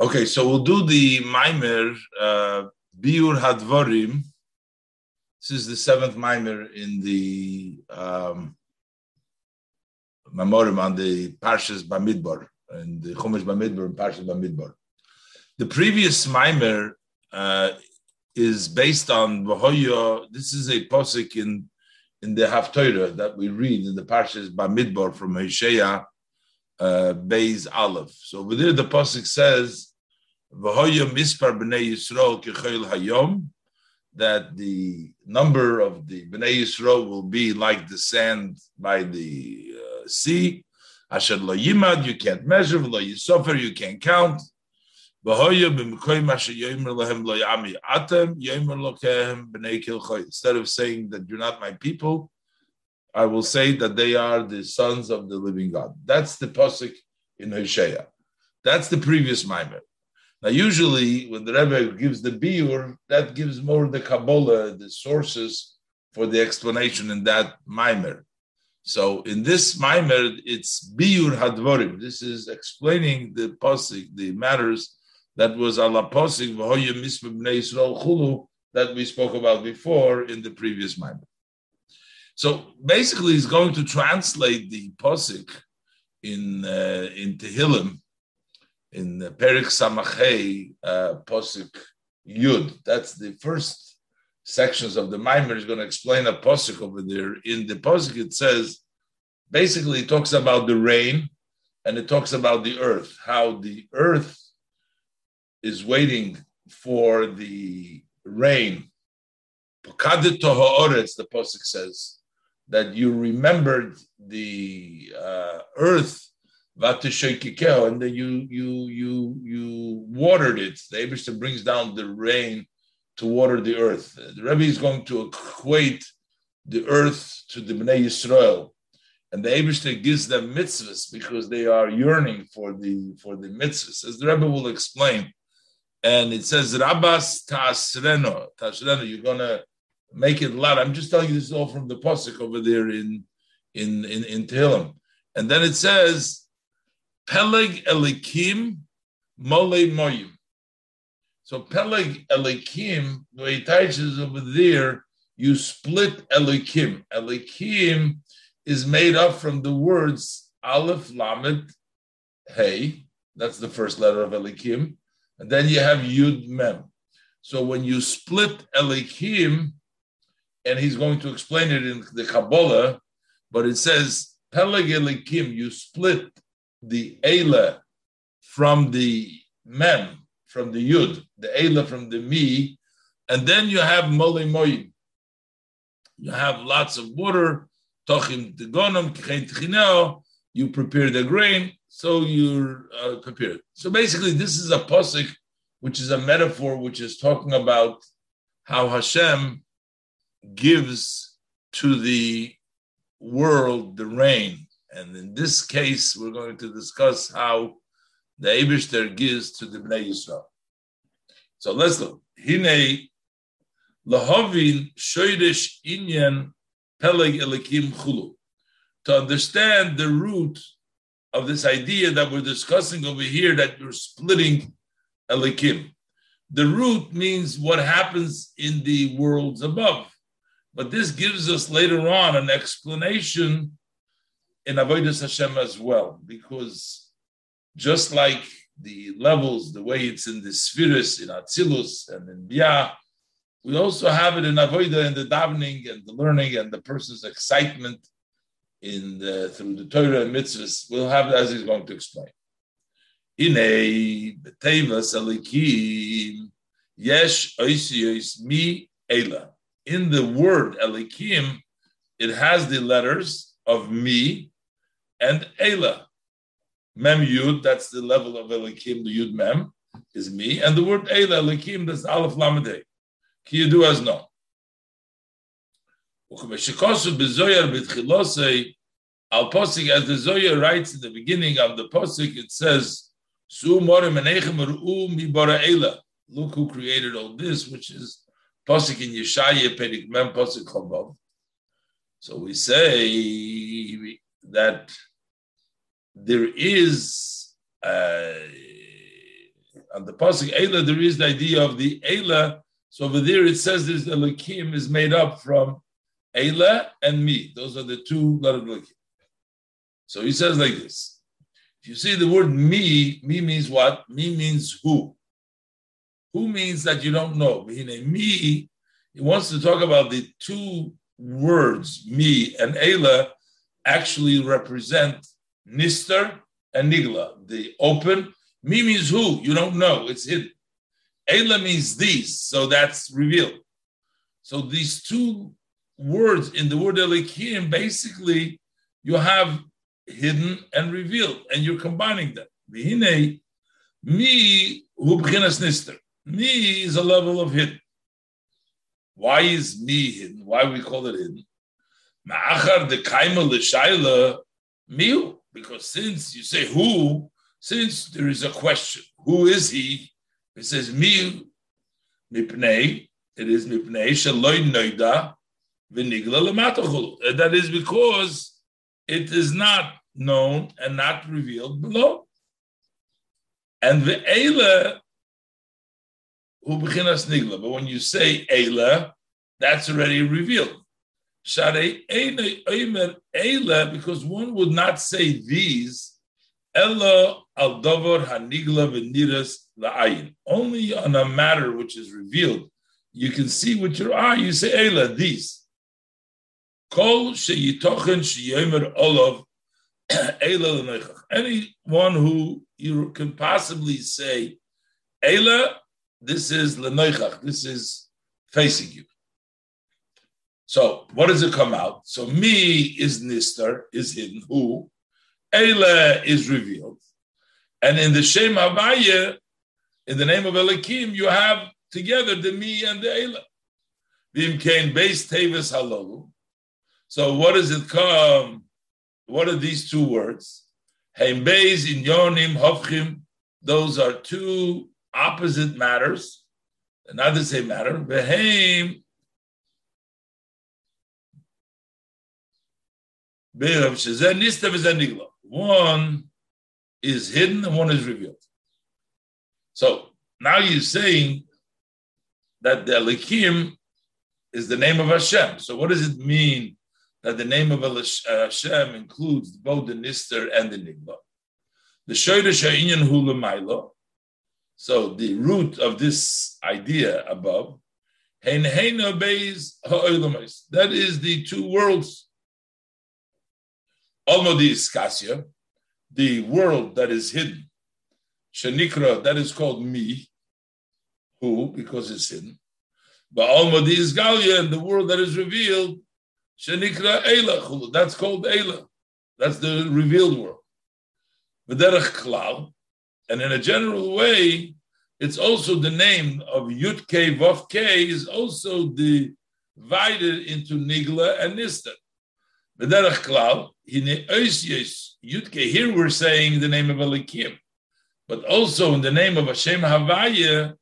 Okay, so we'll do the Maimer uh, Biur Hadvorim. This is the seventh Maimer in the um, Memorim on the Parshas Bamidbar, and the Chumash Bamidbar and Parshas Bamidbar. The previous Maimer uh, is based on Vahoya. This is a posik in in the Haftorah that we read in the Parshas Bamidbar from Hosea uh, Beis Aleph. So over there, the pasuk says, that the number of the b'nei Yisrael will be like the sand by the uh, sea. Asher lo yimad, you can't measure. Lo yisofer, you can't count. Instead of saying that you're not my people, I will say that they are the sons of the living God. That's the pasuk in Hosea. That's the previous Maimer. Now, usually when the Rebbe gives the biur, that gives more the Kabbalah, the sources for the explanation in that mimer. So in this mimer, it's biur hadvorim. This is explaining the pasuk, the matters that was ala Yisrael chulu that we spoke about before in the previous mimer. So basically, he's going to translate the posik in uh, in Tehillim in the Perik Samachei uh, posik Yud. That's the first sections of the Maimer. is going to explain a posik over there. In the posik, it says basically it talks about the rain and it talks about the earth. How the earth is waiting for the rain. The posik says that you remembered the uh, earth, and then you you you you watered it. The Abishta brings down the rain to water the earth. The Rebbe is going to equate the earth to the Bnei Yisrael, and the Abishta gives them mitzvahs because they are yearning for the for the mitzvahs, as the Rebbe will explain. And it says, "Rabbas tasreno, tasreno." You're gonna make it loud. I'm just telling you this is all from the pasuk over there in in in, in Tehillim. And then it says, Peleg Elikim Mole Moyim. So Peleg Elikim, the way it is over there, you split Elikim. Elikim is made up from the words Aleph, Lamed, Hey. That's the first letter of Elikim. And then you have Yud Mem. So when you split Elikim, and he's going to explain it in the Kabbalah, but it says, Peleg Elikim, you split the Eila from the Mem, from the Yud, the Eila from the Mi, and then you have Mole Moyim. You have lots of water, Tochim Tegonim, Kchein you prepare the grain, so you're uh, prepared. So basically, this is a posik, which is a metaphor, which is talking about how Hashem gives to the world the rain. And in this case, we're going to discuss how the Abishter gives to the Bnei Yisrael. So let's look. Hine lahavin shoydish inyan peleg elikim chulu. To understand the root of this idea that we're discussing over here, that we're splitting elikim. The root means what happens in the worlds above. But this gives us later on an explanation in Avodah Hashem as well, because just like the levels, the way it's in the spheres, in Atzilus and in Bia, we also have it in Avodah, in the davening and the learning and the person's excitement in the, through the Torah and mitzvahs. We'll have it as he's going to explain. Alikim yesh oisiyos mi ela in the word Elikim, it has the letters of me and Ela. Mem Yud, that's the level of Elikim, the Yud Mem is me, and the word Ela, Elikim, that's Aleph Lamadei. Ki you do as no. Al Posik, as the Zoya writes in the beginning of the Posik, it says, Su mi bara Ela. Look who created all this, which is Pasuk in Yeshaya, Perik Mem, Pasuk Chavav. So we say that there is a, On the pasuk Eila, there is the idea of the Eila. So over there it says this the Lakim is made up from Eila and me. Those are the two letters Lakim. So he says like this. If you see the word me, me means what? Me means who. Who means that you don't know. Me, he wants to talk about the two words, me and Eila, actually represent Nister and Nigla, the open. Me means who? You don't know. It's hidden. Eila means these, so that's revealed. So these two words in the word Elikim, basically, you have hidden and revealed, and you're combining them. Vihine, me hu nister. Me is a level of hidden. Why is me hidden? Why we call it hidden? Ma'achar de kaima l'shayla miu. Because since you say who, since there is a question, who is he? It says miu mipnei. It is mipnei shaloi noida v'nigla l'matachulu. That is because it is not known and not revealed below. And the Eila who bechinas nigla. But when you say Eila, that's already revealed. Because one would not say these, Ella al davar hanigla. Only on a matter which is revealed, you can see with your eye. You say Eila, these. Kol sheyitochen sheyomer olav Eila Anyone who you can possibly say Eila this is lenoichach. This is facing you. So what does it come out? So me is nister, is hidden. Who? Eile is revealed. And in the Shem Havaya, in the name of Elikim, you have together the me and the Eile. Vim kain base tevis halalu. So what does it come? What are these two words? Heim beis in yonim hofchim. Those are two opposite matters, not the same matter. Behem One is hidden and one is revealed. So now you're saying that the Elikim is the name of Hashem. So what does it mean that the name of uh, Hashem includes both the Nister and the Nigla? The Shoyda Sha'inyan Hula Mailo, so the root of this idea above, that is the two worlds. Almodis Kasya, the world that is hidden. Shanikra, that is called me, who, because it's hidden. But Almodis Galia, the world that is revealed, Shanikra Eila, that's called Eila. That's the revealed world. V'derech Klal, and in a general way, it's also the name of Vav K is also divided into Nigla and Nista. Klal. Here we're saying the name of Elikim, but also in the name of Hashem Havaya,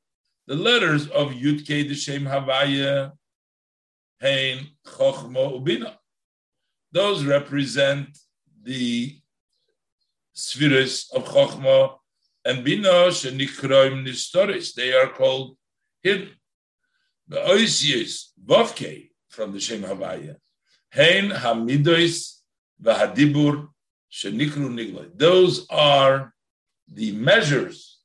the letters of Yud K, the Shem Havaya, Hein Chochmo Ubina. Those represent the spheres of Chochma and bina shenikroim nistoris. They are called hidden. The oisius vovke from the Shem Havaya. Hein hamidois shenikru nigla. Those are the measures,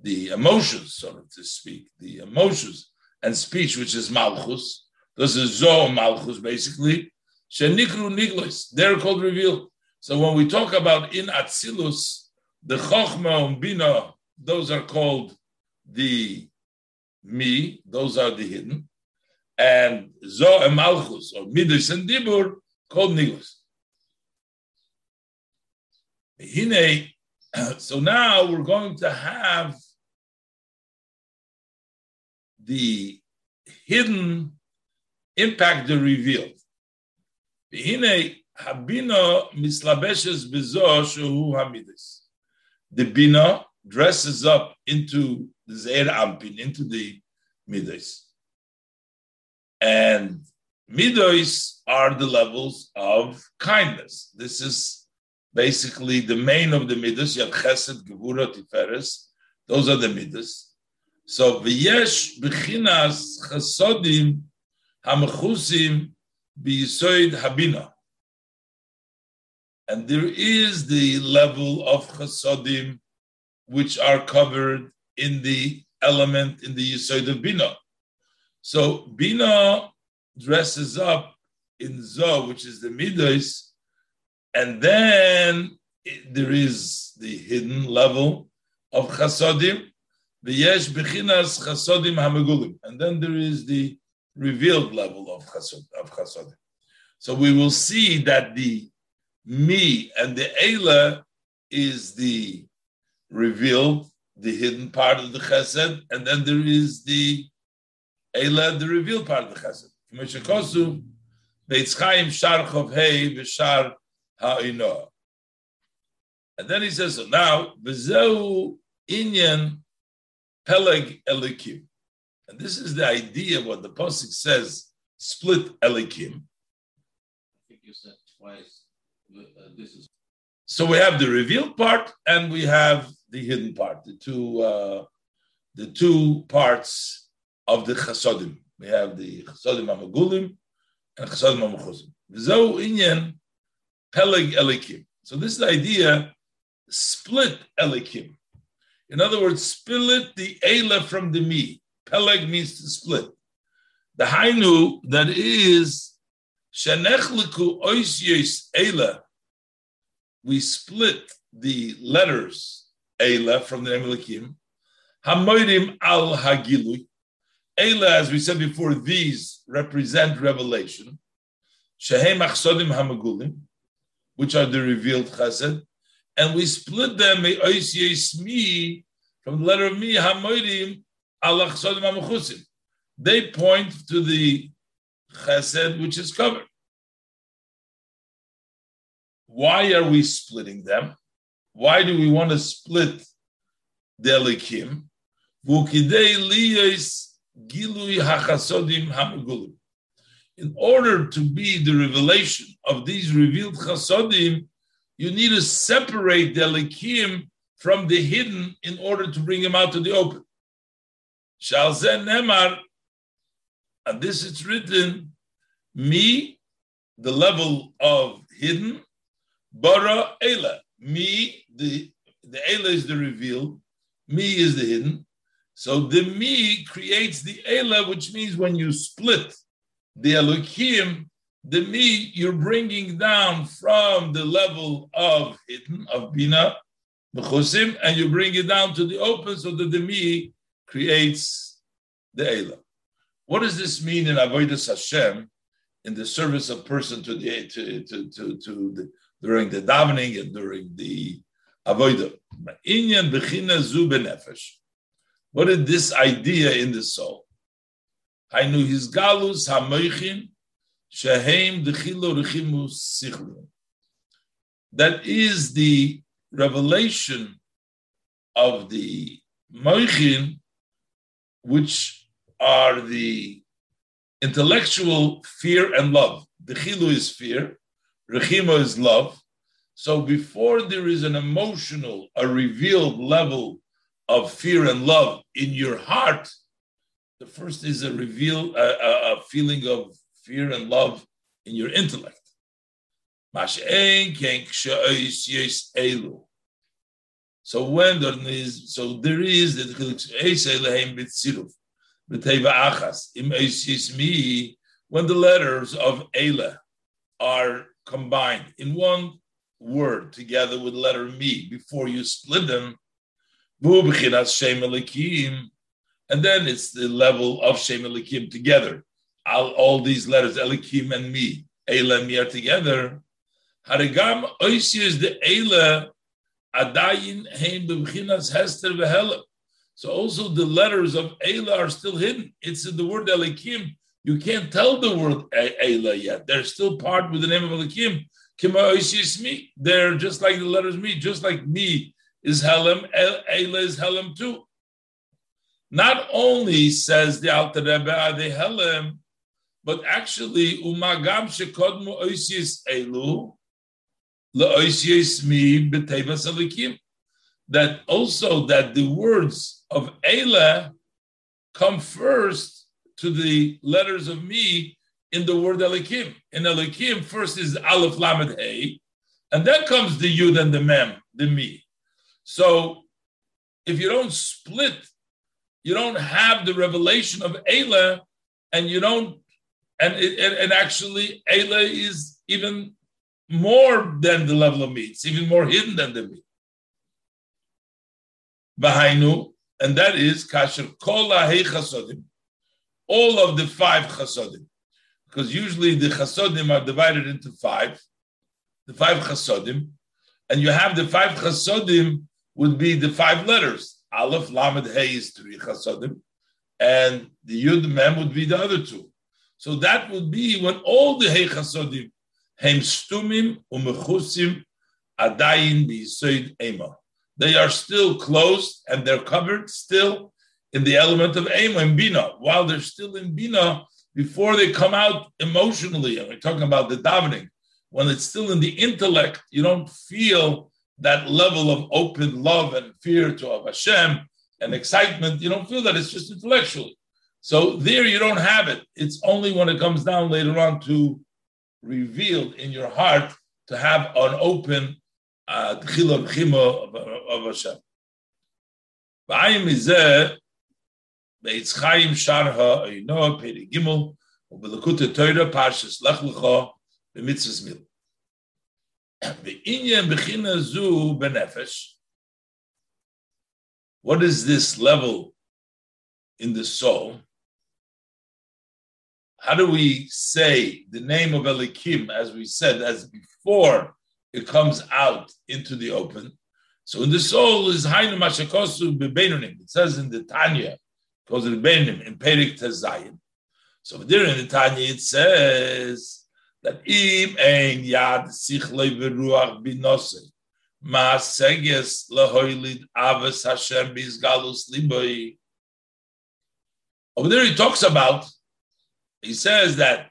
the emotions, so to speak, the emotions and speech, which is malchus. This is zo malchus, basically. Shenikru. They're called revealed. So when we talk about in atzilus, the Chochma and Bina, those are called the Mi, those are the hidden. And Zo and or Midas and Dibur, called Niglas. So now we're going to have the hidden impact the revealed. Habina mislabeshes the Bina dresses up into the Zeir Anpin, into the Midas. And Midas are the levels of kindness. This is basically the main of the Midas. You have Chesed, Gevura, Tiferes. Those are the midas. So v'yesh b'chinas chasodim hamechusim b'yisoid habina. And there is the level of chasodim which are covered in the element in the yisoid of bina. So bina dresses up in zo, which is the midas, and then there is the hidden level of chasodim, the yesh bechinas chasodim Hamagulim, and then there is the revealed level of chasod of chasodim. So we will see that the me and the Eila is the revealed, the hidden part of the chesed, and then there is the Eila, the revealed part of the chesed. Meshikosu, Beitz Chaim Sharchov Hei V'Shar Ha'inoah. And then he says, so now, V'zeu Inyan Peleg Elikim. And this is the idea of what the Pasuk says, split Elikim. I think you said twice. Uh, this is So we have the revealed part and we have the hidden part, the two uh, the two parts of the chasodim. We have the chasodim amagulim and chasodim amachusim. V'zeu inyan peleg elikim. So this is the idea, split elikim. In other words, split the Eila from the me. Peleg means to split. The Hainu that is Shenechliku Oisyes Eila. We split the letters Eila from the name Elikim. Hamoidim al Hagilui. Eila, as we said before, these represent revelation. Shehem Achsodim Hamagulim, which are the revealed chesed and we split them me from the letter of mi hamoidim alachsodim They point to the chesed which is covered. Why are we splitting them? Why do we want to split the elikim? In order to be the revelation of these revealed chasodim, you need to separate the likim from the hidden in order to bring him out to the open. Shalzen Nemar, and this is written, me, the level of hidden, bara Ela, me, the, the Ela is the revealed, me is the hidden. So the me creates the Ela, which means when you split the Elohim the me you're bringing down from the level of hidden of bina mechusim, and you bring it down to the open so that the me creates the elah. What does this mean in avodas Hashem, in the service of person to the to to to, to the, during the davening and during the avodah? Inyan bechina zu benefesh. What is this idea in the soul? I knew his galus hamoichin Shehem Dechilu Rechimu Sichlu. That is the revelation of the Moichin, which are the intellectual fear and love. Dechilu is fear, Rechimu is love. So before there is an emotional, a revealed level of fear and love in your heart, the first is a reveal, a, a, a feeling of fear and love in your intellect. So when there is, so there is the when the letters of Ela are combined in one word together with the letter me before you split them, and then it's the level of Shem Elikim together all, all these letters, Elikim and me, Eila and me are together. Harigam oisi is the Eila adayin hein b'bchinas hester v'helam. So also the letters of Eila are still hidden. It's in the word Elikim. You can't tell the word Eila yet. They're still part with the name of Elikim. Kima oisi is me. They're just like the letters me, just like me is Helam, Eila is Helam too. Not only says the Alter Rebbe, Ade Helam, but actually, umagam shekodmu oisius elu, leoisius mi b'tevas alikim. that also that the words of Eila come first to the letters of me in the word Elikim. In Elikim, first is Aleph Lamed Hey, and then comes the Yud and the Mem, the me. So if you don't split, you don't have the revelation of Eila, and you don't, and it, and, and actually Eila is even more than the level of me. It's even more hidden than the me. Bahainu, and that is kasher kol hey chasodim, all of the five chasodim, because usually the chasodim are divided into five, the five chasodim, and you have the five chasodim would be the five letters. Aleph, Lamed, Hey is three chasodim, and the Yud Mem would be the other two. So that would be when all the Hey chasodim, Hem stumim umechusim adayin biyisoid ema. They are still closed and they're covered still in the element of ema and bina. While they're still in bina, before they come out emotionally, and we're talking about the davening, when it's still in the intellect, you don't feel that level of open love and fear to of Hashem and excitement. You don't feel that it's just intellectually. So there you don't have it. It's only when it comes down later on to revealed in your heart to have an open uh, of Hashem. Ba'ayim izeh be'etz chayim shar ha'oino peri gimel u'belekut Torah parshas lech lecha b'mitzvahs mil. Be'inyan b'china zu benefesh what is this level in the soul? How do we say the name of Elikim, as we said, as before it comes out into the open? So in the soul is Hainu Mashakosu Bebenunim. It says in the Tanya, goes in Benim, in Perik Tezayin. So in the Tanya it says that im ein yad sichle veruach binose ma seges lahoilid avas Hashem bizgalus liboy. Over there he talks about he says that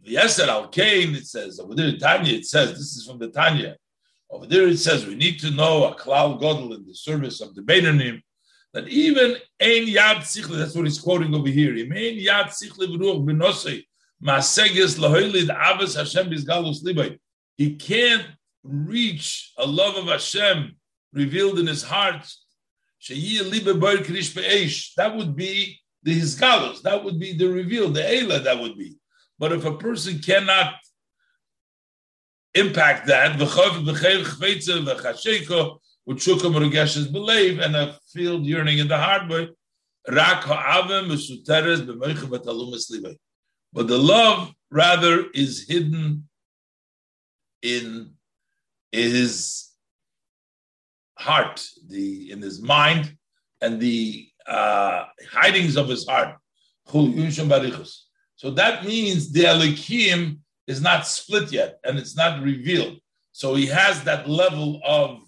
the Yesed Al Kain, it says over there, Tanya, it says, this is from the Tanya. Over there it says we need to know a klal godel in the service of the Beinanim, that even ein yad sichle, that's what he's quoting over here, ein yad sichle v'ruach b'nosei, He can't reach a love of Hashem revealed in his heart. That would be the hisgalos. That would be the reveal, the Eila, that would be. But if a person cannot impact that, believe and a field yearning in the heart, but the love rather is hidden in his heart, the in his mind, and the uh, hidings of his heart. So that means the Elikim is not split yet and it's not revealed. So he has that level of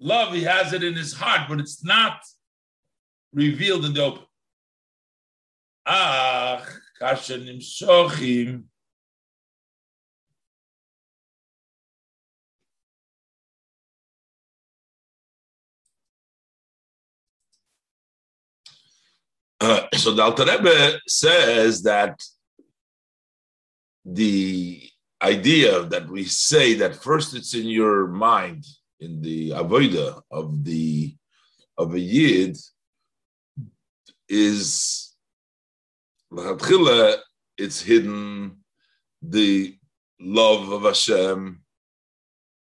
love, he has it in his heart, but it's not revealed in the open. Ah, Uh, so the Alter Rebbe says that the idea that we say that first it's in your mind in the avoida of the of a yid is it's hidden the love of Hashem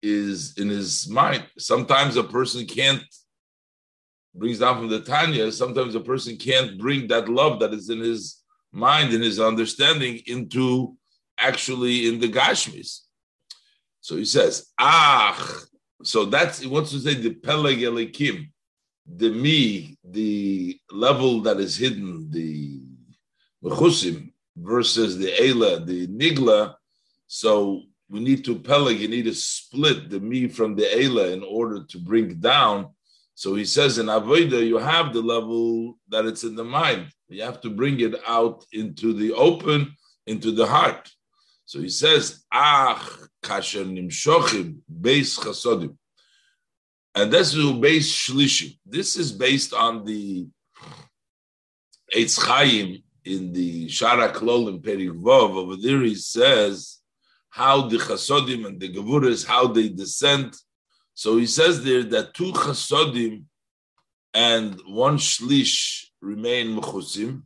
is in his mind. Sometimes a person can't brings down from the Tanya, sometimes a person can't bring that love that is in his mind, in his understanding, into actually in the Gashmis. So he says, Ah, so that's he wants to say the Peleg Elikim, the me, the level that is hidden, the Mechusim versus the Eila, the Nigla. So we need to Peleg, you need to split the me from the Eila in order to bring down so he says in Avodah, you have the level that it's in the mind. You have to bring it out into the open, into the heart. So he says, Ach, kasher nimshochim, beis chasodim. And this is based Shlishim. This is based on the Eitz Chaim in the Shara Klolim Perik Vov. Over there he says how the Chasodim and the Gevuras, how they descend. So he says there that two Chasodim and one Shlish remain Mechusim,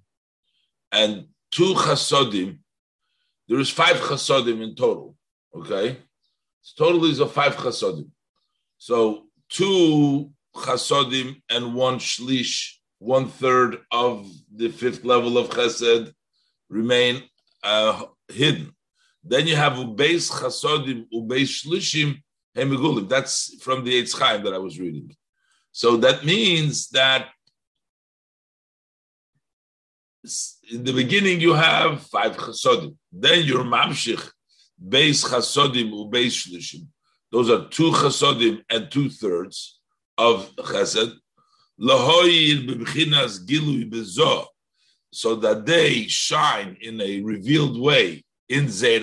and two Chasodim, there is five Chasodim in total, okay? So total is of five Chasodim. So two Chasodim and one Shlish one third of the fifth level of chesed remain uh, hidden. Then you have ubeis chasodim, ubeis shlishim, hemigulim. That's from the Eitz Chaim that I was reading. So that means that in the beginning you have five chasodim. Then your mamshich, beis chasodim, ubeis shlishim. Those are two chasodim and two thirds of chesed so that they shine in a revealed way in Zeir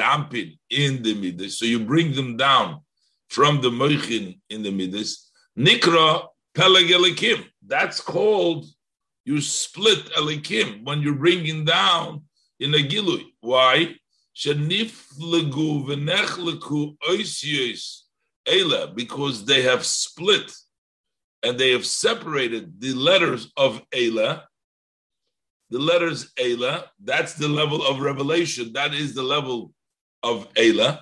in the Midas. So you bring them down from the Moichin in the Midas. Nikra Peleg Elikim. That's called you split Elikim when you're bringing down in a Gilui. Why? Because they have split and they have separated the letters of Eila. The letters Eila, that's the level of revelation. That is the level of Eila.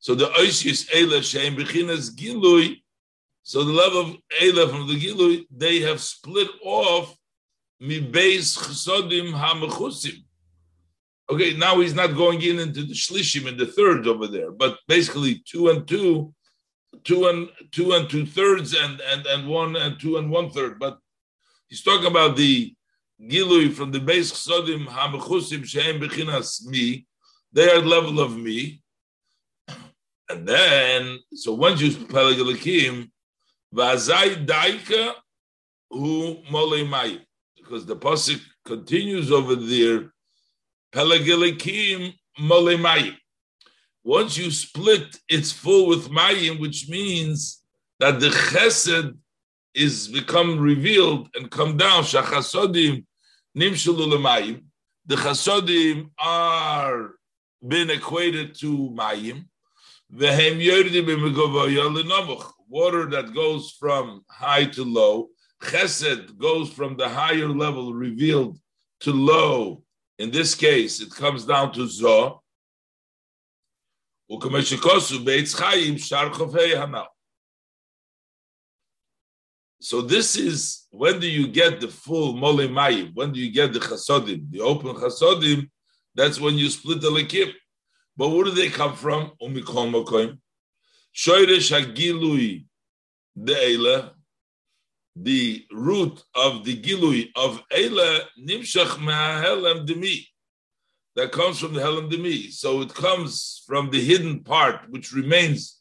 So the Oisius Eila Shem Bechinas Gilui. So the level of Eila from the Gilui, they have split off Mi Beis Chesodim HaMechusim. Okay, now he's not going in into the Shlishim and the thirds over there, but basically two and two two and two and two thirds and and and one and two and one third. But he's talking about the gilui from the base chsodim hamechusim shehem bechinas me. They are level of me. And then, so once you pelegelikim, vazai daika hu molei because the pasuk continues over there. Pelegelikim molei once you split, it's full with mayim, which means that the chesed is become revealed and come down. Shachasodim nimshalu mayim. The chasodim are been equated to mayim. Vehem yordim Water that goes from high to low. Chesed goes from the higher level revealed to low. In this case, it comes down to zoh. So this is when do you get the full mole mayim? When do you get the chasodim, the open chasodim? That's when you split the lekim. But where do they come from? Umikol makoim. Shoyresh hagilui de'ela. The root of the gilui of Eila nimshach ma'helem demi that comes from the Helam Demi. So it comes from the hidden part, which remains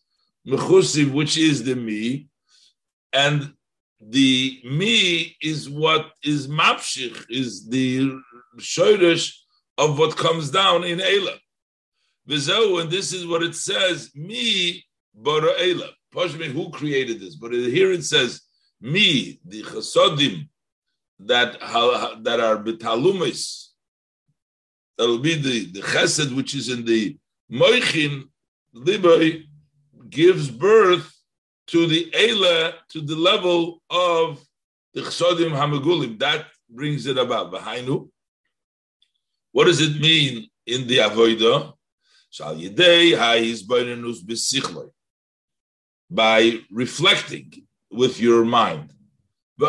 Mechusiv, which is the Mi. And the Mi is what is Mapshich, is the Shoirish of what comes down in Eila. Vizeu, and this is what it says, Mi Bara Eila. Pashmi, who created this? But here it says, Me, the Chasodim that, that are Betalumis, that will be the, the chesed which is in the moichin liboy gives birth to the Eila, to the level of the chsodim hamagulim. That brings it about. V'hainu. What does it mean in the avodah? Shal yidei ha'is b'inenus b'sichloi. By reflecting with your mind. And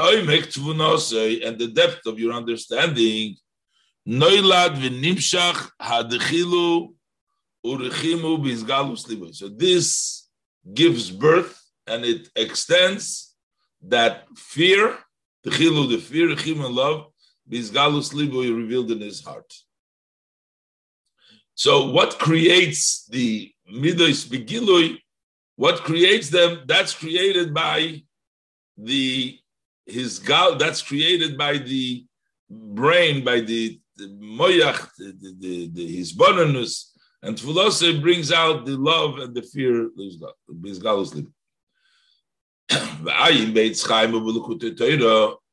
the depth of your understanding Noilad v'nimshach hadchilu urichimu bizgalus. So this gives birth and it extends that fear, the chilu, the fear, chim and love, bizgalus liboy revealed in his heart. So what creates the midos begilui? What creates them? That's created by the his gal. That's created by the brain, by the moyach, the, the, his bonus, and Tfulose brings out the love and the fear.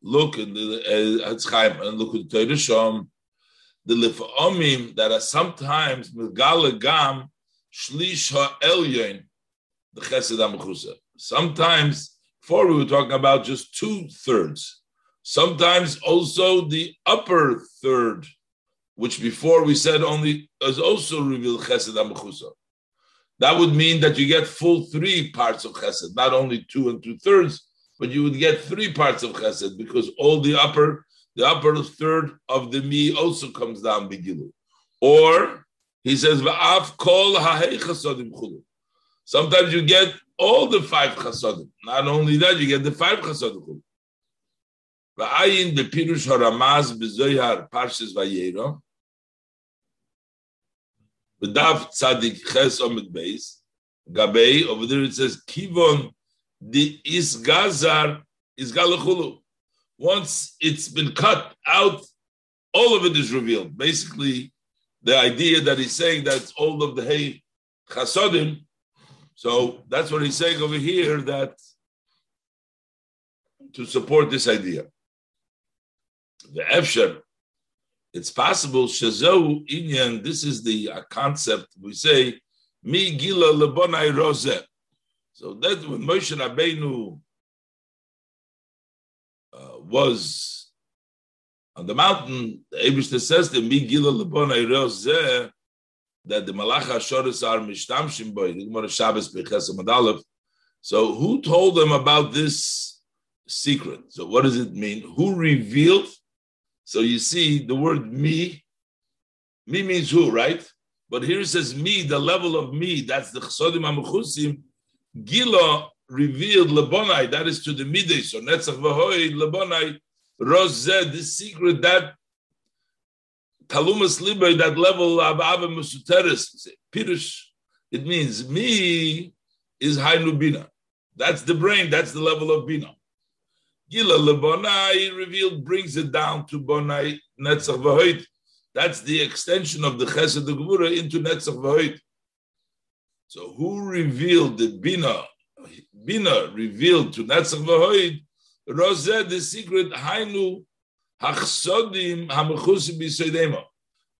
Look in the uh, Etz and look at the Torah Shom. The lifamim that are sometimes megala shlish ha'elyon the chesed amachusa. Sometimes, before we were talking about just two thirds. Sometimes also the upper third, which before we said only is also revealed chesed amachusa. That would mean that you get full three parts of chesed, not only two and two thirds, but you would get three parts of chesed because all the upper, the upper third of the mi also comes down bigilu. Or he says, "Va'af kol chasodim chulu." Sometimes you get all the five chasodim. Not only that, you get the five chasodim chulu. Va'ayin bepirush haramaz b'zoyar parshas vayero. V'dav tzadik ches omid beis. Gabei, over there it says, kivon the isgazar isgalachulu. Once it's been cut out, all of it is revealed. Basically, the idea that he's saying that all of the hay chasodim. So that's what he's saying over here. That to support this idea, the efsher, it's possible shazo inyan. This is the uh, concept we say mi gila lebonai rozeh. So that when Moshe Rabbeinu uh, was on the mountain, the Abishta says to me, Gila Lebon that the Malacha Shoris are Mishtamshim Boy, the Gemara Shabbos Beches Madalev. So who told them about this secret? So what does it mean? Who revealed? So you see the word me, me means who, right? But here it says me, the level of me, that's the Chsodim HaMechusim, Gila revealed Lebonai, that is to the midday. So Netzach Vahoy, Lebonai, Rozeh, the secret that Talumas Liber, that level of Ava Musuteris, Pirush, it means me is Hainu Bina. That's the brain, that's the level of Bina. Gila Lebonai revealed brings it down to Bonai Netzach Vahoy. That's the extension of the Chesed the Gvura into Netzach Vahoy. So who revealed the Bina? Bina revealed to Netzach Vahoid, Roseh, the secret, Hainu, Hachsodim, Hamachusim Bisoidema.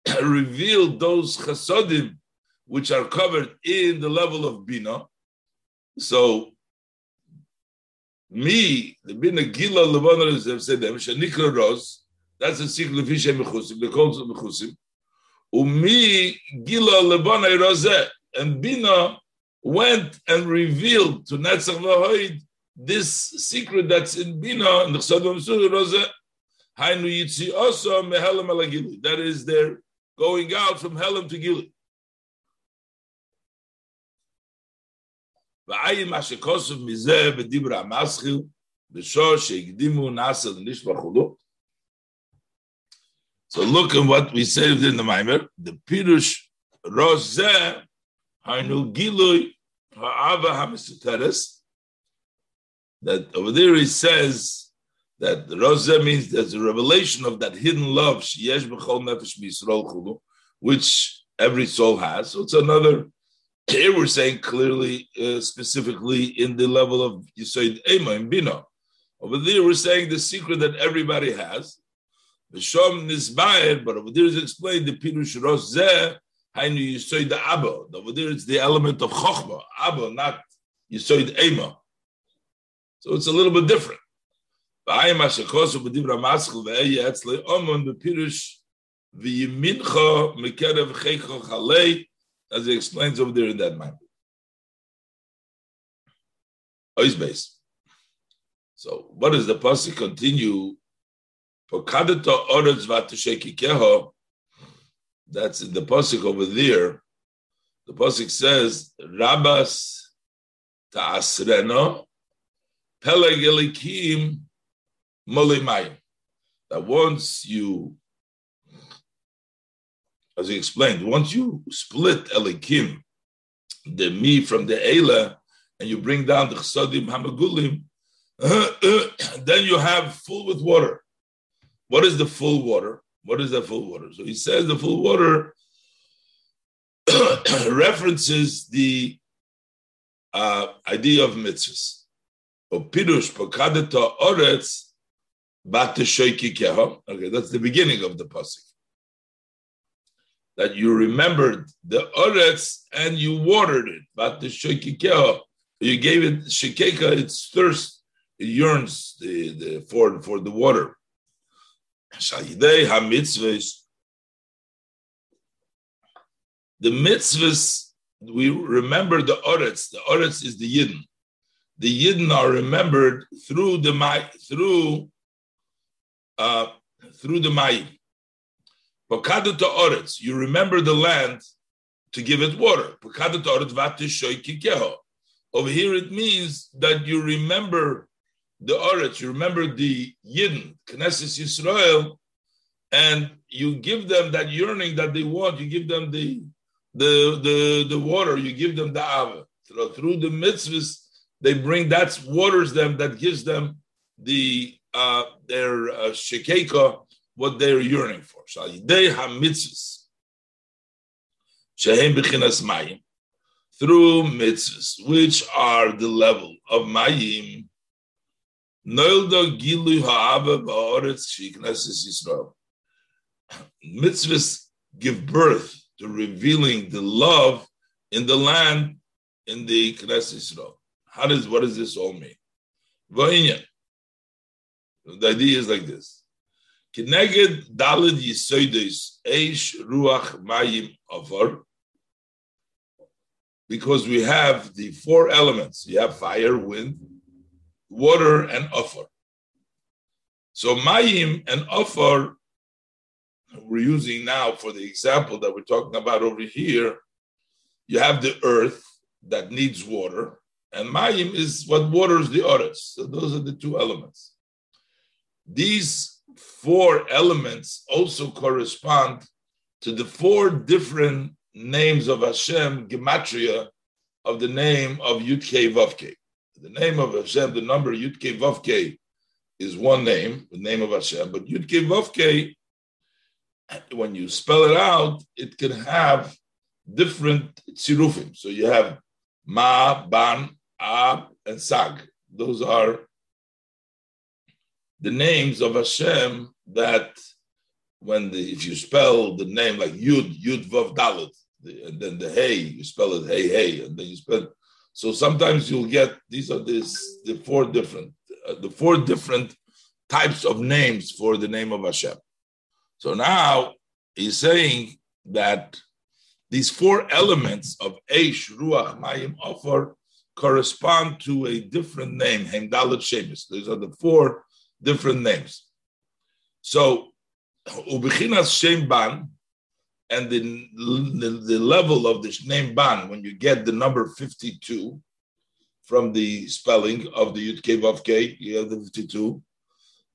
revealed those chasodim which are covered in the level of Bina. So, me, the Bina Gila Levana Zevsedem, Shanikra Ros, that's the secret of Hishem Mechusim, the calls of Mechusim. Umi Gila Levana Roseh and Bina went and revealed to Netzach Vahoid this secret that's in Bina and the Chsadim Surah Hainu Yitzi also Mehelam Alagili. That is they're going out from Helam to Gili. ועין מה שכוסף מזה בדיבר המסחיל, בשור שהקדימו נאסל נשבח חולו. So look at what we said in the Maimer. The Pirush Rozeh Hainu Gilui Ha'ava HaMesuteres. That over there he says that the Rozeh means there's a revelation of that hidden love, Sheyesh B'chol Nefesh B'Yisrael Chulu, which every soul has. So it's another, here we're saying clearly, uh, specifically in the level of Yisoid Ema and Bina. Over there we're saying the secret that everybody has. The Shom Nisbayer, but over there is explained the Pirush Rozeh, Hainu Yisoid Abba. Over there, it's the element of Chochma, Abba, not Yisoid Ema. So it's a little bit different. As he explains over there in that mind. base. So what does the pasuk continue? That's in the pasuk over there. The pasuk says, "Rabas ta'asreno peleg elikim molimai." That once you, as he explained, once you split elikim, the me from the ela, and you bring down the chsadim hamagulim, then you have full with water. What is the full water? What is the full water? So he says the full water references the uh, idea of mitzvahs. Opirush pokadeta oretz. Okay, that's the beginning of the pasuk. That you remembered the oretz and you watered it. keho. You gave it shekeka its thirst. It yearns the, the, for, for the water. The mitzvahs, we remember the oretz. The oretz is the yidden. The yidden are remembered through the through uh, through the mayim. You remember the land to give it water. Over here, it means that you remember the oretz, you remember the yidden, Knesset Yisrael, and you give them that yearning that they want. You give them the the the, the water. You give them the ava through the mitzvahs. They bring that waters them that gives them the uh, their uh, shekeka what they're yearning for. Through mitzvahs, which are the level of mayim. Mitzvahs give birth to revealing the love in the land in the Knesset Israel. How does what does this all mean? The idea is like this. Kineged dalid yisoides eish ruach mayim avar. Because we have the four elements. You have fire, wind, water, and offer. So mayim and offer we're using now for the example that we're talking about over here, you have the earth that needs water, and mayim is what waters the others. So those are the two elements. These four elements also correspond to the four different names of Hashem, gematria, of the name of Yudke Vavke. The name of Hashem, the number Yudke Vavke is one name, the name of Hashem, but Yudke Vavke when you spell it out, it can have different tzirufim. So you have ma, ban, ab, and sag. Those are the names of Hashem that when the if you spell the name like Yud, Yud Vav Dalet, and then the Hey, you spell it Hey Hey, and then you spell. So sometimes you'll get these are this the four different uh, the four different types of names for the name of Hashem. So now he's saying that these four elements of Eish, Ruach, Mayim, Offer correspond to a different name, Hemdalit Shemis. These are the four different names. So, Ubichinas Shem Ban, and the, the, the, level of this name Ban, when you get the number 52 from the spelling of the Yud K Vav K, you have the 52,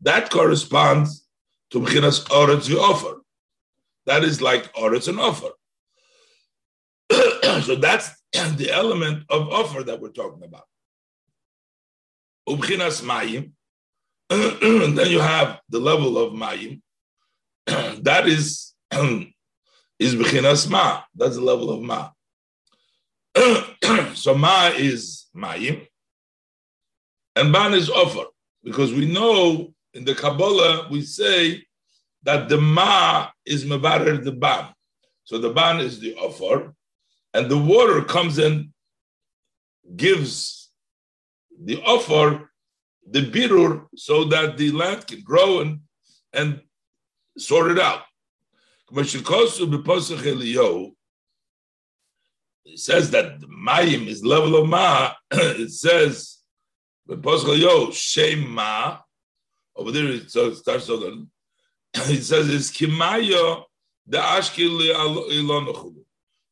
that corresponds to B'chinas Oretz V'Ofer. That is like Oretz and offer. so that's the element of offer that we're talking about. Ubchinas Mayim. then you have the level of Mayim. that is is B'chinas Ma. That's the level of Ma. so Ma is Mayim. And Ban is offer. Because we know in the Kabbalah, we say that the ma is mevarer the ban. So the ban is the offer, and the water comes and gives the offer the birur so that the land can grow and and sort it out. It says that the mayim is level of ma. it says, the Shem ma, over there it starts on. It says it's kimayo the ashkil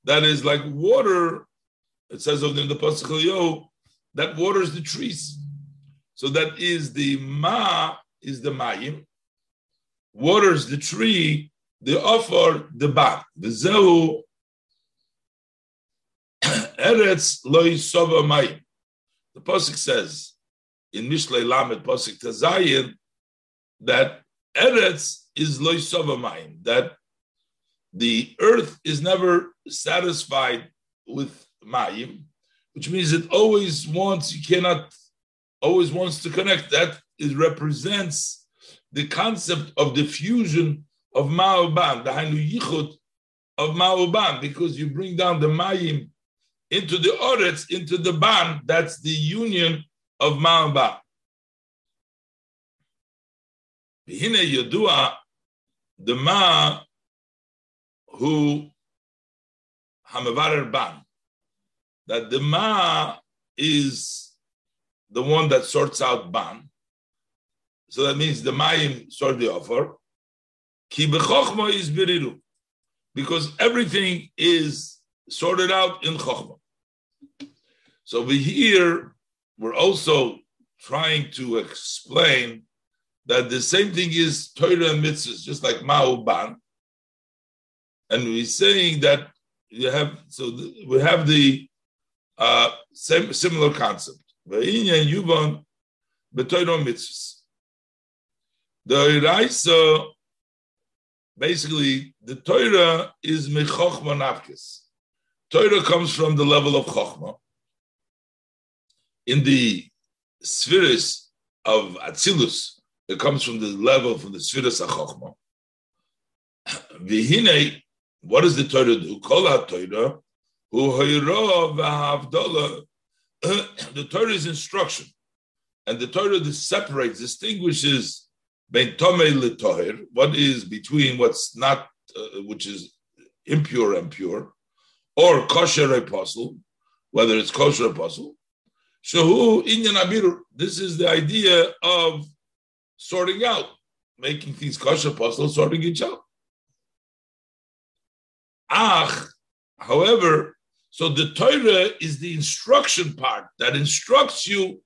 That is like water. It says over in the pasuk yo that waters the trees. So that is the ma is the mayim, waters the tree. The offer the ba the zehu eretz loy sova mayim. The pasuk says in Mishlei Lamed pasuk Tazayin that Eretz is loisavamayim, that the earth is never satisfied with mayim, which means it always wants, you cannot always wants to connect. That is represents the concept of the fusion of Ma'uban, the Hainu Yichud of Ma'uban, because you bring down the Mayim into the Oretz, into the Ban, that's the union of Ma'uban. Hine Yodua, the Ma who Hamavarer Ban, that the Ma is the one that sorts out Ban. So that means the Mayim sort the offer. Ki b'chokhma is birilu. Because everything is sorted out in chokhmah. So over here, we're also trying to explain that the same thing is Torah and mitzvahs, just like Ma'uban. And we're saying that you have, so we have the uh, same similar concept. The Iraisa, basically, the Torah is mechochma nafkis. Torah comes from the level of chochma. In the spheres of Atzilus, it comes from the level from the spheres of chochma. Vihine, what does the Torah do? Kol Torah the Torah is instruction, and the Torah separates, distinguishes what is between what's not, uh, which is impure and pure, or kosher apostle, whether it's kosher apostle. Shahu inyan abir. This is the idea of sorting out, making things kosher apostle, sorting each out. Ach, however, so the Torah is the instruction part that instructs you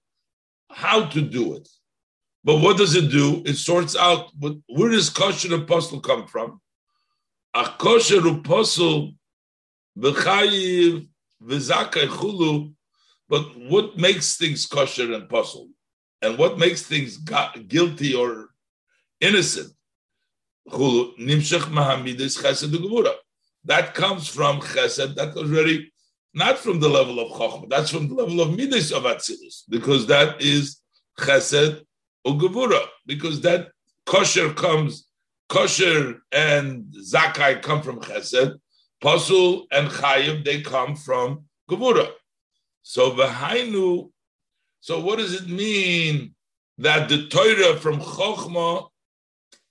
how to do it. But what does it do? It sorts out what, where does kosher apostle come from? A kosher apostle v'chayiv v'zakai chulu. But what makes things kosher and apostle? And what makes things guilty or innocent? Chulu nimshach mahamidis chesed That comes from chesed. That was already not from the level of Chokhmah, that's from the level of Midas of Atzilus, because that is Chesed or Gevura, because that kosher comes, kosher and Zakai come from Chesed, Pasul and Chayiv, they come from Gevura. So Vahainu, so what does it mean that the Torah from Chokhmah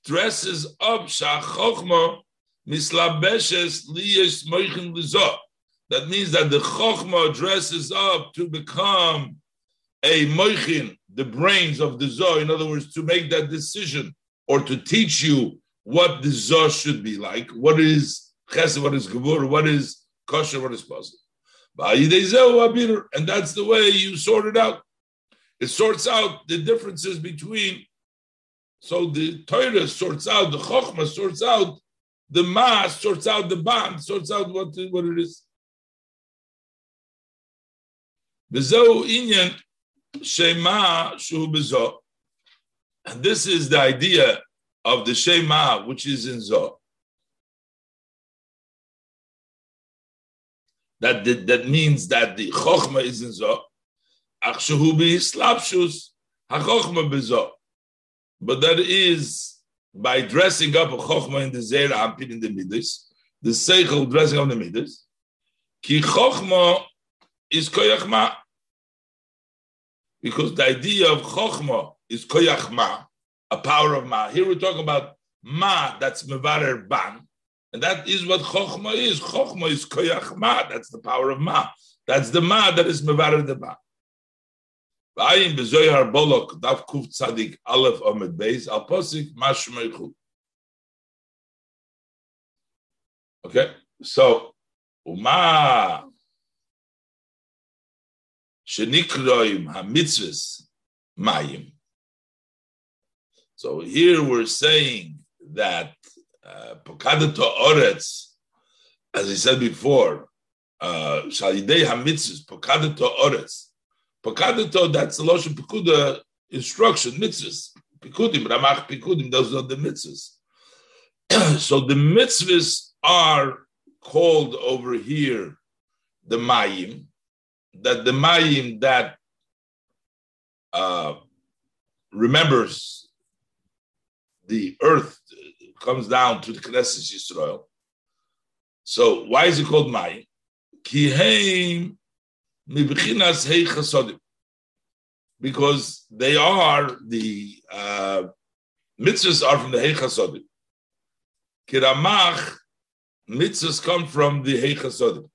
dresses up Shah Chokhmah mislabeshes liyes moichin lizah that means that the Chokhmah dresses up to become a moichin, the brains of the Zoh. In other words, to make that decision or to teach you what the Zoh should be like. What is Chesed, what is Gevur, what is kosher, what is possible. And that's the way you sort it out. It sorts out the differences between. So the Torah sorts out, the Chokhmah sorts out, the Ma sorts out the band, sorts out what, what it is. Bezo inyan shema shu bezo. And this is the idea of the shema, which is in zo. That, that, means that the chokhmah is in zo. Ach shehu slapshus ha-chokhmah bezo. But that is by dressing up a chokhmah in the Zeir Anpin in the midas, the seichel dressing up the midas. Ki chokhmah is koyach ma because the idea of chokhmah is koyach ma, a power of ma. Here we're talking about ma, that's mevarer ban, and that is what chokhmah is. Chokhmah is koyach ma, that's the power of ma. That's the ma that is mevarer the ba. V'ayim b'zoyar bolok dav kuf tzadik aleph omed beis al posik mashmeichu. Okay, so uma shenikroim hamitzvahs mayim. So here we're saying that pokadato uh, oretz, as I said before, uh, shalidei hamitzvahs pokadato oretz. Pokadato that's the loshen pikuda instruction mitzvahs. Pikudim ramach pikudim those are the mitzvahs. so the mitzvahs are called over here the mayim, that the mayim that uh, remembers the earth comes down to the Knesset Yisrael. So why is it called Mayim? Because they are the uh, mitzvahs are from the hei chasodim. Kiramach mitzvahs come from the hei chasodim.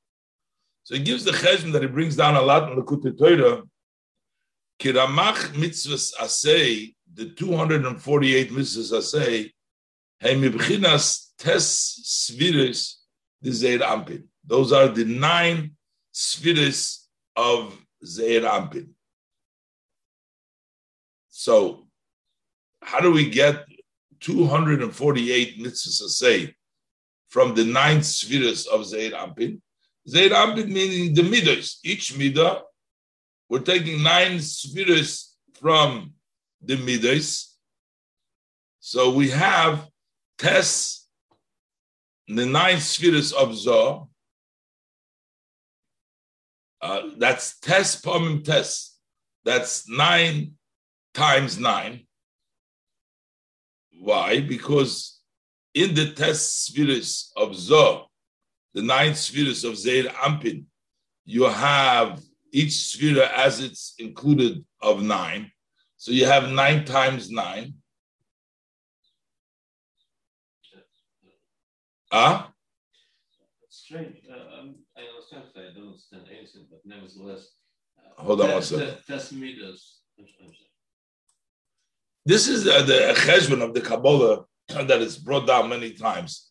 So he gives the cheshbon that he brings down a lot in the Kutei Torah. Kiramach mitzvahs asay, the 248 mitzvahs asay, hey mibchinas tes sviris the Zeir Anpin. Those are the nine spheres of Zeir Anpin. So, how do we get 248 mitzvahs asay from the nine spheres of Zeir Anpin? Anpin meaning the midas. Each midah, we're taking nine spheres from the midas. So we have Tes the nine spheres of Zoh, uh, that's tes pomim tes. That's nine times nine. Why? Because in the tes spheres of Zoh, the nine spheres of Zeir Anpin, you have each sphere as it's included of nine. So you have nine times nine. Ah? Uh? Strange. Uh, I understand I don't understand anything, but nevertheless. Uh, Hold on one second. That's meters. This is the, the cheshbon of the Kabbalah that is brought down many times.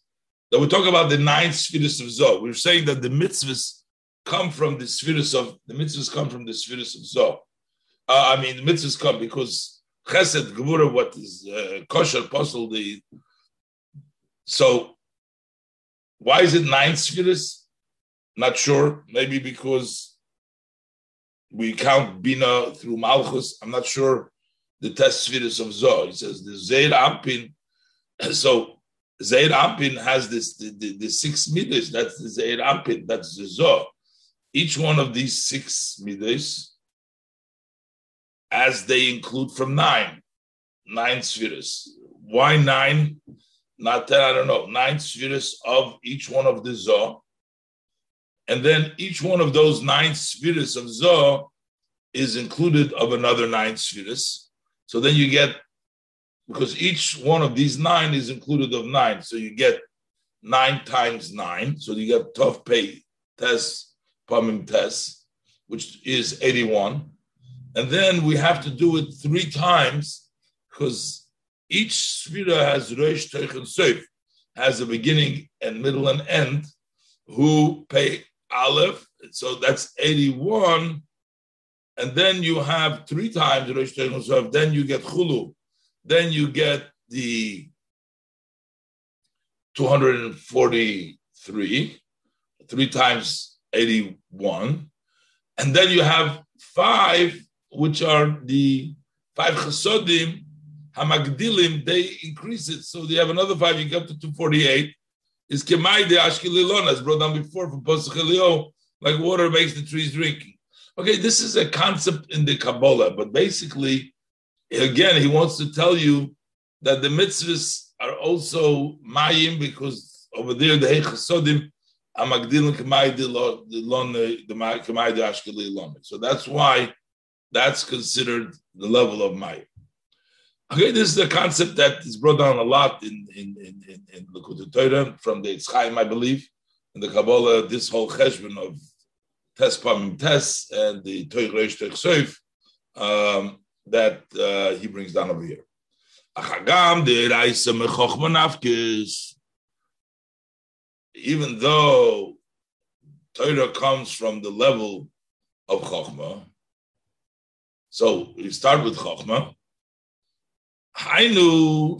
That we talk about the nine spheres of Zoh. We're saying that the mitzvahs come from the spheres of the mitzvahs come from the spheres of Zoh. Uh, I mean, the mitzvahs come because Chesed, Gevura, what is uh, kosher, apostle, the so why is it nine spheres? Not sure. Maybe because we count Bina through Malchus. I'm not sure the test spheres of Zoh. He says the Zeir Anpin. So Zeir Anpin has this the, the, the six midas. That's the Zeir Anpin. That's the Zoh. Each one of these six midas, as they include from nine, nine spheres. Why nine? not ten, I don't know, nine spheres of each one of the Zoh. And then each one of those nine spheres of Zoh is included of another nine spheres. So then you get, because each one of these nine is included of nine. So you get nine times nine. So you get tough pay test, Pamim test, which is 81. And then we have to do it three times because each Sfira has Rosh Teich and Seif, has a beginning and middle and end, who pay Aleph, so that's 81. And then you have three times Rosh Teich and Seif, then you get Chulu, then you get the 243, three times 81. And then you have five, which are the five Chasodim, Hamagdilim, they increase it. So they have another five, you get to 248. Is Kemai de Ashkelilon, as brought down before from Pasach like water makes the trees drinking. Okay, this is a concept in the Kabbalah, but basically, again, he wants to tell you that the mitzvahs are also mayim because over there the hechasodim amagdilim k'may de k'may de ashkeli So that's why that's considered the level of mayim. Okay, this is a concept that is brought down a lot in in in in, in Likkutei Torah from the Yitzchaim, I believe, in the Kabbalah. This whole cheshbon of Tes Pamim Tes and the Soif um, that uh, he brings down over here. Even though Torah comes from the level of Chochma, so we start with Chochma. Hainu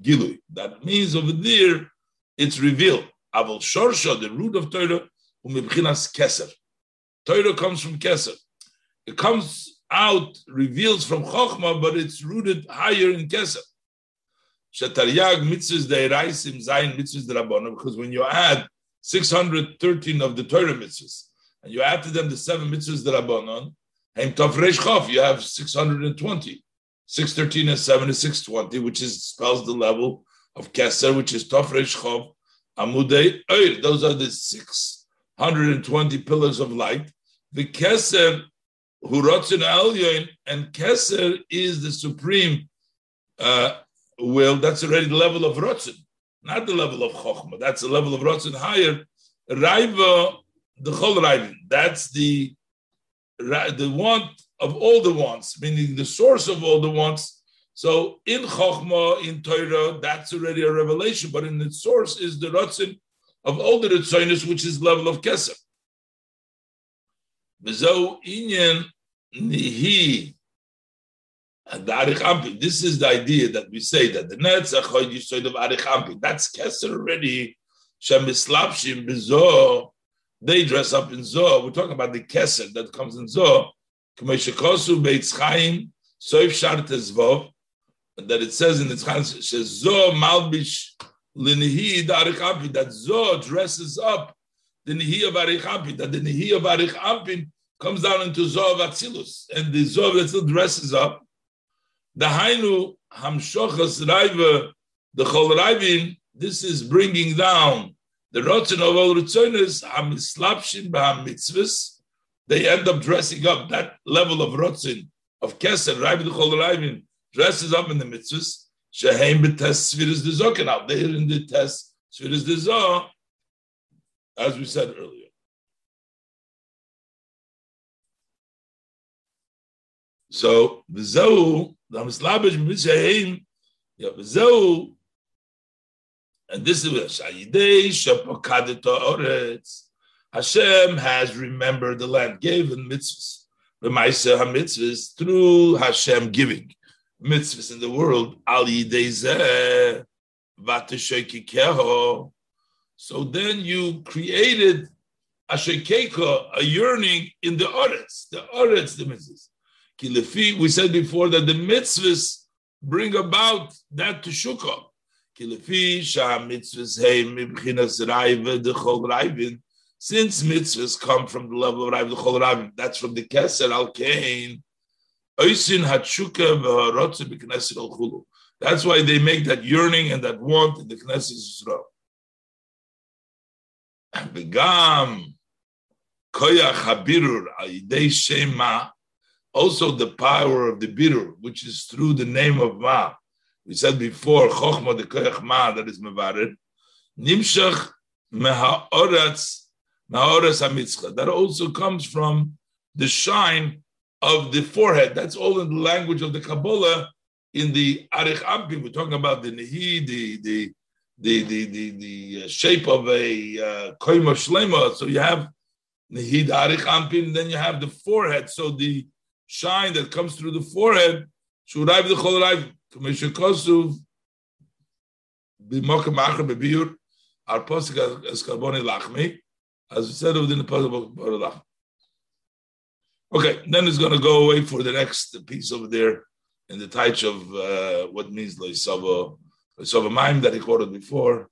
gilui. That means over there it's revealed. The root of Torah. Torah comes from keser. It comes out, reveals from chokhmah, but it's rooted higher in keser. Shetaryag mitzvahs deiraisim zayin mitzvahs derabbanon. Because when you add 613 of the Torah mitzvahs, and you add to them the seven mitzvahs derabbanon, Haim Tafresh Chof, you have 620. 613 and 7 is 620, which is spells the level of Keser, which is Tafresh Chof, Amudei Oir. Those are the 620 pillars of light. The Keser, Hurotzin Elyon, and Keser is the supreme uh, will. That's already the level of Rotzin, not the level of Chokhmah. That's the level of Rotzin higher. Raiva, the Chol Raivin, that's the the want of all the wants, meaning the source of all the wants. So in Chokhmah, in Torah, that's already a revelation, but in its source is the Ratzin of all the Ritzoinus, which is level of Keser. This is the idea that we say that the Netzach Yisoid of Arich That's Kesser already. Shemislapshim bezo. They dress up in Zoh. We're talking about the Kesser that comes in Zoh. K'meshekosu Beitz Soif Shar Tezvov. That it says in the Tzchaim Shezo Malbish Linihi Arich That Zoh dresses up the Nihi of Arich That the Nihi of Arich comes down into of Atzilus. And the of Atzilus dresses up the Hainu Hamshochas Raiva, the Chol Raivin, this is bringing down the Rotzen of all Ritzonis, Hamislapshin Baham Mitzvahs. They end up dressing up that level of Rotzen, of Keser, Raivin, the Chol Raivin, dresses up in the Mitzvahs. Sheheim b'tes Sfiris de Zokin out there in the test Sfiris de Zoh, as we said earlier. So the Zoh the Mislabish Mishaim, Yabzeu, and this is Shayidei Shapokadita Oretz. Hashem has remembered the land, given mitzvahs. The Maisa HaMitzvahs through Hashem giving mitzvahs in the world. Al Yidei Vatashekikeho. So then you created a shekeka, a yearning in the Oretz, the Oretz, the mitzvahs we said before that the mitzvahs bring about that to shukah. Since mitzvahs come from the level of Raiv Chol Raivin, that's from the Keser Al Kain. That's why they make that yearning and that want in the Knesset Yisrael. Also the power of the birur, which is through the name of Ma. We said before, Chochma de Koyach Ma, that is Mevared. Nimshach Mehaoratz, Mehaoratz HaMitzcha. That also comes from the shine of the forehead. That's all in the language of the Kabbalah. In the Arich Anpin, we're talking about the Nehi, the, the, the, the, the, the uh, shape of a uh, Koyma Shlema. So you have Nehi, the Arich Anpin, then you have the forehead. So the shine that comes through the forehead, shurayv the chol rayv, k'meshe kosuv, b'mokem acher b'biur, our posik as karboni lachmi, as we said within the posik lachmi. Okay, then it's going to go away for the next piece over there in the touch of uh, what means loisava, the maim that he quoted before.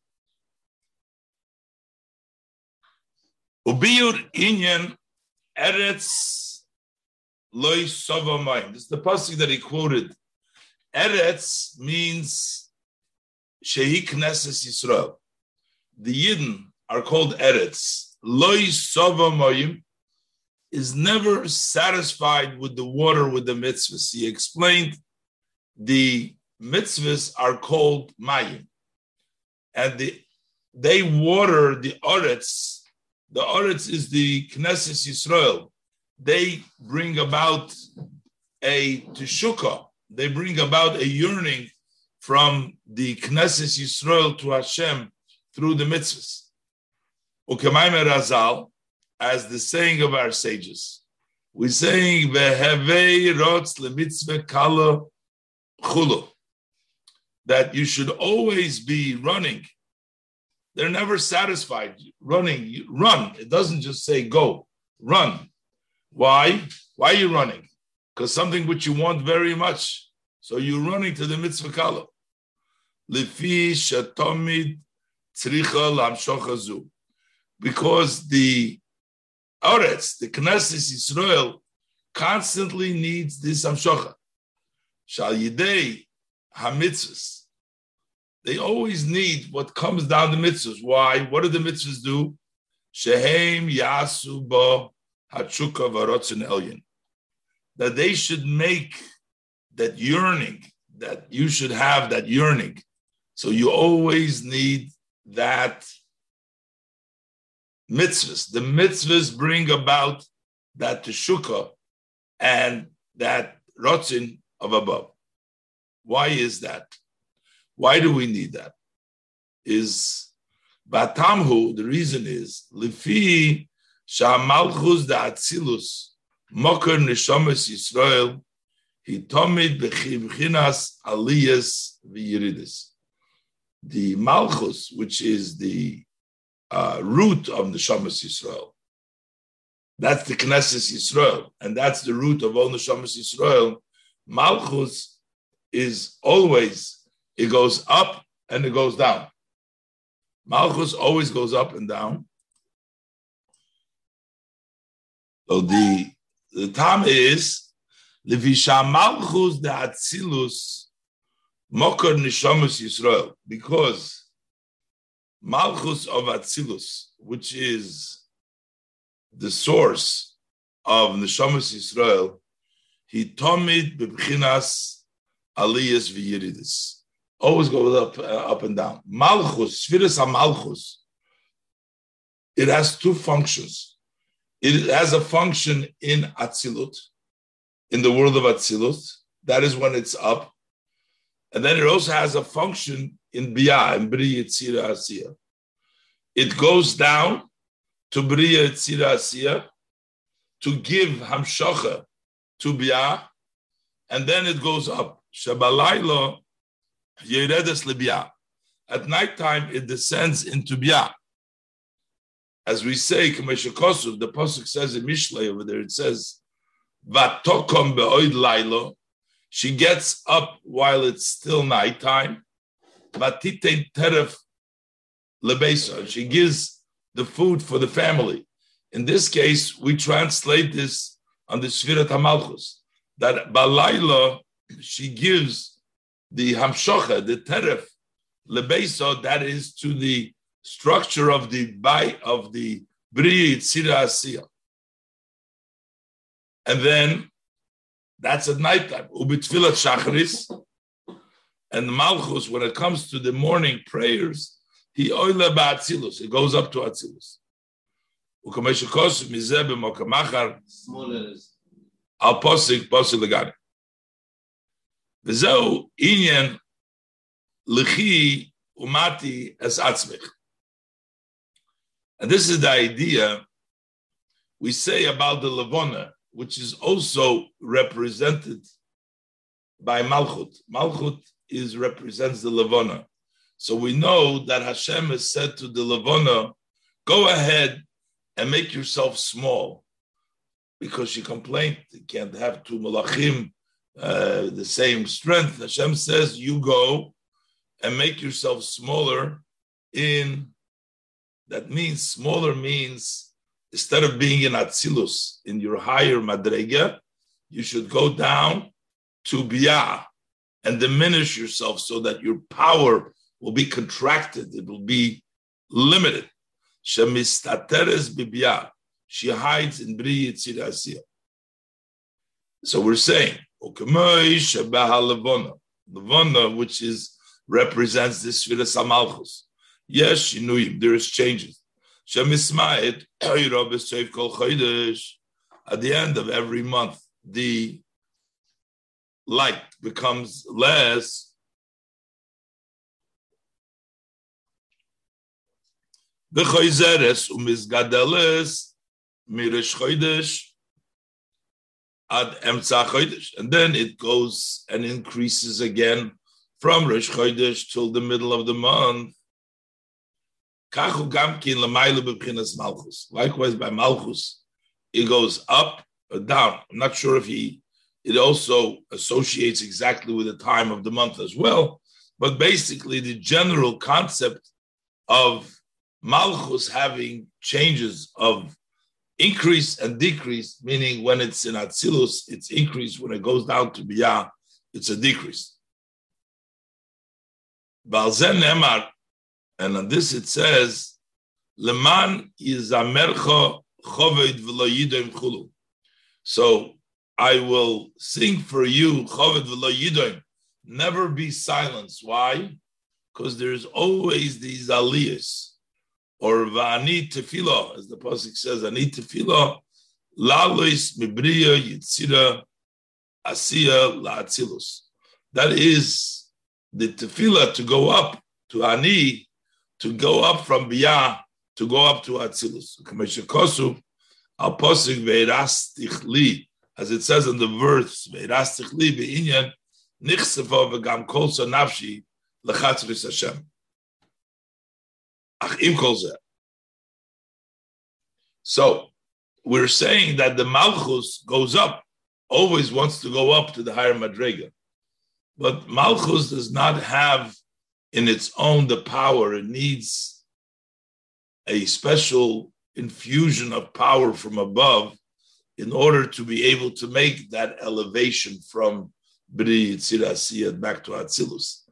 Ubiyur inyan eretz loy sovamayim. This is the passage that he quoted. Eretz means shehi knesses Yisrael. The Yidden are called Eretz. Loy sovamayim is never satisfied with the water with the mitzvahs. He explained the mitzvahs are called mayim, and the, they water the Eretz. The Eretz is the Knesset Yisrael they bring about a teshuka, they bring about a yearning from the Knesset Yisrael to Hashem through the mitzvahs. Ukemaime Razal, as the saying of our sages, we're saying vehevei rotz lemitzvah kala chulu, that you should always be running. They're never satisfied. Running, run. It doesn't just say go, run. Why? Why are you running? Because something which you want very much. So you're running to the mitzvah kala. Lefi shatomid tzricha Because the Aretz, the Knesset Israel, constantly needs this amshocha. Shal yidei hamitzvahs. They always need what comes down the mitzvahs. Why? What do the mitzvahs do? Shehem yasu bo hachuka varotzin elyon. That they should make that yearning, that you should have that yearning. So you always need that mitzvahs. The mitzvahs bring about that teshuka and that rotzin of above. Why is that? Why do we need that? Is Batamhu, the reason is Lifi Shamalchus da Atzilus Mokar Neshamas Yisrael Hitomid Bechivchinas Aliyas V'Yiridis. The Malchus, which is the uh, root of Neshamas Yisrael, that's the Knesset Yisrael, and that's the root of all Neshamas Yisrael. Malchus is always it goes up and it goes down. Malchus always goes up and down. So the the time is Levisha Malchus de Atzilus Mokar Nishamus Yisrael because Malchus of Atzilus, which is the source of Neshamas Yisrael, he tomid bebchinas aliyas v'yiridis. Always goes up, uh, up and down. Malchus, Sfiris Malchus, it has two functions. It has a function in Atzilut, in the world of Atzilut. That is when it's up. And then it also has a function in Biyah, in Bri Yitzira Asiya. It goes down to Bria Yitzira Asiya to give Hamshacha to Biyah, and then it goes up. Shabalaylo Yeredes Libya. At night time, it descends into Bia. As we say, Kameshakosuf, the Pasuk says in Mishlei over there, it says, Vatokom be'oid lailo. She gets up while it's still nighttime. Vatite teref lebesa. She gives the food for the family. In this case, we translate this on the Sfirat HaMalchus, that Balayla, she gives the hamshocha, the teref, lebeso, that is to the structure of the bite of the bri tzira asiya. And then that's at nighttime. Ubitfilat shachris. And malchus, when it comes to the morning prayers, he oile ba'atzilus. It goes up to atzilus. Mizeh b'mokamachar. Al posik posik legani. וזהו עניין לכי umati as atzmich. And this is the idea we say about the Levona, which is also represented by Malchut. Malchut is represents the Levona. So we know that Hashem has said to the Levona, go ahead and make yourself small. Because she complained, you can't have two malachim uh, the same strength. Hashem says, you go and make yourself smaller in, that means smaller means instead of being in Atzilus, in your higher Madrega, you should go down to Biyah and diminish yourself so that your power will be contracted, it will be limited. She hides in Bri Yitzir So we're saying Levona, which is represents the Sfiras Amalchus. Yes, she knew him. there is changes. At the end of every month, the light becomes less. The Choizeres umizgadeles mirish chodesh ad chodesh, and then it goes and increases again from Rosh Chodesh till the middle of the month. Likewise, by malchus, it goes up or down. I'm not sure if he. It also associates exactly with the time of the month as well, but basically the general concept of malchus having changes of increase and decrease, meaning when it's in Atzilus, it's increase. When it goes down to Biyah, it's a decrease. Balzen Nemar, and on this it says, Leman is Yizamercha Choved V'lo Yidoim Chulu. So I will sing for you Choved V'lo Yidoim. Never be silenced. Why? Because there's always these aliyahs or va'ani tefillah, as the pasuk says, ani tefillah, lalois mibriya yitzira asiya la'atzilus. That is the tefillah to go up to ani, to go up from biyah, to go up to atzilus. Kosu, al pasuk ve'erastich li, as it says in the verse, ve'erastich li be'inyan, nichsefa v'gam kol nafshi lechatzris Hashem. So we're saying that the Malchus goes up, always wants to go up to the higher Madrega. But Malchus does not have in its own the power. It needs a special infusion of power from above in order to be able to make that elevation from Bri Yitzirasiyat back to Atzilus.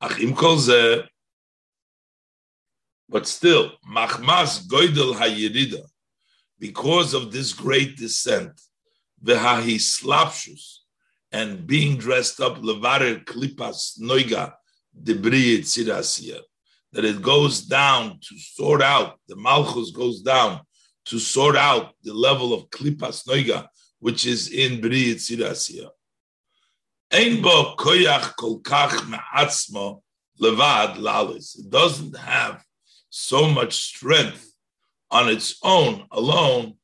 Achim kol but still, machmas goydel hayirida, because of this great descent, vehahi slapshus, and being dressed up levarer klipas noiga debri that it goes down to sort out, the malchus goes down to sort out the level of klipas noiga, which is in bri tzirasiya. Ein bo koyach kol kach levad lalis. It doesn't have so much strength on its own alone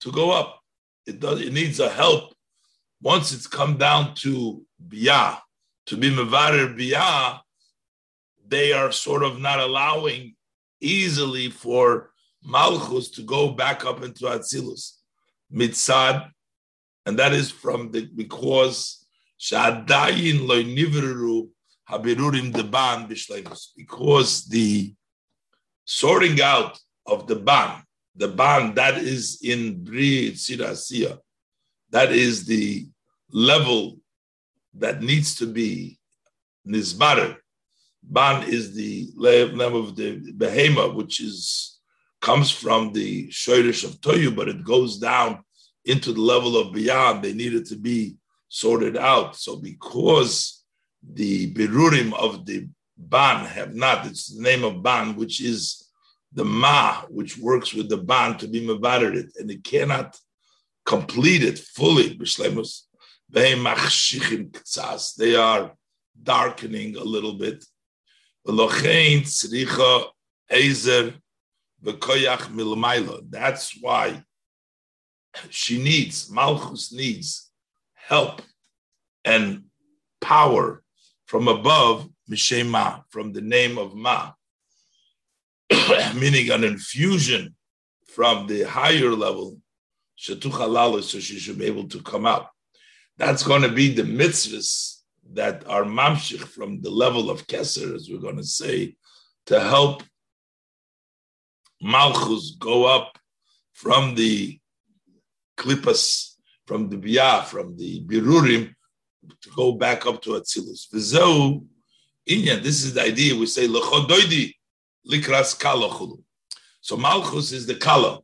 to go up. It does. It needs a help. Once it's come down to biyah, to be mevarer biyah, they are sort of not allowing easily for malchus to go back up into atzilus, mitzad, and that is from the because shadayin loy nivru habirurim deban bishleimus because the sorting out of the ban, the ban that is in Bri Tzirasiya, that is the level that needs to be Nizbarer. Ban is the name of the behema, which is comes from the Shoirish of Toyu, but it goes down into the level of beyond. They needed to be sorted out. So because the Berurim of the ban have not. It's the name of ban, which is the ma, which works with the ban to be mevared and it cannot complete it fully. They are darkening a little bit. That's why she needs, Malchus needs help and power from above Mishema, from the name of Ma, meaning an infusion from the higher level, Shatuchalala, so she should be able to come out. That's going to be the mitzvahs that are mamshich from the level of Keser, as we're going to say, to help Malchus go up from the klippas, from the biyah, from the birurim, to go back up to Atzilus. Inyan, this is the idea. We say likras So malchus is the kala,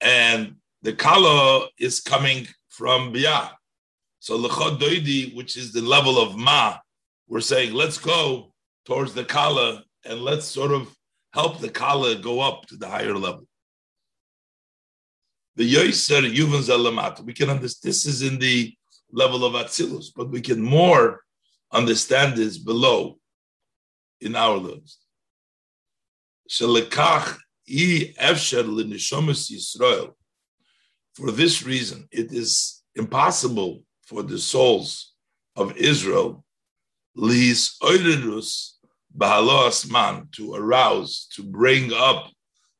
and the kala is coming from biyah. So lechodoidi, which is the level of ma, we're saying let's go towards the kala and let's sort of help the kala go up to the higher level. The yoiser yuvan zalamat. We can understand this is in the level of atzilus, but we can more understand this below in our lives. For this reason, it is impossible for the souls of Israel lis man to arouse, to bring up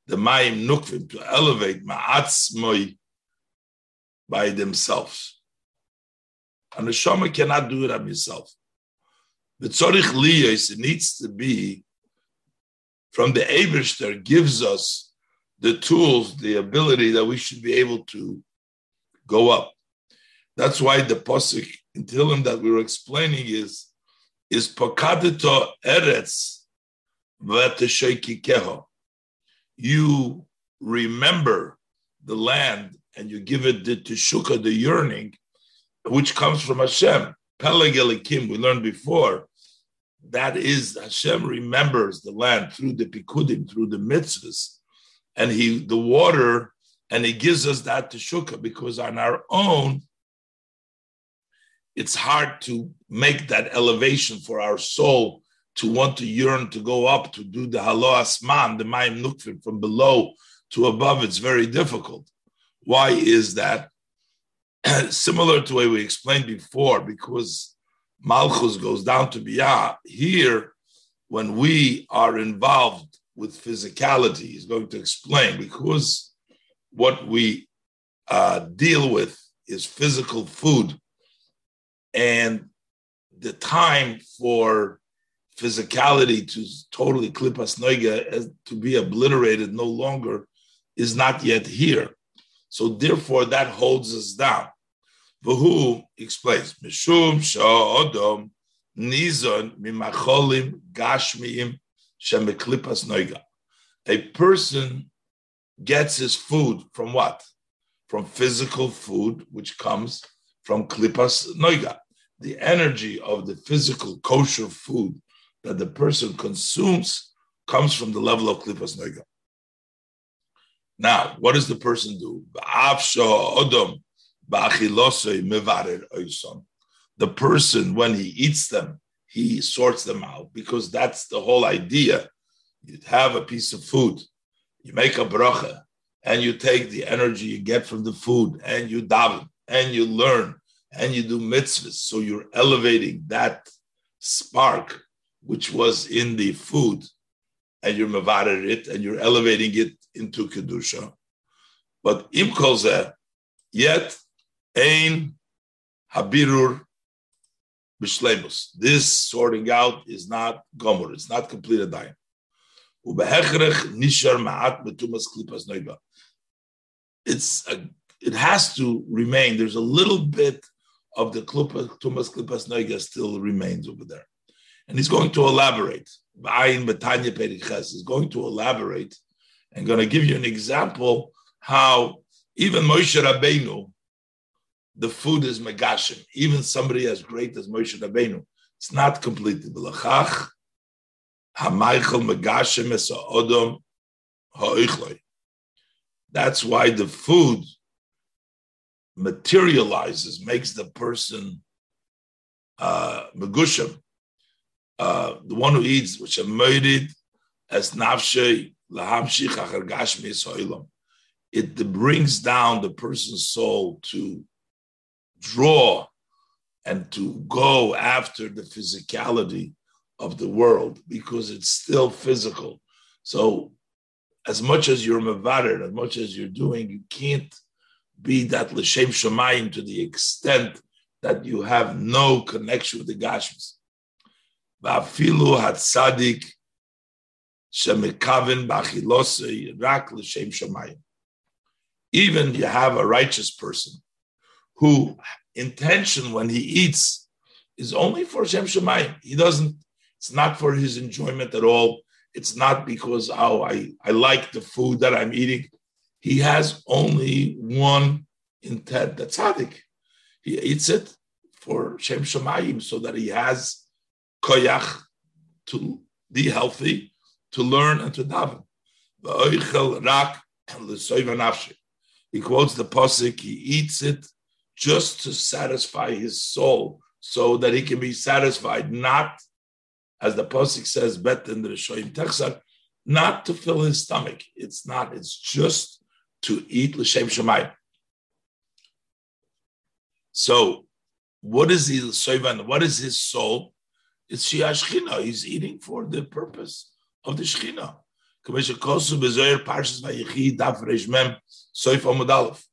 the mayim nukvim, to elevate ma'atzmoi by themselves. And the Shama cannot do it of himself. The tzorich liyos, it needs to be from the Eberster gives us the tools, the ability that we should be able to go up. That's why the posik in Tehillim that we were explaining is is pokadito eretz keho. You remember the land and you give it the teshuka, the yearning, which comes from Hashem. Peleg Elikim, we learned before, that is Hashem remembers the land through the pikudim, through the mitzvahs, and he the water, and he gives us that teshuka because on our own, it's hard to make that elevation for our soul to want to yearn to go up to do the halo asman, the mayim nukvim from below to above. It's very difficult. Why is that? Similar to way we explained before, because Malchus goes down to Biyah. Here, when we are involved with physicality, he's going to explain because what we uh, deal with is physical food, and the time for physicality to totally klipas noiga to be obliterated no longer is not yet here. So therefore, that holds us down. Vahu explains, Mishum Sha'odom Nizon Mimacholim Gashmiim Shemeklipas Noiga. A person gets his food from what? From physical food, which comes from Klipas Noiga. The energy of the physical kosher food that the person consumes comes from the level of Klipas Noiga. Now, what does the person do? The person, when he eats them, he sorts them out because that's the whole idea. You have a piece of food, you make a bracha, and you take the energy you get from the food, and you daven, and you learn, and you do mitzvahs. So you're elevating that spark which was in the food, and you're mavarer it, and you're elevating it into kedusha. But im yet Ein habirur b'shlemus. This sorting out is not gomer. It's not completed dying. nishar ma'at betumas klipas noiga. It's a, it has to remain. There's a little bit of the tumas klipas noiga still remains over there, and he's going to elaborate. Ba'ayin betanya periches is going to elaborate and going to give you an example how even Moshe Rabbeinu the food is megashim. Even somebody as great as Moshe Rabbeinu, it's not completely belachach. Hamaychel megashim es odom ha'ichloi. That's why the food materializes, makes the person uh, megushim. Uh, the one who eats, which are murdered as nafshe lahamshich achar gashmi It brings down the person's soul to draw and to go after the physicality of the world because it's still physical. So, as much as you're mavared, as much as you're doing, you can't be that l'shem shemayim to the extent that you have no connection with the gashmis. Va'afilu hatzadik shemekaven b'achilose rak l'shem shemayim. Even you have a righteous person who intention when he eats is only for Shem Shemayim. He doesn't, it's not for his enjoyment at all. It's not because, oh, I, I like the food that I'm eating. He has only one intent, that's tzaddik. He eats it for Shem Shemayim so that he has koyach to be healthy, to learn and to daven. He quotes the posik, he eats it just to satisfy his soul so that he can be satisfied, not, as the Pasuk says, bet in the not to fill his stomach. It's not, it's just to eat L'Shem Shemayim. So, what is the Soivan? What is his soul? It's Shia He's eating for the purpose of the Shechina. Soif Amud Aleph.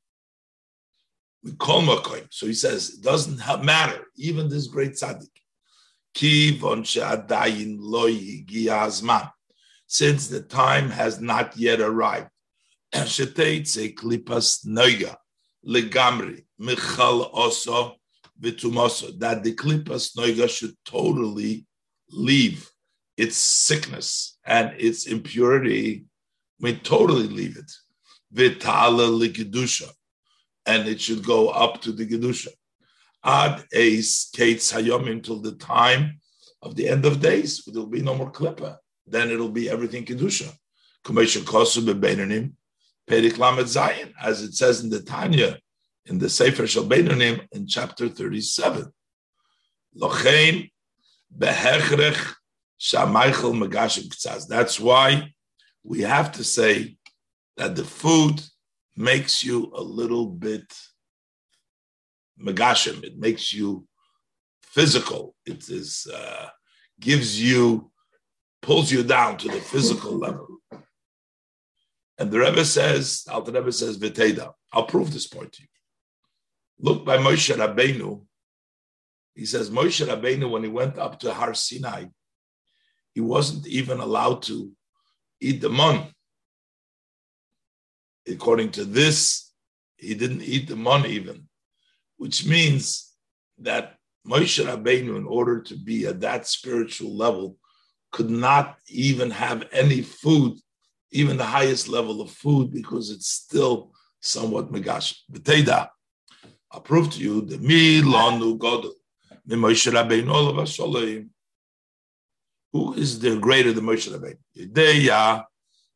So he says, it doesn't matter, even this great tzaddik. Since the time has not yet arrived, that the klipas noiga should totally leave its sickness and its impurity, we totally leave it. Vitala and it should go up to the gedusha. Ad eis kates hayom until the time of the end of days. There will be no more klippa. Then it'll be everything kedusha. Kumesha kosu bebeinanim perik lamed zayin, as it says in the Tanya in the Sefer Shal Beinanim in chapter 37. Lochein behechrech shamaichel megashim ktsaz. That's why we have to say that the food makes you a little bit megashim. It makes you physical. It is uh, gives you pulls you down to the physical level. And the Rebbe says, Alter Rebbe says, Viteda. I'll prove this point to you. Look by Moshe Rabbeinu. He says Moshe Rabbeinu, when he went up to Har Sinai, he wasn't even allowed to eat the mon. According to this, he didn't eat the mon even, which means that Moshe Rabbeinu, in order to be at that spiritual level, could not even have any food, even the highest level of food, because it's still somewhat megash. B'teida, I'll prove to you the milanu godel, Moshe Rabbeinu olav Who is the greater than Moshe Rabbeinu? Yedeya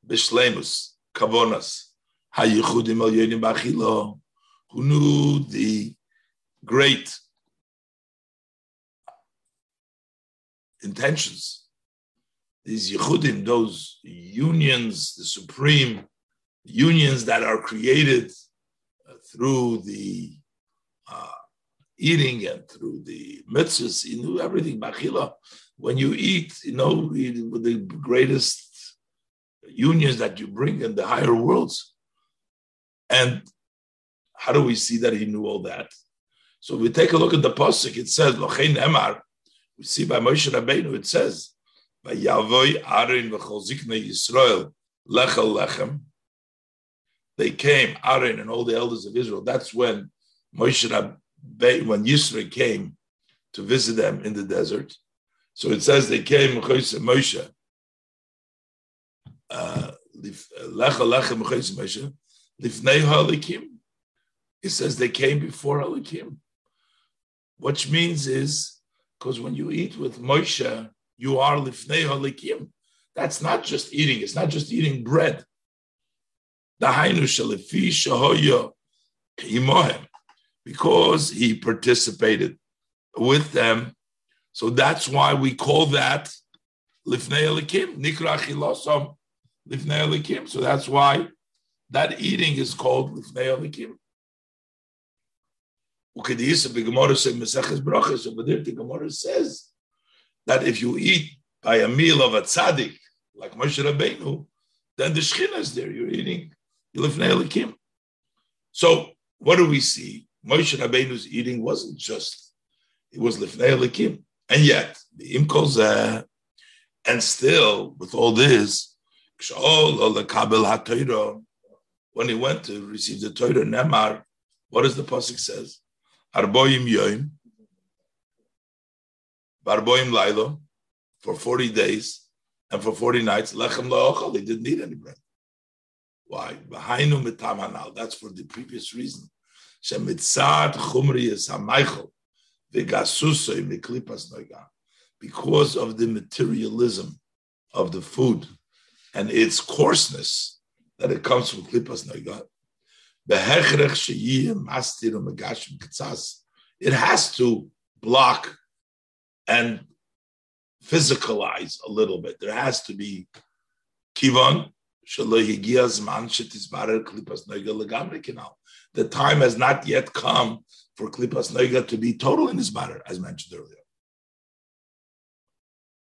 b'shlemus kavonas Who knew the great intentions, these yichudim, those unions, the supreme unions that are created uh, through the uh, eating and through the mitzvahs, you know everything. Bachila, when you eat, you know the greatest unions that you bring in the higher worlds. And how do we see that he knew all that? So we take a look at the pasuk. It says, "Lochein Emar." We see by Moshe Rabbeinu. It says, "By Yavoy Aaron v'chol ziknei Yisrael lechel lechem." They came, Aaron and all the elders of Israel. That's when Moshe Rabbeinu, when Yisro came to visit them in the desert. So it says they came Moshe. Uh, Moshe lifnei halikim. It says they came before halikim, which means is because when you eat with Moshe, you are lifnei halikim. That's not just eating. It's not just eating bread. Because he participated with them. So that's why we call that lifnei elikim, nikra chilosom lifnei elikim. So that's why that eating is called lifnei elikim. Ukediyisa b'gemara say meseches brachas. Over the Gemara says that if you eat by a meal of a tzaddik like Moshe Rabbeinu, then the shechina is there. You're eating lifnei elikim. So what do we see? Moshe Rabbeinu's eating wasn't just, it was Lifnei Elikim. And yet, the Imkol and still, with all this, when he went to receive the Torah, Nemar, what does the Pasuk says? Arboim Yoim, Barboim Lailo, for 40 days and for 40 nights, Lechem La'ochel, they didn't eat any bread. Why? That's for the previous reason. Shemitzad chumriyas hamaychel v'gasusay miklipas noiga. Because of the materialism of the food and its coarseness that it comes from klipas noiga. It has to block and physicalize a little bit. There has to be now the time has not yet come for Klipas Noiga to be total in his matter, as mentioned earlier.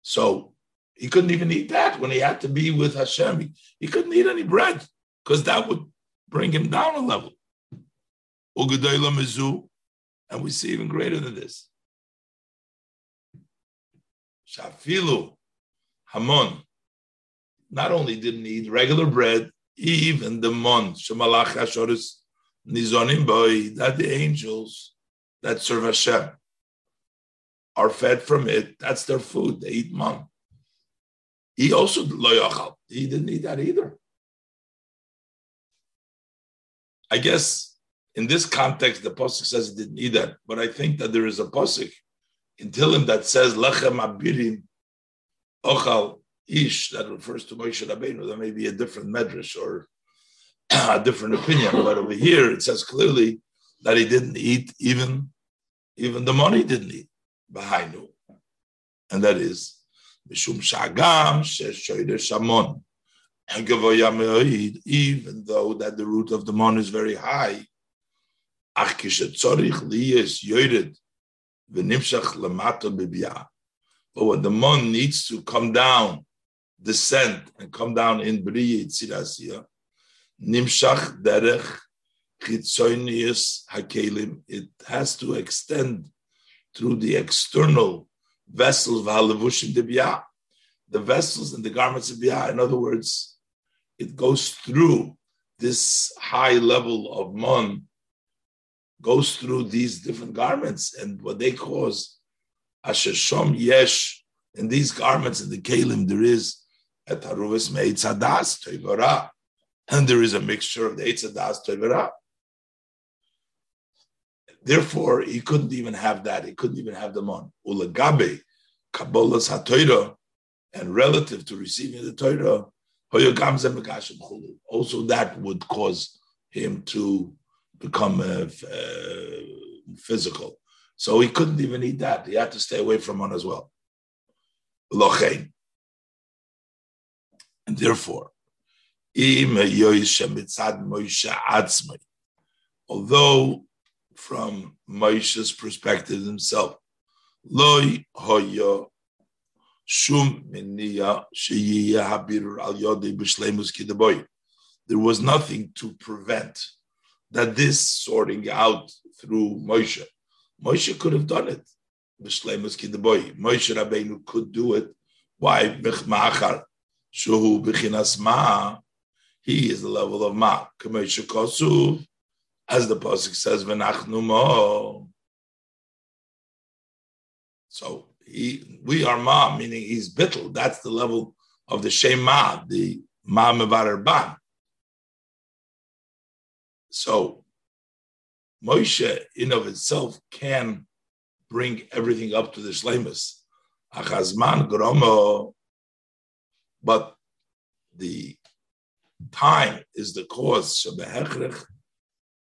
So he couldn't even eat that when he had to be with Hashem. He, couldn't eat any bread because that would bring him down a level. And we see even greater than this. Shafilu Hamon not only didn't eat regular bread, even the mon shemalach hashoris nizonim boy that the angels that serve Hashem are fed from it. That's their food. They eat man. He also lo He didn't eat that either. I guess in this context, the pasuk says he didn't eat that, but I think that there is a pasuk in Tillim that says lechem abirim ochal ish that refers to Moshe Rabbeinu. There may be a different medrash or a different opinion, but over here it says clearly that he didn't eat even even the money didn't eat behind and that is mishum shagam sheshoyde shamon even though that the root of the mon is very high, but when the mon needs to come down, descend and come down in B'riya Yitzirasiya, nimshach derech chitzonius hakelim, it has to extend through the external vessels v'halevushim debiyah, the vessels and the garments of biyah. In other words, it goes through this high level of mon, goes through these different garments, and what they cause ashashom yesh in these garments in the kalim there is a taruvis meitzadas toivara, and there is a mixture of the eitzadas toivara. Therefore, he couldn't even have that. He couldn't even have them on. Ulagabe, Kabbalah's HaTorah, and relative to receiving the Torah, also, that would cause him to become uh, uh, physical. So he couldn't even eat that. He had to stay away from one as well. And therefore, although from Moshe's perspective himself, loy hoyo Shum There was nothing to prevent that this sorting out through Moshe. Moshe could have done it. B'shleimus kidaboy. Moshe Rabbeinu could do it. Why? B'chmachar. Shuhu b'chinas ma. He is the level of ma. Kamesha kosuv. As the pasuk says, v'nachnu mo. So he, we are ma, meaning he's bittel. That's the level of the shema, the ma mevarer ban. So Moshe, in of itself, can bring everything up to the shlemus. Achazman gromo, but the time is the cause. Shebehechrech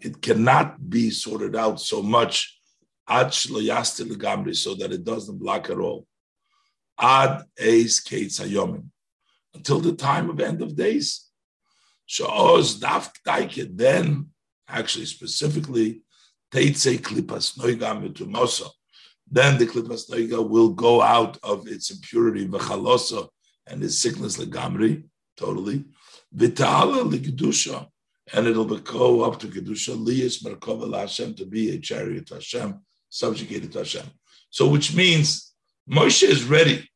it cannot be sorted out so much so that it doesn't block at all ad eis kates hayomim, until the time of end of days. Sha'oz daf daike, then actually specifically teitze klipas noiga mitumosa. Then the klipas noiga will go out of its impurity v'chalosa and its sickness legamri, totally. Vitala ligdusha, and it'll be go up to kedusha liyas merkova Hashem to be a chariot Hashem, subjugated to Hashem. So, which means Moshe is ready,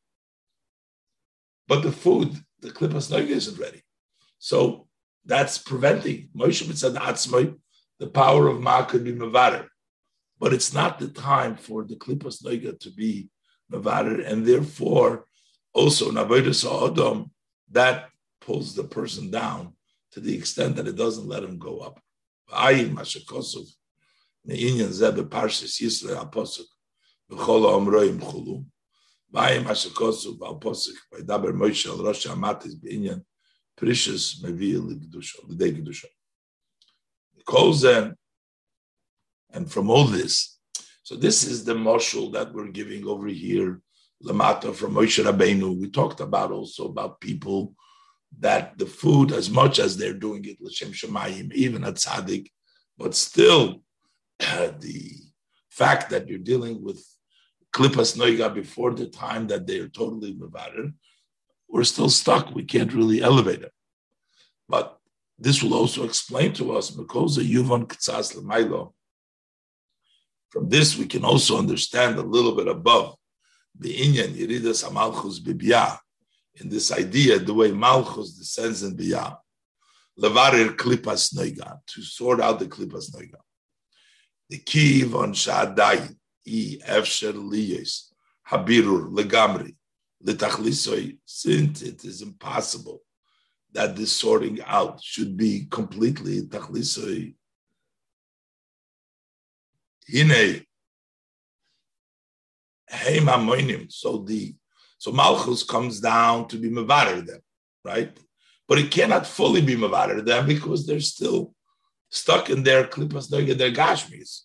but the food, the klippas noga isn't ready. So that's preventing Moshe mitzad atzmai. The power of ma could be but it's not the time for the klippas noga to be mevader, and therefore also navodas adam that pulls the person down to the extent that it doesn't let him go up. Vayim Hashakosu Val Posik by Daber Moshe Al Rosh Amatis Beinyan Precious Mevi L'Gdusha L'Dei Gdusha. Calls them, and from all this, so this is the marshal that we're giving over here, Lamata from Moshe Rabbeinu. We talked about also about people that the food, as much as they're doing it, l'shem shemayim, even at tzaddik, but still uh, the fact that you're dealing with klipas noiga before the time that they're totally mevarer, we're still stuck. We can't really elevate it. But this will also explain to us Mekoza Yuvan Ktsas Lemailo. From this, we can also understand a little bit above the Inyan Yeridas Amalchus Bibya, in this idea, the way Malchus descends in Biyah, Levarir Klipas Noiga, to sort out the Klipas Noiga. The Kiv on Shadai, E. Efsher Liyos, Habirur, Legamri, Letachlisoi, since it is impossible that this sorting out should be completely Tachlisoi. Hine, Heim Amoinim, So the so Malchus comes down to be Mavarer them, right? But it cannot fully be Mavarer them because they're still stuck in their Klippas Noga, their Gashmis.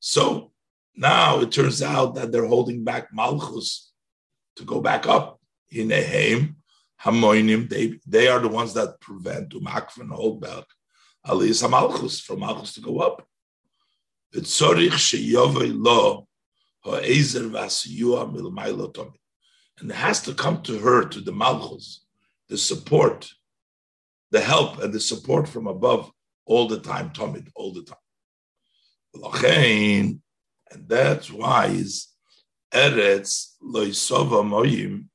So now it turns out that they're holding back Malchus to go back up. In Ehem, Hamoinim, they, they are the ones that prevent Umakf and hold back Aliyah Malchus, from Malchus to go up. V'tzorich sheyovei lo ha'ezer v'asiyua milmailo tomit and it has to come to her, to the Malchus, the support, the help and the support from above all the time, Tomid, all the time. And that's why is Eretz Loisova Moyim.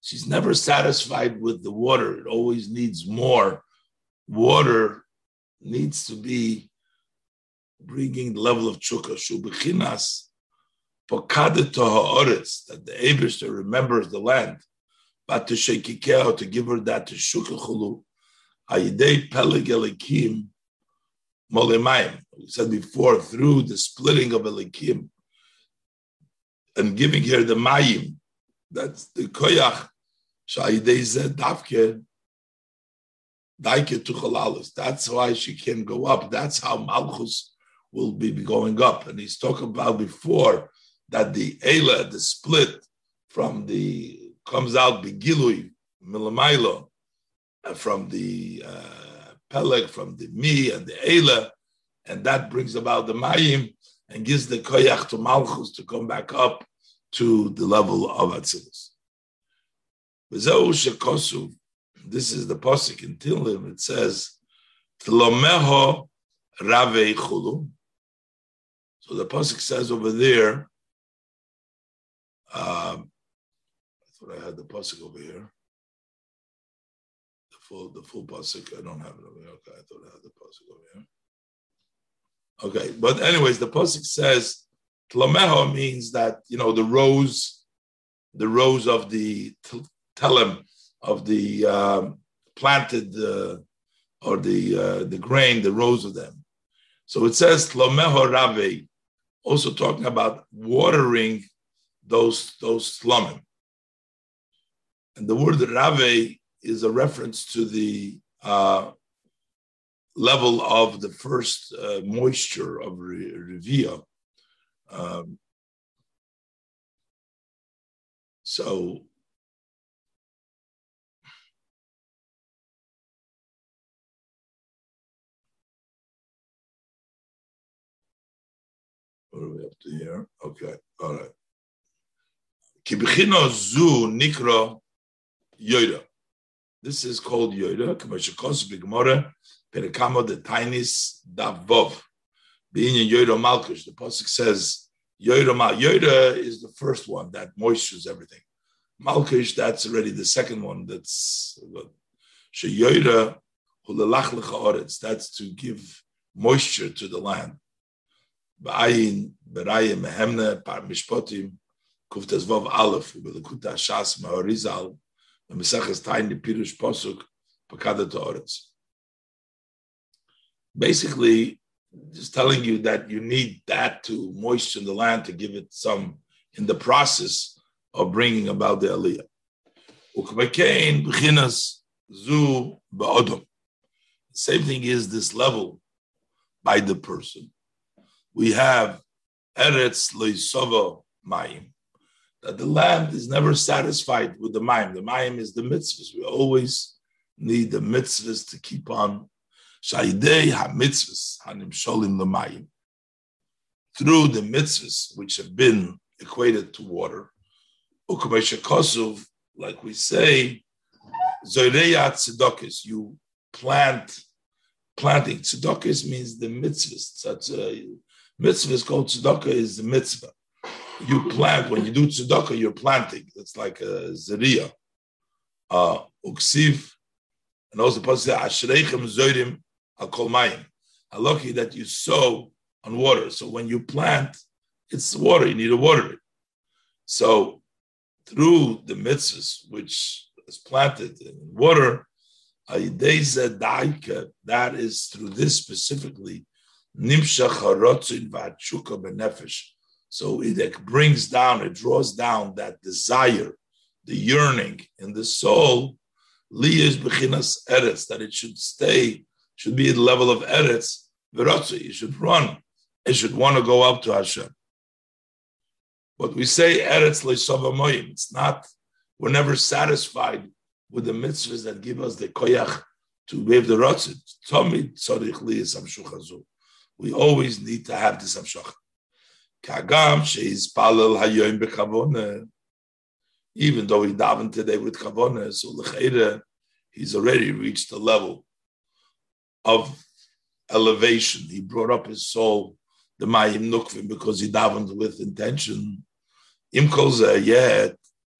She's never satisfied with the water. It always needs more. Water needs to be bringing the level of chukka. Shubichinas that the Abishter remembers the land, but to Shekikeo, to give her that to Shukachulu, Ayidei Peleg Elikim Molemayim. We said before, through the splitting of Elikim and giving her the Mayim, that's the Koyach, Shayidei Zed Davke. That's why she can go up. That's how Malchus will be going up. And he's talking about before that the Eila, the split from the, comes out Begilui, Milamailo, uh, from the uh, Peleg, from the Mi and the Eila, and that brings about the Mayim and gives the Koyach to Malchus to come back up to the level of Atzilus. This is the Pasuk in Tilim, it says, Tlomeho Rave Chulu. So the Pasuk says over there, um, I I had the pasuk over here. The full, the full pasuk. I don't have it over here. Okay, I thought I had the pasuk over here. Okay, but anyways, the pasuk says tlameho means that you know the rows, the rows of the telem of the um, planted uh, or the uh, the grain, the rows of them. So it says tlameho rave, also talking about watering those those slumim. And the word rave is a reference to the uh, level of the first uh, moisture of revia. Um, so what are we up to here? Okay, all right. Kibchino zu nikro yoida. This is called Yoda, yoida. Kamashakos bigmora perekamo the tainis davov. Being in yoida malkush, the pasuk says yoida mal. Yoida is the first one that moistures everything. Malkush, that's already the second one. That's sheyoida hulalach lecha That's to give moisture to the land. Ba'ayin berayim mehemne par mishpotim Kuftas Vav Aleph, Belekuta Shas Mahorizal, and Mesachas Tain the Pirush Posuk, Pakada Toretz. Basically, just telling you that you need that to moisten the land to give it some in the process of bringing about the Aliyah. Ukbekain B'chinas Zu Ba'odom. Same thing is this level by the person. We have Eretz Leisova Mayim that the land is never satisfied with the mayim. The mayim is the mitzvahs. We always need the mitzvahs to keep on. Shaidei ha-mitzvahs hanim sholim mayim. Through the mitzvahs which have been equated to water, like we say, zoreya tzedakis, you plant, planting. Tzedakis means the mitzvahs. That's uh, a mitzvah called tzedakah is the mitzvah you plant when you do tzedakah, you're planting. It's like a zeriya. Uh, uksiv, and also pasuk ashreichem zoirim al kol mayim. Lucky that you sow on water. So when you plant, it's water. You need to water it. So through the mitzvahs which is planted in water, that is through this specifically, nimshach harotzin v'atshuka benefesh so it brings down, it draws down that desire, the yearning in the soul, liyas bechinas eretz, that it should stay, should be at the level of eretz, virotzi, it should run, it should want to go up to Hashem. But we say eretz le'savamoyim, it's not, we're never satisfied with the mitzvahs that give us the koyach to wave the rotzit. We always need to have this amshach. Kagam she's palel hayoim bekavona. Even though he davened today with kavona, so l'cheira, he's already reached the level of elevation. He brought up his soul, the mayim nukvim, because he davened with intention. Im kol yet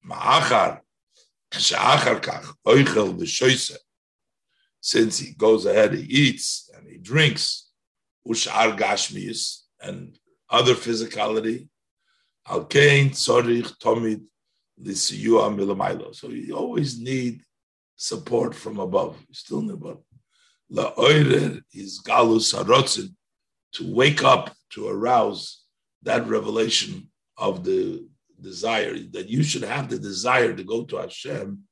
ma'achar she'achar kach oichel. Since he goes ahead, he eats and he drinks, ushar gashmius, and other physicality. Al kain tzorich tomid lisiyua milamaylo. So you always need support from above. You still need above. La oirer is galus harotzin to wake up to arouse that revelation of the desire that you should have the desire to go to Hashem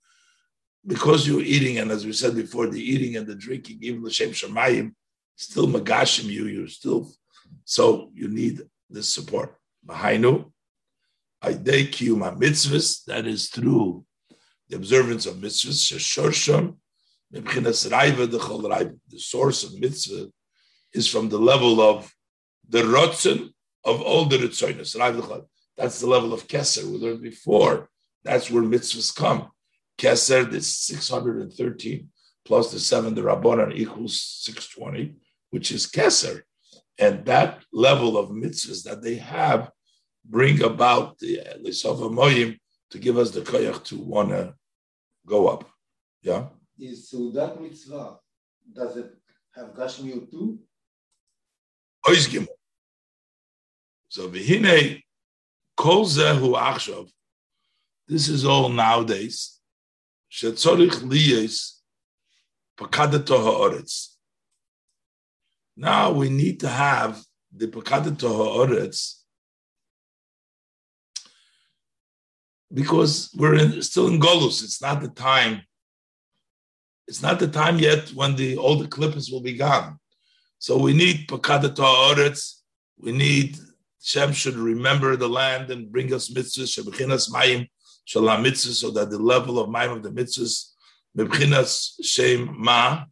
because you're eating, and as we said before, the eating and the drinking, even the Shem Shemayim, still magashim you, you're still so you need this support. Mahainu, Aidei Kiyuma mitzvahs, that is through the observance of mitzvahs, Sheshorsham, the source of mitzvah is from the level of the rotzen of all the ritzonis. That's the level of keser we learned before. That's where mitzvahs come. Keser is 613 plus the seven, the rabbanon equals 620, which is keser. And that level of mitzvahs that they have bring about the Lisava Moyim to give us the koyach to want to go up. Yeah? Is so that mitzvah, does it have Gashmiut too? Oizgimu. So v'hine kol zehu achshav. This is all nowadays. Shetzorich liyes pakadato ha'oretz. Now we need to have the Pekadet Ha'oretz because we're in, still in Golus. It's not the time. It's not the time yet when the all the clippers will be gone. So we need Pekadet Ha'oretz. We need Shem should remember the land and bring us mitzvahs, shebechinas mayim, shalam mitzvahs, so that the level of mayim of the mitzvahs, bechinas shem ma,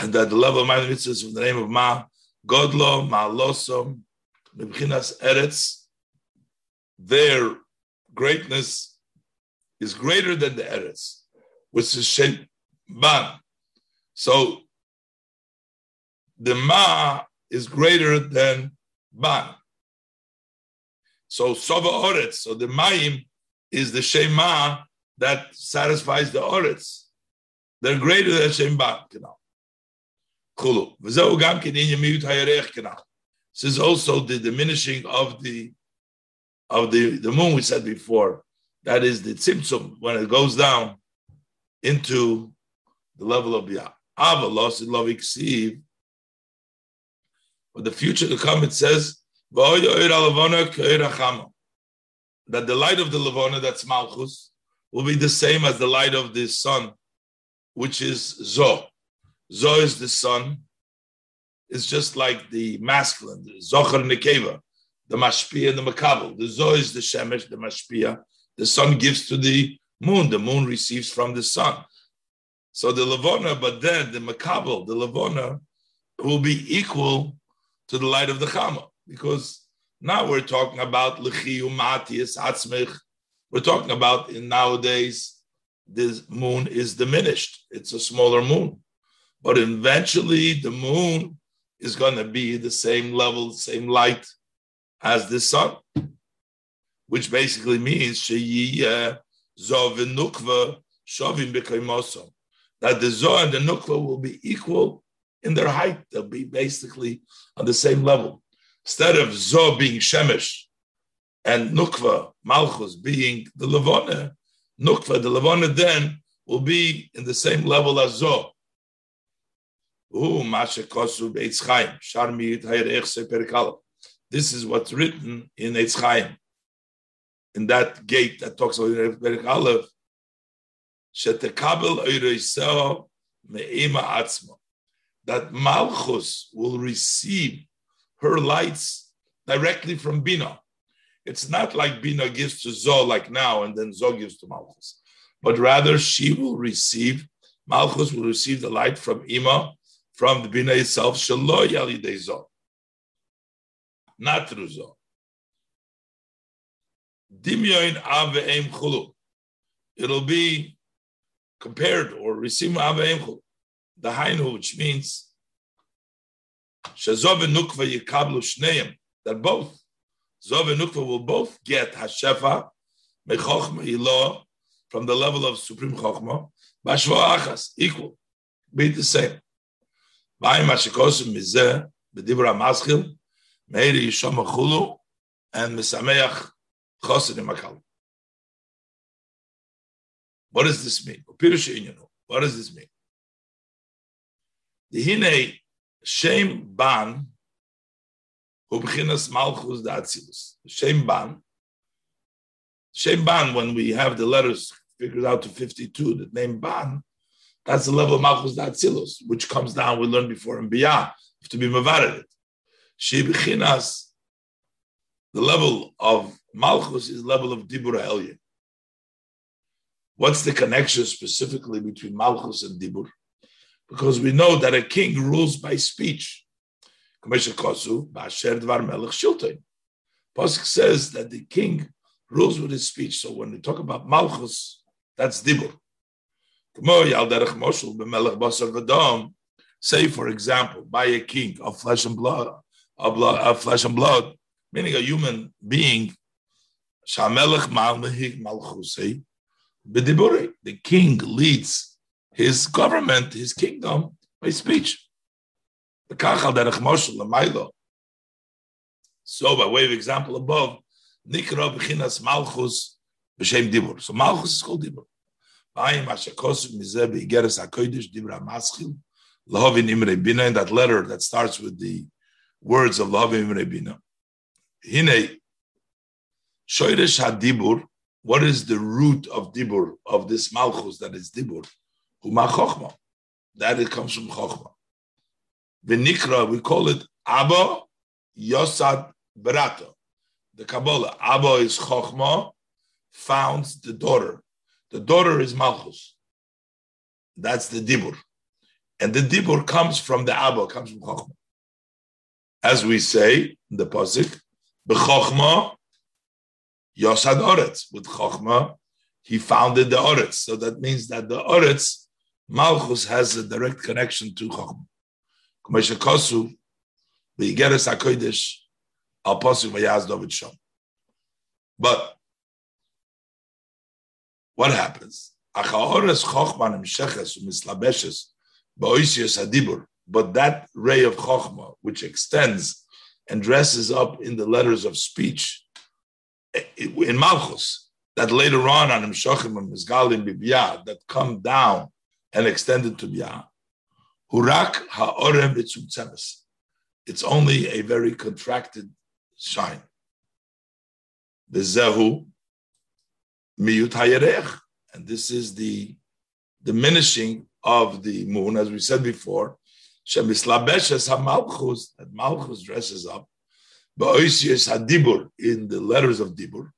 and that the level of my mitzvah is from the name of Ma, Godlo, Ma Losom, Mibchinas Eretz, their greatness is greater than the Eretz, which is Shem Ban. So the Ma is greater than Ban. So Sova Oretz, so the Mayim is the Shema that satisfies the Oretz. They're greater than Shem Ban. You know. This is also the diminishing of the of the, the moon we said before. That is the tzimtzum when it goes down into the level of Biyah. Ava lost love But the future to come, it says that the light of the Levona, that's Malchus, will be the same as the light of the sun, which is Zoh. Zoh is the sun. It's just like the masculine, the Zohar Nekeva, the Mashpia and the Makabel. The Zoh is the Shemesh, the Mashpia, the sun gives to the moon, the moon receives from the sun. So the Lavona, but then the Makabel, the Lavona, will be equal to the light of the Chama. Because now we're talking about Lechiu Matias Atzmich. We're talking about in nowadays, this moon is diminished. It's a smaller moon. But eventually the moon is going to be the same level, same light as the sun, which basically means uh, that the Zoh and the Nukva will be equal in their height. They'll be basically on the same level. Instead of Zoh being Shemesh and Nukva, Malchus being the Levona, Nukva, the Levona then will be in the same level as Zoh. This is what's written in Eitz Chaim, in that gate that talks about Perik Aleph. That Malchus will receive her lights directly from Bina. It's not like Bina gives to Zoh like now and then Zoh gives to Malchus, but rather she will receive, Malchus will receive the light from Ima from the Bina itself, Shalo Yalidei Zoh. Not through Zoh. Dimyoin Aveim Chulu. It'll be compared or receive Aveim Chulu. The Hainu, which means Shazov Nukva Yikablu Shneim, that both Zov and will both get Hashefa, Mechochma Ilo, from the level of Supreme Chochma, Bashvo Achas, equal, be the same. What does this mean? What does this mean? The Hine Shem Ban, Ubchinas Malchus da Atzilus. Shem Ban, Shem Ban, when we have the letters figured out to 52, the name Ban, that's the level of Malchus Datzilus, which comes down, we learned before in Biyah, to be Mavarid. She Bechinas, the level of Malchus is level of Dibur Elyon. What's the connection specifically between Malchus and Dibur? Because we know that a king rules by speech. Pasuk says that the king rules with his speech. So when we talk about Malchus, that's Dibur. Say, for example, by a king of flesh and blood, of, blood, of flesh and blood, meaning a human being, the king leads his government, his kingdom, by speech. So, by way of example above. So Malchus is called Dibur. In that letter that starts with the words of Lahavin Imre Bina. Hine, Shoirish HaDibur, what is the root of Dibur, of this Malchus that is Dibur? Huma Chochma. That it comes from Chochma. Nikra, we call it Abba Yosad Berato. The Kabbalah, Abba is Chochma, founds the daughter. The daughter is Malchus. That's the Dibur. And the Dibur comes from the Abba, comes from Chochmah. As we say in the Pasik, B'Chochmah Yosad Oretz. With Chochmah, he founded the Oretz. So that means that the Oretz, Malchus has a direct connection to Chochmah. Kumesha Kosu, V'Yigeres HaKodesh, Al Pasuk V'Yaz David Shom. But what happens? But that ray of chokhmah, which extends and dresses up in the letters of speech in Malchus, that later on on Imshachim and Mizgalim Bibiyah, that come down and extended to Biyah, Hurak ha'orem b'tzumtzemes. It's only a very contracted shine. Bezehu miyut hayerech, and this is the diminishing of the moon, as we said before. Shemislabeshes hamalchus, that malchus dresses up. Ba'oisius hadibur in the letters of dibur,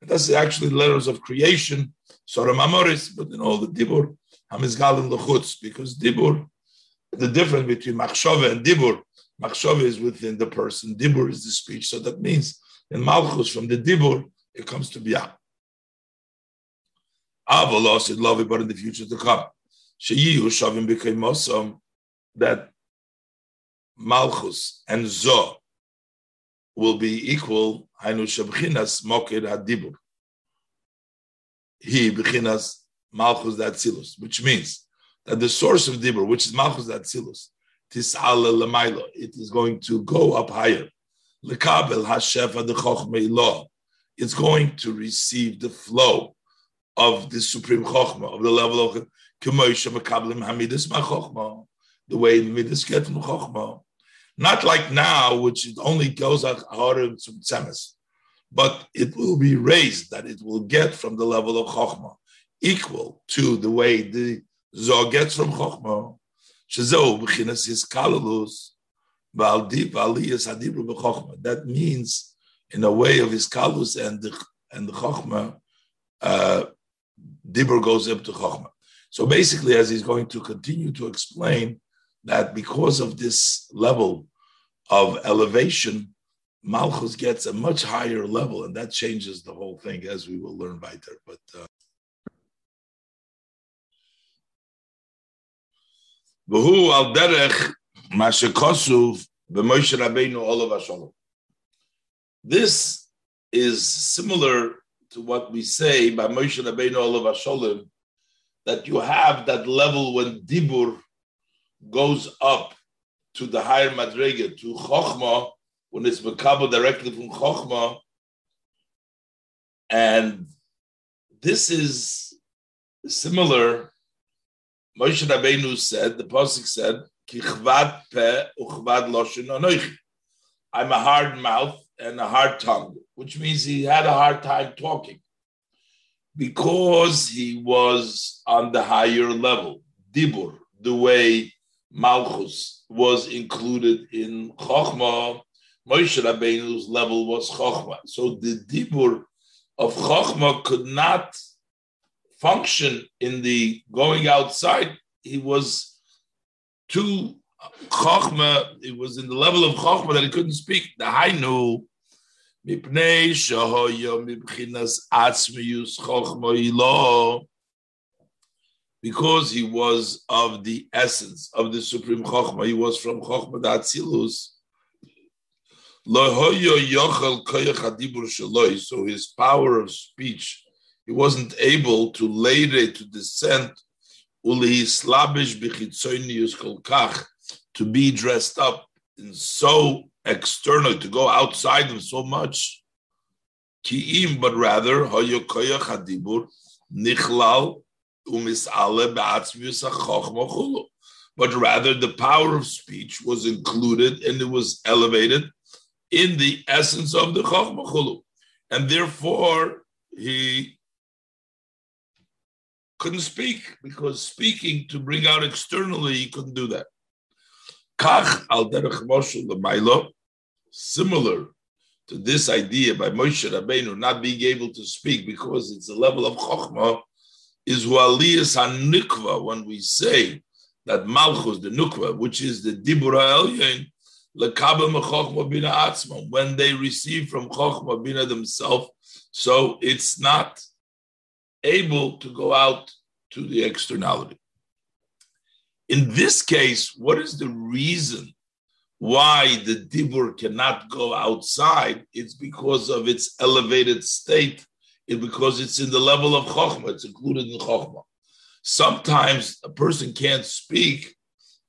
And That's actually letters of creation, Soram Amoris, but in all the Dibur, Hamizgal and Lechutz, because Dibur, the difference between Machshava and Dibur, Machshava is within the person, Dibur is the speech. So that means in Malchus, from the Dibur, it comes to Biyah. Avala said, love it, but in the future to come. Sheyihu Shavim became Mosam, that Malchus and Zoh will be equal. Hainu Shabchinas Mokir Hadibur. He Bechinas Malchus Datzilus, which means that the source of Dibur, which is Malchus Datzilus, Tis'ala Lamailo, it is going to go up higher. Lekabel Hashefa the Chochmei It's going to receive the flow of the supreme chokhmah, of the level of kemoisha mekablim hamidus ma the way midas get from chokhmah. Not like now, which it only goes out harder to tzemes, but it will be raised that it will get from the level of chokhmah, equal to the way the zoh gets from chokhmah. Shezeu b'chinas his kalulus That means, in a way of his kalus and the and the chokhmah, uh, Dibur goes up to Chokhmah. So basically, as he's going to continue to explain that because of this level of elevation, Malchus gets a much higher level, and that changes the whole thing, as we will learn later. But uh, This is similar to what we say by Moshe Rabbeinu Olav Hasholim, that you have that level when Dibur goes up to the higher Madrega, to Chochma, when it's Makabo directly from Chochma. And this is similar. Moshe Rabbeinu said, the Pasuk said, pe loshin. I'm a hard mouth and a hard tongue, which means he had a hard time talking because he was on the higher level, Dibur, the way Malchus was included in Chochmah. Moshe Rabbeinu's level was Chochmah. So the Dibur of Chochmah could not function in the going outside. He was too Chochmah, it was in the level of Chochmah that he couldn't speak. The Hainu, Mipnei Shahoyo Mibchinas Atzmius Chochmah Ilo, because he was of the essence of the Supreme Chochmah, he was from Chochmah Datzilus. So his power of speech, he wasn't able to later to descend to be dressed up so external, to go outside of so much. Ki'im, but rather, but rather the power of speech was included and it was elevated in the essence of the chokhmah and therefore he couldn't speak because speaking to bring out externally he couldn't do that Kach al derech Moshe l'maylo, similar to this idea by Moshe Rabbeinu not being able to speak because it's a level of chokhmah, is waliyas hanikva when we say that malchus the nukva, which is the dibur ha'elyon, lekabel mechokhmah bina atzma, when they receive from chokhmah bina themselves, so it's not able to go out to the externality. In this case, what is the reason why the dibur cannot go outside? It's because of its elevated state. It's because it's in the level of chokhmah. It's included in chokhmah. Sometimes a person can't speak.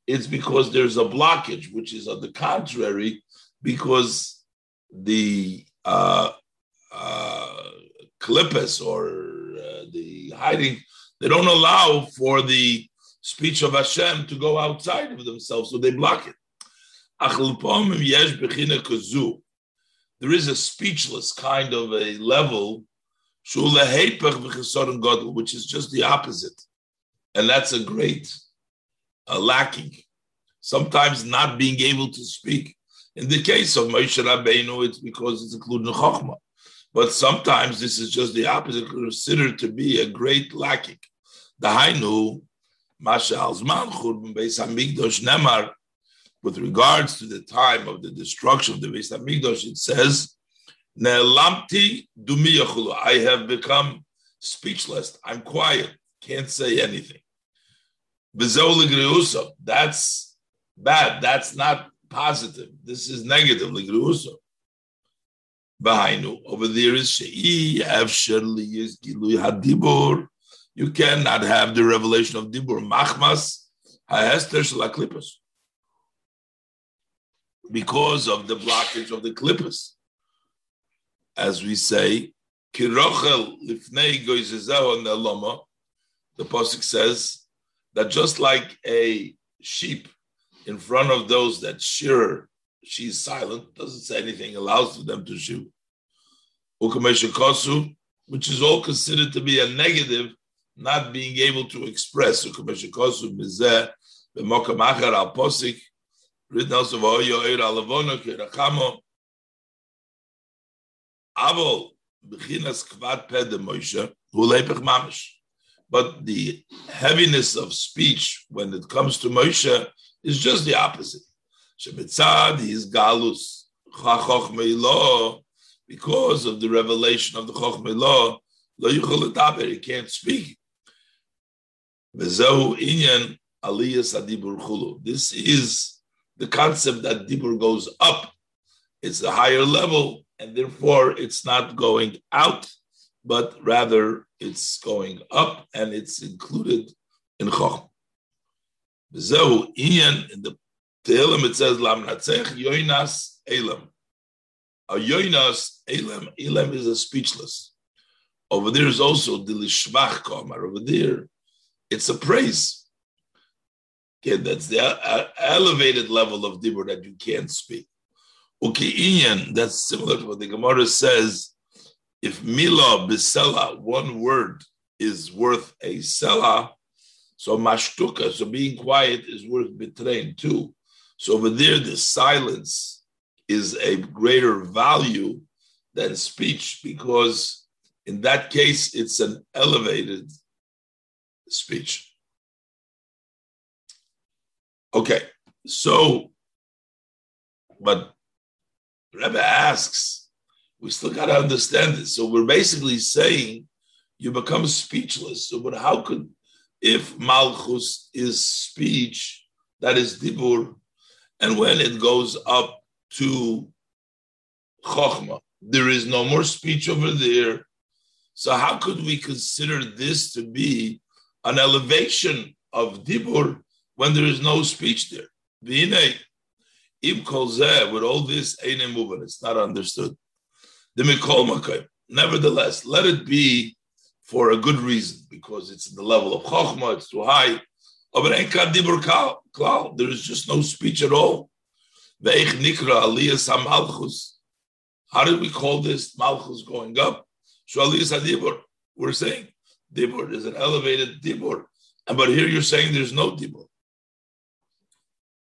It's because there's a blockage, which is on the contrary, because the uh, uh, klippus or uh, the hiding, they don't allow for the speech of Hashem to go outside of themselves, so they block it. There is a speechless kind of a level, which is just the opposite. And that's a great uh, lacking. Sometimes not being able to speak. In the case of Moshe Rabbeinu, it's because it's included in Chokhmah. But sometimes this is just the opposite, considered to be a great lacking. The Hainu, with regards to the time of the destruction of the Beis Hamikdash, it says, Ne'lamti dumiyachulu. I have become speechless. I'm quiet. Can't say anything. That's bad. That's not positive. This is negative. Behind over there is hadibur. You cannot have the revelation of dibur machmas because of the blockage of the klippus. As we say, kirochel lifnei neloma. The pasuk says that just like a sheep in front of those that shear, she's silent, doesn't say anything, allows for them to shoot. Ukameshakosu, which is all considered to be a negative, not being able to express. But the heaviness of speech when it comes to Moshe is just the opposite. Shebetzad is galus chachok because of the revelation of the chokhmeh law. Lo he can't speak. This is the concept that dibur goes up. It's a higher level, and therefore it's not going out but rather it's going up and it's included in Chochm. In the Tehillim it says Lam Natzech Yoinas Elam. A Yoinas Elam Elam is a speechless. Over there is also the Lishmach. Over there, it's a praise. Okay, that's the elevated level of dibur that you can't speak. Okay, Ian, that's similar to what the Gemara says if mila bisela, one word is worth a sela, so mashtuka, so being quiet is worth betrain too. So over there, the silence is a greater value than speech because in that case, it's an elevated speech. Okay, so, but Rebbe asks, we still got to understand this. So we're basically saying you become speechless. So, but how could, if Malchus is speech, that is Dibur, and when it goes up to Chokhmah, there is no more speech over there. So, how could we consider this to be an elevation of Dibur when there is no speech there? With all this, ain't moving. It's not understood the Mikol. Nevertheless, let it be for a good reason, because it's the level of Chokhmah, it's too high. There is just no speech at all. How did we call this Malchus going up? We're saying Dibur is an elevated Dibur. But here you're saying there's no Dibur.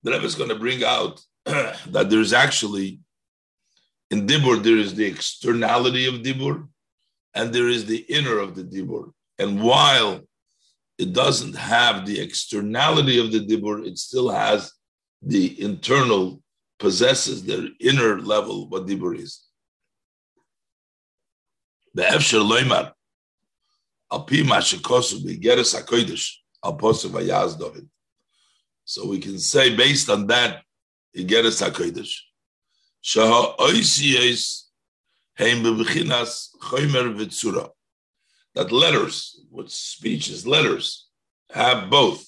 The Rebbe is going to bring out that there's actually in Dibur, there is the externality of Dibur and there is the inner of the Dibur. And while it doesn't have the externality of the Dibur, it still has the internal, possesses the inner level what Dibur is. The Efsher Loimar, Alpi Mashikosu, Begeres HaKodesh, Al Posef Ayaz David. So we can say based on that, Begeres HaKodesh, that letters, what speech is letters, have both.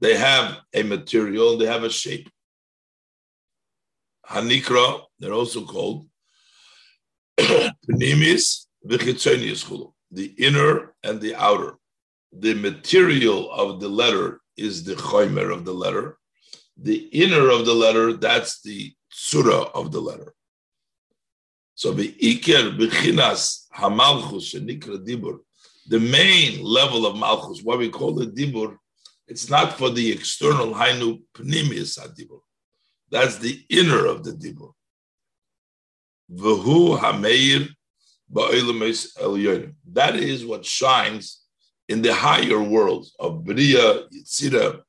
They have a material, they have a shape. Hanikra, they're also called Pnimis the inner and the outer. The material of the letter is the choimer of the letter. The inner of the letter, that's the surah of the letter. So the Iker Bechinas Hamalchus Shenikra Dibur, the main level of Malchus, what we call the Dibur, it's not for the external Hainu Pnimius Dibur. That's the inner of the Dibur. V'hu Hameir That is what shines in the higher worlds of Bria, Yitzira,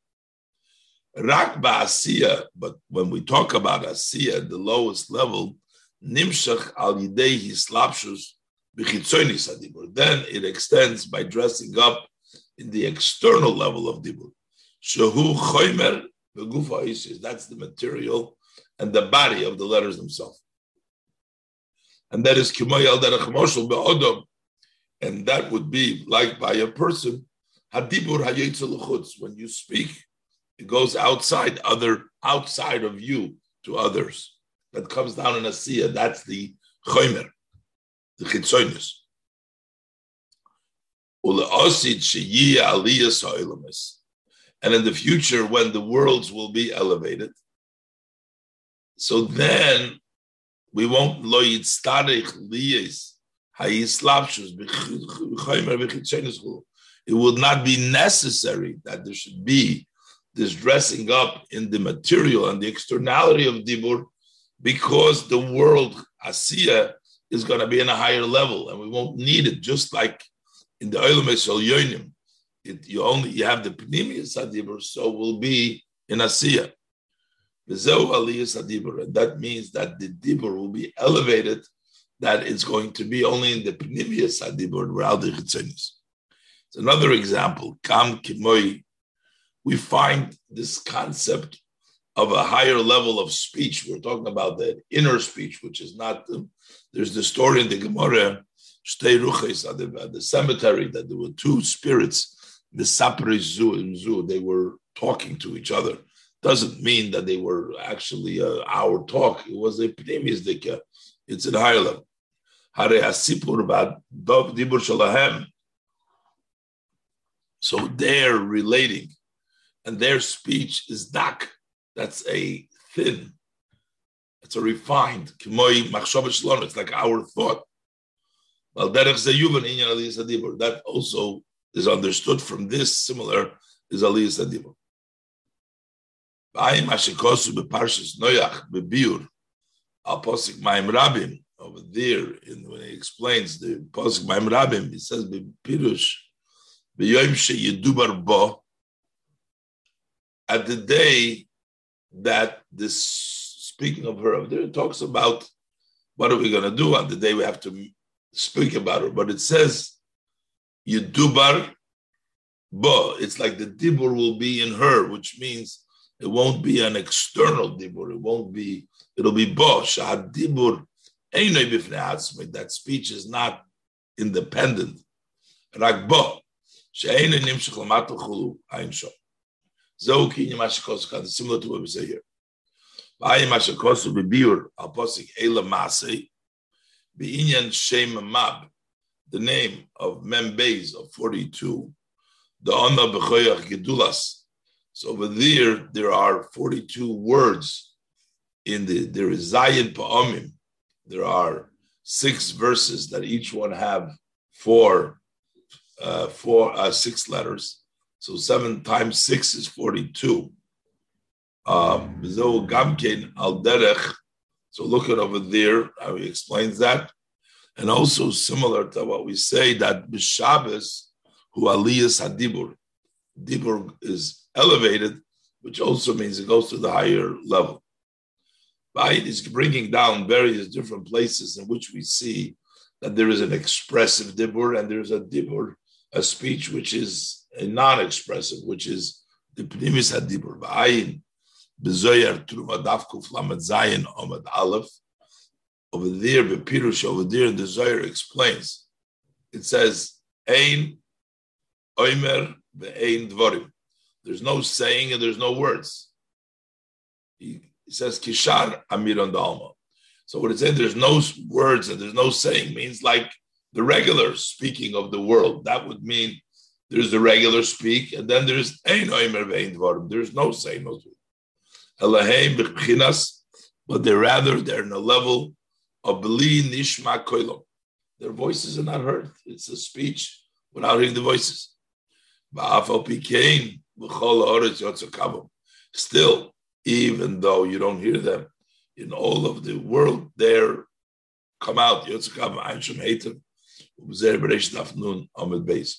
Rak Asiya. But when we talk about Asiya, the lowest level, Nimshach al Yidei Hislapshus B'chitzonis Adibur. Then it extends by dressing up in the external level of Dibur. Shahu Choymer Begufa That's the material and the body of the letters themselves. And that is Derech Moshel Be'odom and that would be like by a person, hadibur hayetzelachutz. When you speak, it goes outside other outside of you to others. That comes down in a siya. That's the choimer, the chitzonis. And in the future, when the worlds will be elevated, so then we won't lo yitztarich liyas it would not be necessary that there should be this dressing up in the material and the externality of Dibur because the world, Asiya, is going to be in a higher level and we won't need it, just like in the Olam Yonim. You only you have the Pnimius Adibur, so will be in Asiya. That means that the Dibur will be elevated that it's going to be only in the Pnimius Adibur without the Chitzonis. It's another example. Kam Kimoi, we find this concept of a higher level of speech. We're talking about the inner speech, which is not. The, there's the story in the Gemara, the cemetery, that there were two spirits, the Sapri Zu and Zu. They were talking to each other. Doesn't mean that they were actually uh, our talk. It was a pneumius dika. It's a higher level. Hare Dibur Shalahem. So they're relating, and their speech is dak. That's a thin, it's a refined. It's like our thought. Well, that also is understood from this similar is Aliyah Sadibur. Ba'im Ashikosu beParshas Noyach beBiur al Posik Maim Rabim over there, in, when he explains the Pasuk Maim Rabim, he says, Pirush, B'yoim she'yedubar bo, at the day that this, speaking of her, there it talks about what are we going to do on the day we have to speak about her. But it says, Yedubar bo, it's like the dibur will be in her, which means it won't be an external dibur, it won't be, it'll be bo, shahad dibur that speech is not independent. Ragbo, Shayna Nim Shlamatu Khulu Ain Sha. Zouki Mash Koska similar to what we say here. The name of Membeis of 42, the Ona B'choyach Gedulas. So over there, there are 42 words in the, there is Zayin Pa'omim, there are six verses that each one have four, uh, four, uh, six letters. So seven times six is forty-two. Um, so look at over there how he explains that, and also similar to what we say that b'Shabbos who aliyas hadibur, dibur is elevated, which also means it goes to the higher level. Bayit It's bringing down various different places in which we see that there is an expressive dibur and there's a dibur, a speech which is a non-expressive, which is the pnimis hadibur. Ba'ayin bezoyer truma dafkuf lamed zayin omad aleph. Over there, Bepirush, over there in the Zohar explains. It says, Ein oimer ve'ein dvorim. There's no saying and there's no words. He he says Kishar Amiron Dalma. So what it's saying, there's no words and there's no saying means like the regular speaking of the world. That would mean there's the regular speak, and then there's. There's no saying Elaheim B'chinas, but they're rather they're in a level of Beli Nishma Koilom. Their voices are not heard. It's a speech without hearing the voices. Still, even though you don't hear them in all of the world, they're come out. Yotzakav Ein Shem Heitev. Ubezer Beresh Daf Nun Amid Beis.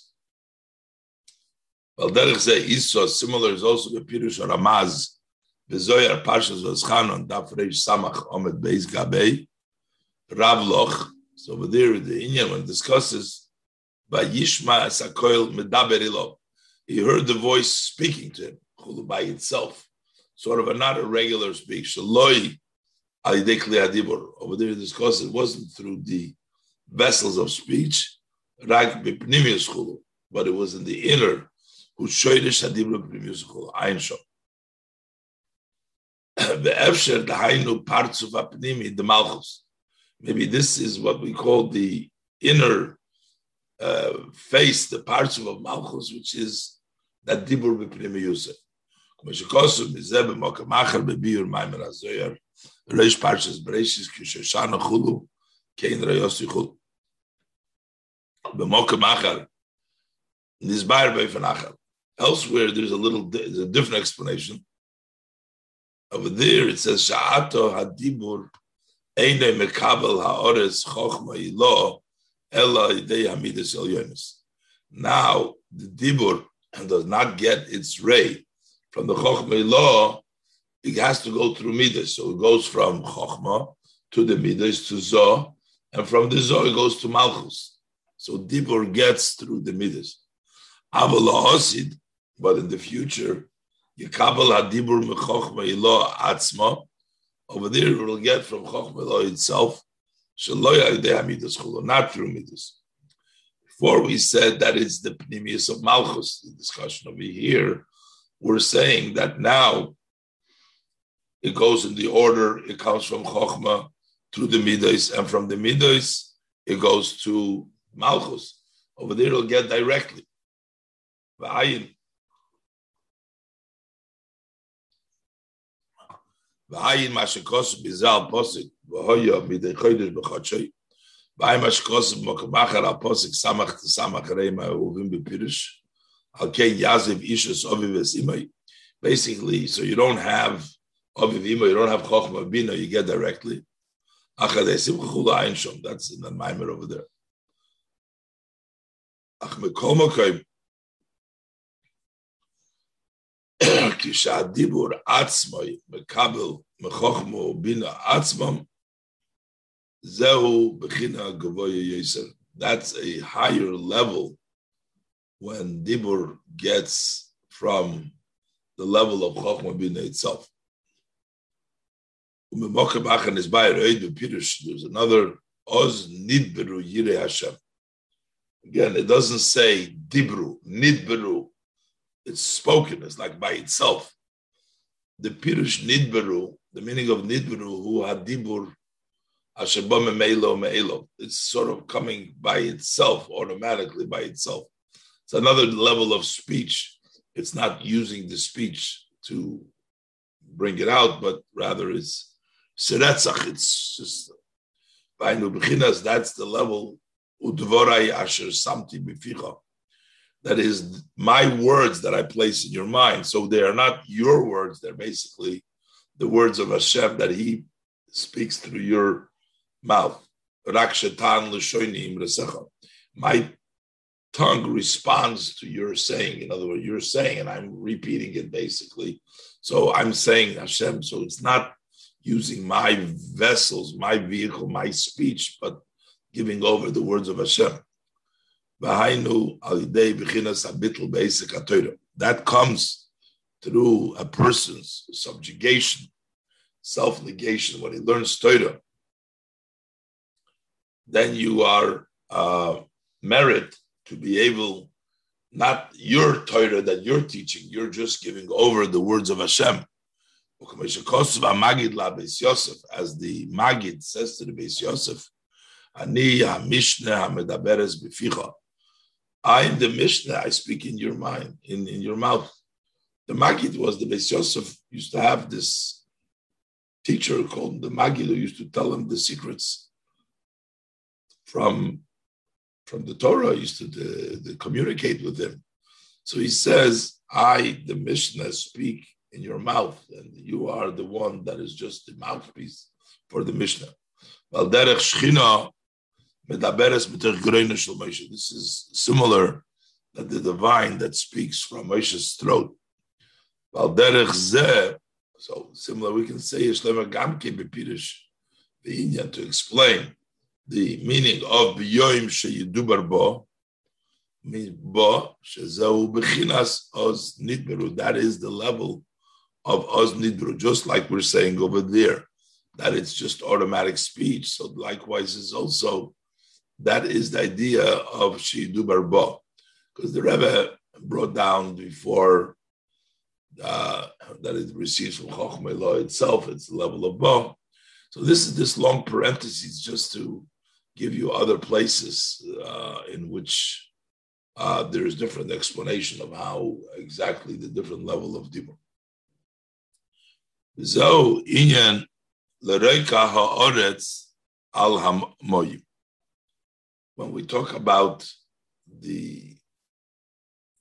Well, Derech Zeh similar is also the Pirush Ramaz, Bezoyar Parshas Vazchanon, Daf Reish Samach Amid Beis Gabei, Rav Loch. So over there, the Inyan when discusses by Yishma Sakoil Medaber Ilo. He heard the voice speaking to him, Chulu by itself, sort of a not a regular speak. Shaloi Alidekli Adibur. Over there, discusses it wasn't through the vessels of speech, Rag Bipnimius Chulu, but it was in the inner, who Shoydish Adibur Bipnimius Chulu, Ein Shom. The Efsher, the Hainu parts of Apnimi, the Malchus. Maybe this is what we call the inner uh, face, the parts of Malchus, which is that Dibur B'Pnimi Yusef. כמו שכוסו מזה במוקם אחר בביור מיימר הזויר, ריש פרשס ברשיס כששנה חולו, כן ריוס יחולו. במוקם אחר, נסבר באופן אחר. Elsewhere, there's a little, there's a different explanation. Over there, it says, Sha'ato hadibur eine mekabel ha'ores chochma ilo ela idei hamidus elyonis. Now, the dibur does not get its ray from the chochma ilo, it has to go through midas. So it goes from chochma to the midas to zo, and from the zo it goes to malchus. So dibur gets through the midas. Avala osid, but in the future, Yekabel hadibur mechochma ilo atzma. Over there, it will get from chochma ilo itself. Shaloya idei hamidas chulo, not through midas. Before we said that it's the pnimius of malchus. The discussion over here, we're saying that now it goes in the order. It comes from chochma through the midas, and from the midas it goes to malchus. Over there, it'll get directly. V'ayin V'ayin ma shekos bizal posik v'hoya midei chodesh b'chodshoi. Vaimash Kosov Mokabachar al Posik Samach Samach Reima Uvim Bepirish. Alkein Yaziv Ishus Oviv Imay. Basically, so you don't have Oviv Imay, you don't have Chochma Bina, you get directly. Achadesim Chula Ein Shom. That's in the Maimer over there. Ach Mekomokoy. Kisha Dibur Atzmoy Mekabel Mechochma Bina atsmam Zehu gavoya. That's a higher level when dibur gets from the level of chokhmah bina itself. There's another oz nidberu yire Hashem. Again, it doesn't say dibru nidberu. It's spoken. It's like by itself. The pirush nidberu, the meaning of nidberu, who had dibur. It's sort of coming by itself, automatically by itself. It's another level of speech. It's not using the speech to bring it out, but rather it's Seretzach. It's just that's the level. Udvorai Asher Samti that is my words that I place in your mind. So they are not your words, they're basically the words of Hashem that He speaks through your mouth. My tongue responds to your saying. In other words, you're saying, and I'm repeating it basically. So I'm saying Hashem. So it's not using my vessels, my vehicle, my speech, but giving over the words of Hashem. That comes through a person's subjugation, self-negation. When he learns Torah, then you are uh, merit to be able, not your Torah that you're teaching, you're just giving over the words of Hashem. As the Magid says to the Beis Yosef. I am the Mishnah, I speak in your mind, in, in your mouth. The Magid was the Beis Yosef used to have this teacher called the Magid who used to tell him the secrets from, from the Torah, used to communicate with him. So he says, I, the Mishnah, speak in your mouth, and you are the one that is just the mouthpiece for the Mishnah. This is similar that the divine that speaks from Moshe's throat. So similar, we can say to explain the meaning of biyoim sheyidubar bo means bo shezehu bechinas oz nidberu. That is the level of oz nidberu, just like we're saying over there that it's just automatic speech. So likewise is also that is the idea of Shidu Barba. Because the Rebbe brought down before uh, that it receives from Chochmei law itself, it's the level of Ba. So this is this long parenthesis just to give you other places uh, in which uh, there is different explanation of how exactly the different level of Dibur. So, inyan L'reika ha'oretz al hamoyim. When we talk about the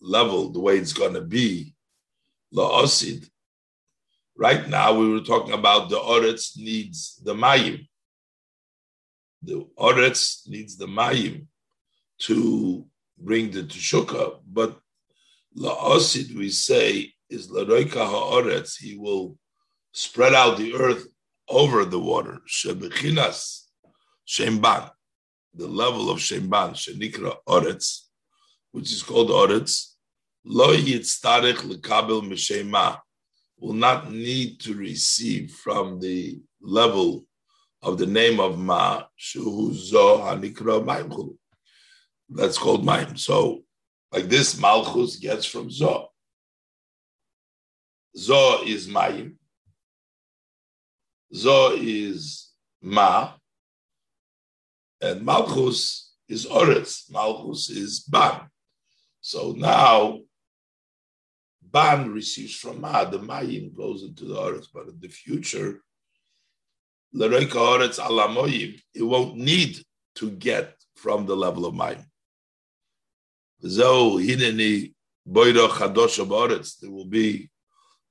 level, the way it's going to be, la'osid, right now we were talking about the oretz needs the mayim. The oretz needs the mayim to bring the teshuka, but la'osid we say is l'reika ha'oretz, he will spread out the earth over the water. Shebechinas Shemban, the level of Shemban, Shenikra Oretz, which is called Oretz, Lo Yitztarech Lekabel Meshema, will not need to receive from the level of the name of Ma, Shuhu Zo Hanikra Maimchulu. That's called Maim. So, like this, Malchus gets from Zo. Zo is Maim, Zo is Ma, and Malchus is Oretz. Malchus is Ban. So now Ban receives from Ma, the Mayim goes into the Oretz, but in the future, it won't need to get from the level of Mayim. There will be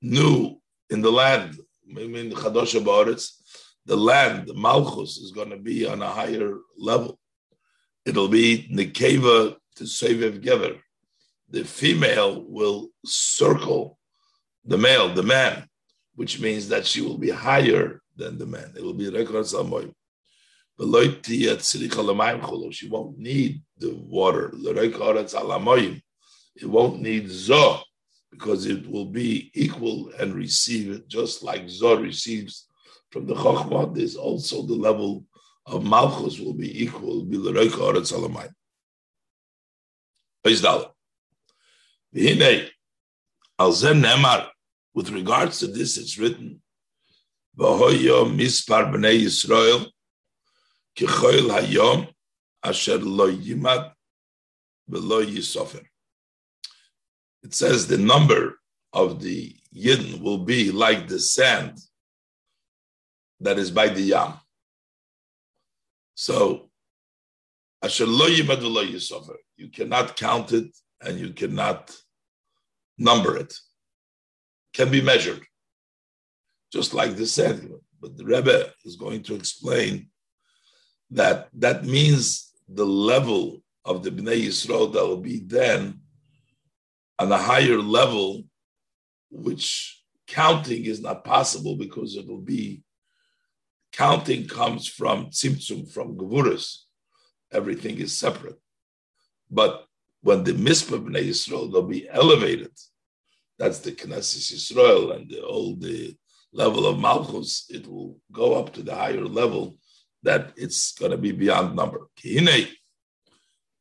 new in the land I mean the land, the Malchus, is going to be on a higher level. It'll be Nekeva to Sevev Gever. The female will circle the male, the man, which means that she will be higher than the man. It will be Rekrat Salmoim. She won't need the water. It won't need Zoh because it will be equal and receive it just like Zoh receives from the Chokhmah. There's also the level of Malchus will be equal, with regards to this, it's written, Asher lo yimad, it says the number of the Yidden will be like the sand that is by the Yam. So, you cannot count it and you cannot number it. Can be measured, just like the sand. But the Rebbe is going to explain that that means the level of the Bnei Yisrael that will be then on a higher level, which counting is not possible because it'll be counting comes from tzimtzum, from gevuras. Everything is separate. But when the mispah b'nei Yisrael, they'll be elevated. That's the Knesset Yisrael and the, all the level of Malchus. It will go up to the higher level that it's going to be beyond number.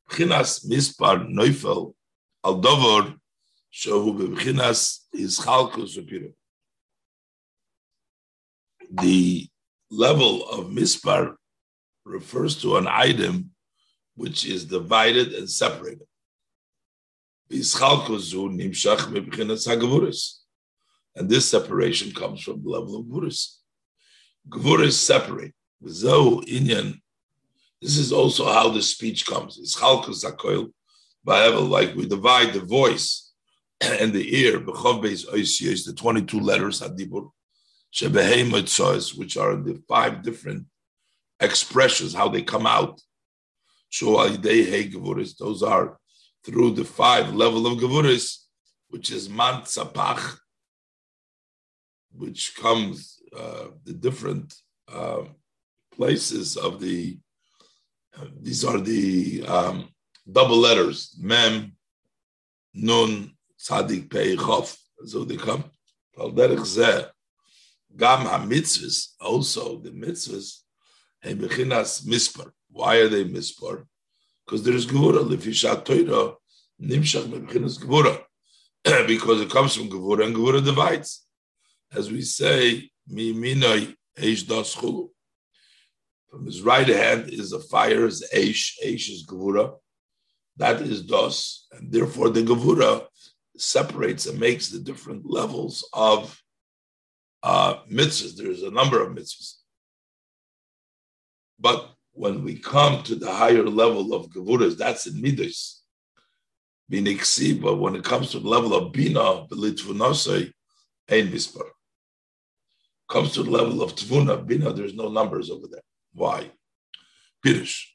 Chinas mispar neufel al dover is The level of mispar refers to an item which is divided and separated. And this separation comes from the level of Gvuris. Gvuris separate. This is also how the speech comes. It's chalkus akoil, like we divide the voice and the ear, the 22 letters, Hadibur, which are the five different expressions, how they come out. Those are through the five level of Gevuris, which is Man which comes uh, the different uh, places of the, these are the um, double letters, Mem, Nun, Tzadik, Pei, Chof. So they come. Gam ha-mitzvahs, also the mitzvahs, and bechinas mispar. Why are they mispar? Because there is gevura. Lefishat Torah, nimshach bechinas gevura. Because it comes from gevura, and gevura divides. As we say, eish chulu. From his right hand is a fire, is eish, eish is gevura. That is dos, and therefore the gevura separates and makes the different levels of uh, mitzvahs. There's a number of mitzvahs. But when we come to the higher level of gevuras, that's in midas. Biniksi, but when it comes to the level of bina, belitvunosai, ein mispar. Comes to the level of tvuna, bina, there's no numbers over there. Why? Pirish.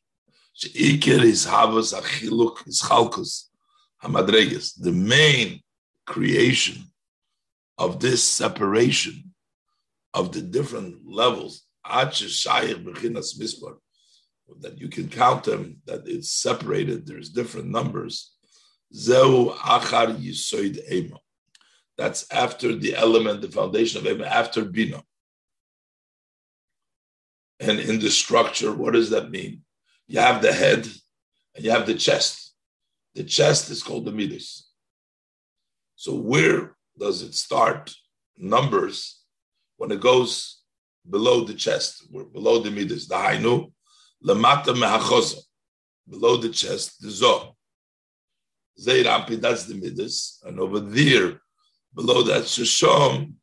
Sheikir is havas achiluk is chalkus hamadreges. The main creation of this separation of the different levels, that you can count them, that it's separated, there's different numbers. That's after the element, the foundation of Ema, after Bina. And in the structure, what does that mean? You have the head and you have the chest. The chest is called the Midas. So where does it start? Numbers when it goes below the chest, below the midas, the hainu, lamata mehachosa, below the chest, the zo. Zeir Anpin, that's the midas, and over there, below that shishom,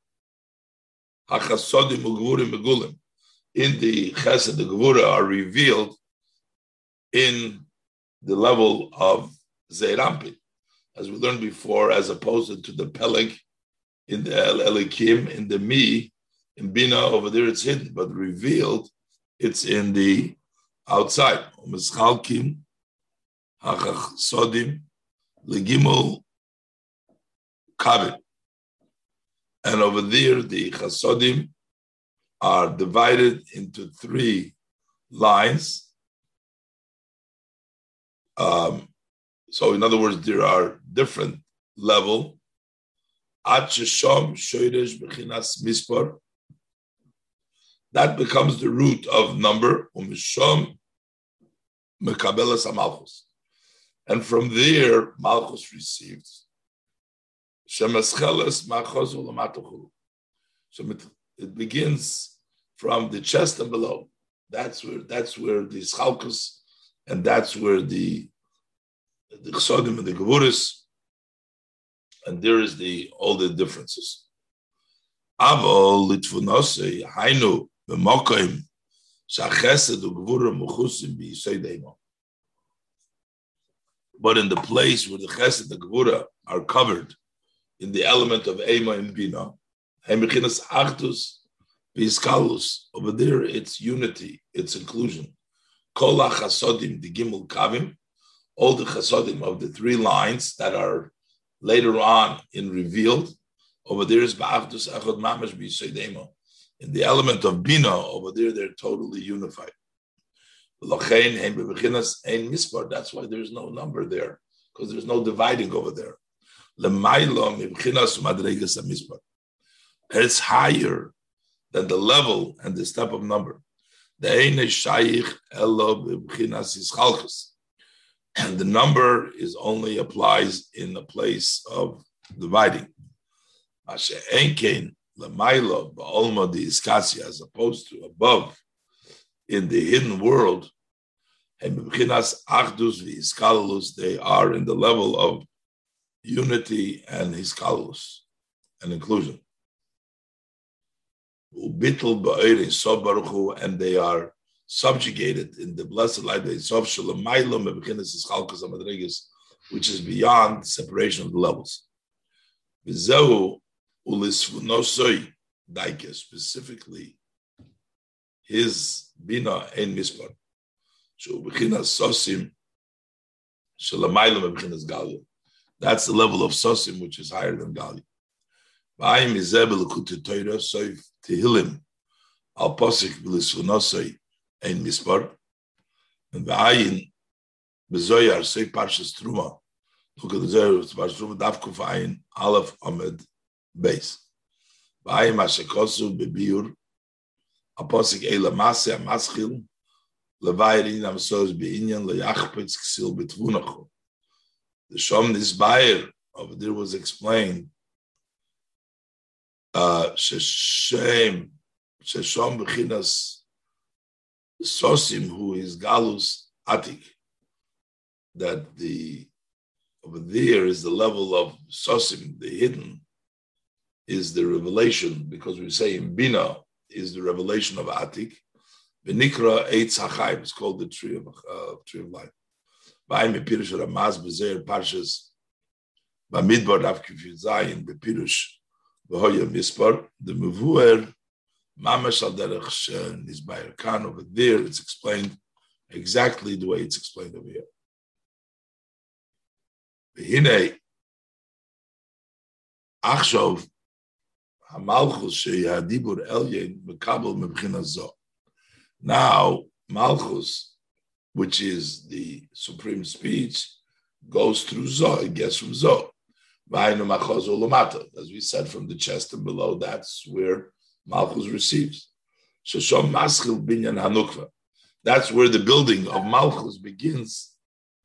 hachasodim ugvurim megulim. In the chesed, the gvura are revealed in the level of Zeir Anpin, as we learned before, as opposed to the peleg in the El Elikim, in the Mi, in Bina over there it's hidden, but revealed it's in the outside. Sodim, Legimel Kabit. And over there, the Chasodim are divided into three lines. Um, so, in other words, there are different level. That becomes the root of number. And from there, malchus received shemescheles machos ulamatuchulu. So it begins from the chest and below. That's where that's where the schalkus, and that's where the the chsodim and the gevuris, and there is the all the differences. Avol litfunose hainu but in the place where the chesed and the gvura are covered in the element of ema and bina, over there it's unity, it's inclusion. Kol chasodim, the gimel kavim, all the chasodim of the three lines that are later on in revealed, over there is ba'achdus echad mamash b'yisoidema in the element of Bina, over there, they're totally unified. That's why there's no number there, because there's no dividing over there. It's higher than the level and the step of number. And the number is only applies in the place of dividing. As opposed to above in the hidden world, they are in the level of unity and hiskalus and inclusion. And they are subjugated in the blessed light which is beyond separation of the levels. Specifically his bina ein mispar. So sosim shalamaylam bechinas galia. That's the level of sosim which is higher than al posik truma. Look at the Zohar, parshas truma davkuf ayin aleph amid base. Vayim ashekosu bebiur aposik eila mase amaschil levayir in am sos beinyan leyachpetz ksil betvunachu. The Shom Nisbayer over there was explained uh sheshem sheshom bechinas sosim who is galus atik that the over there is the level of sosim the hidden is the revelation because we say in bina is the revelation of atik Benikra Eitz Hachayim is called the tree of uh, tree of life. Ba'im bepirush Ramaz bezer parshas b'midbar daf kifid zayin bepirush v'hoya mispar the mevuer mamash al derech nizbayir kan over there it's explained exactly the way it's explained over here. V'hinei achshov hamalchus sheyadibur elyen mekabel mebchina zoh now, Malchus, which is the supreme speech, goes through Zoh, it gets from Zoh. As we said, from the chest and below, that's where Malchus receives. So Shoshom Maschil Binyan Hanukva. That's where the building of Malchus begins,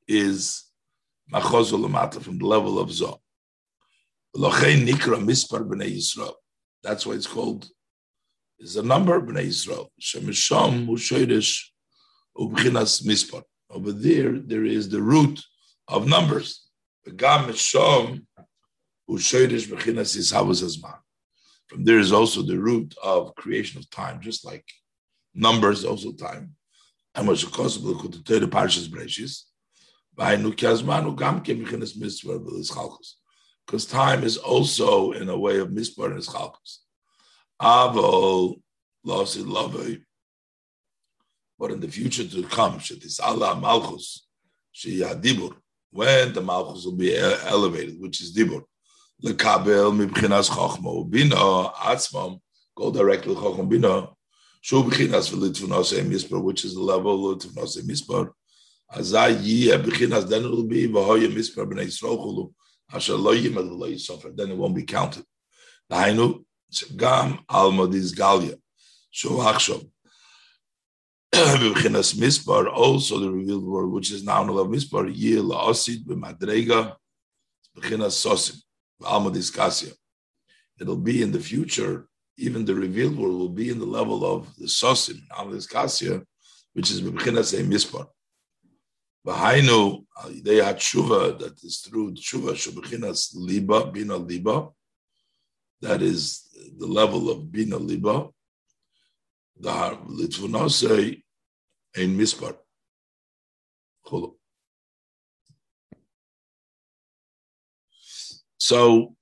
is Machoz Olamata, from the level of Zoh. Nikra Mispar B'nai Yisrael. That's why it's called is a number of Bnei Israel. Shemisham Ushoidish Ubchinas Mispar. Over there, there is the root of numbers. Gam. From there is also the root of creation of time, just like numbers, also time. And what possible to tell the Parshas Breshis. Because time is also in a way of mispar and ischalkus. Avol losi lovei but in the future to come, Shetis Allah Malchus, Shia Dibur, when the Malchus will be elevated, which is Dibur. Lekabel mibchinas chokhmo bina atzmam, go directly to chokhmo bina, shu bchinas v'litvunos Mispor, which is the level of litvunos emisper, azay yiyeh bchinas, then it will be Vahoye Mispor b'nei Srochulu, chulu, asher lo yimed v'lo yisofer, then it won't be counted. Dainu, gam almodiz galia, shu achshov, B'chinas Mispar, also the revealed word, which is now Nalav Mispar, yil la osid B'madrega B'chinas Sosim, B'almadiskasia. It'll be in the future, even the revealed word will be in the level of the Sosim, Almadiskasia, which is B'chinas A Mispar. V'hainu, they had Tshuva, that is through Tshuva, Shub'chinas Liba, Bina Liba, that is the level of Bina Liba, the Litvunosei in Mispar. So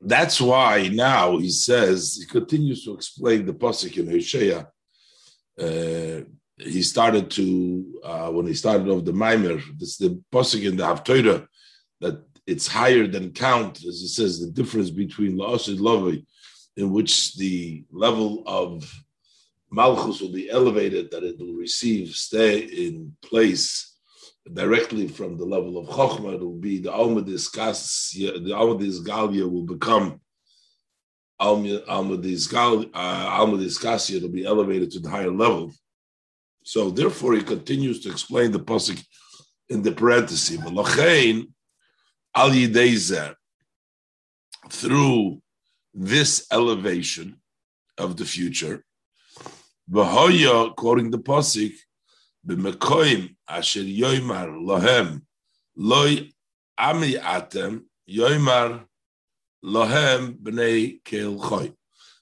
that's why now he says, he continues to explain the Pasuk in Hosea. Uh, he started to, uh, when he started off the Maimer, this the Pasuk in the Haftorah, that it's higher than count, as he says, the difference between La'asid Lavi, in which the level of Malchus will be elevated, that it will receive, stay in place directly from the level of Chokhmah. It will be the Almadis the Almadis Galia will become Almadis Kassia, it'll be elevated to the higher level. So therefore, he continues to explain the pasuk in the parenthesis al yideizer through this elevation of the future. V'hoya, quoting the pasuk, b'mekoim asher yoimar lohem loy ami atem yoimar lohem b'nei kel choy.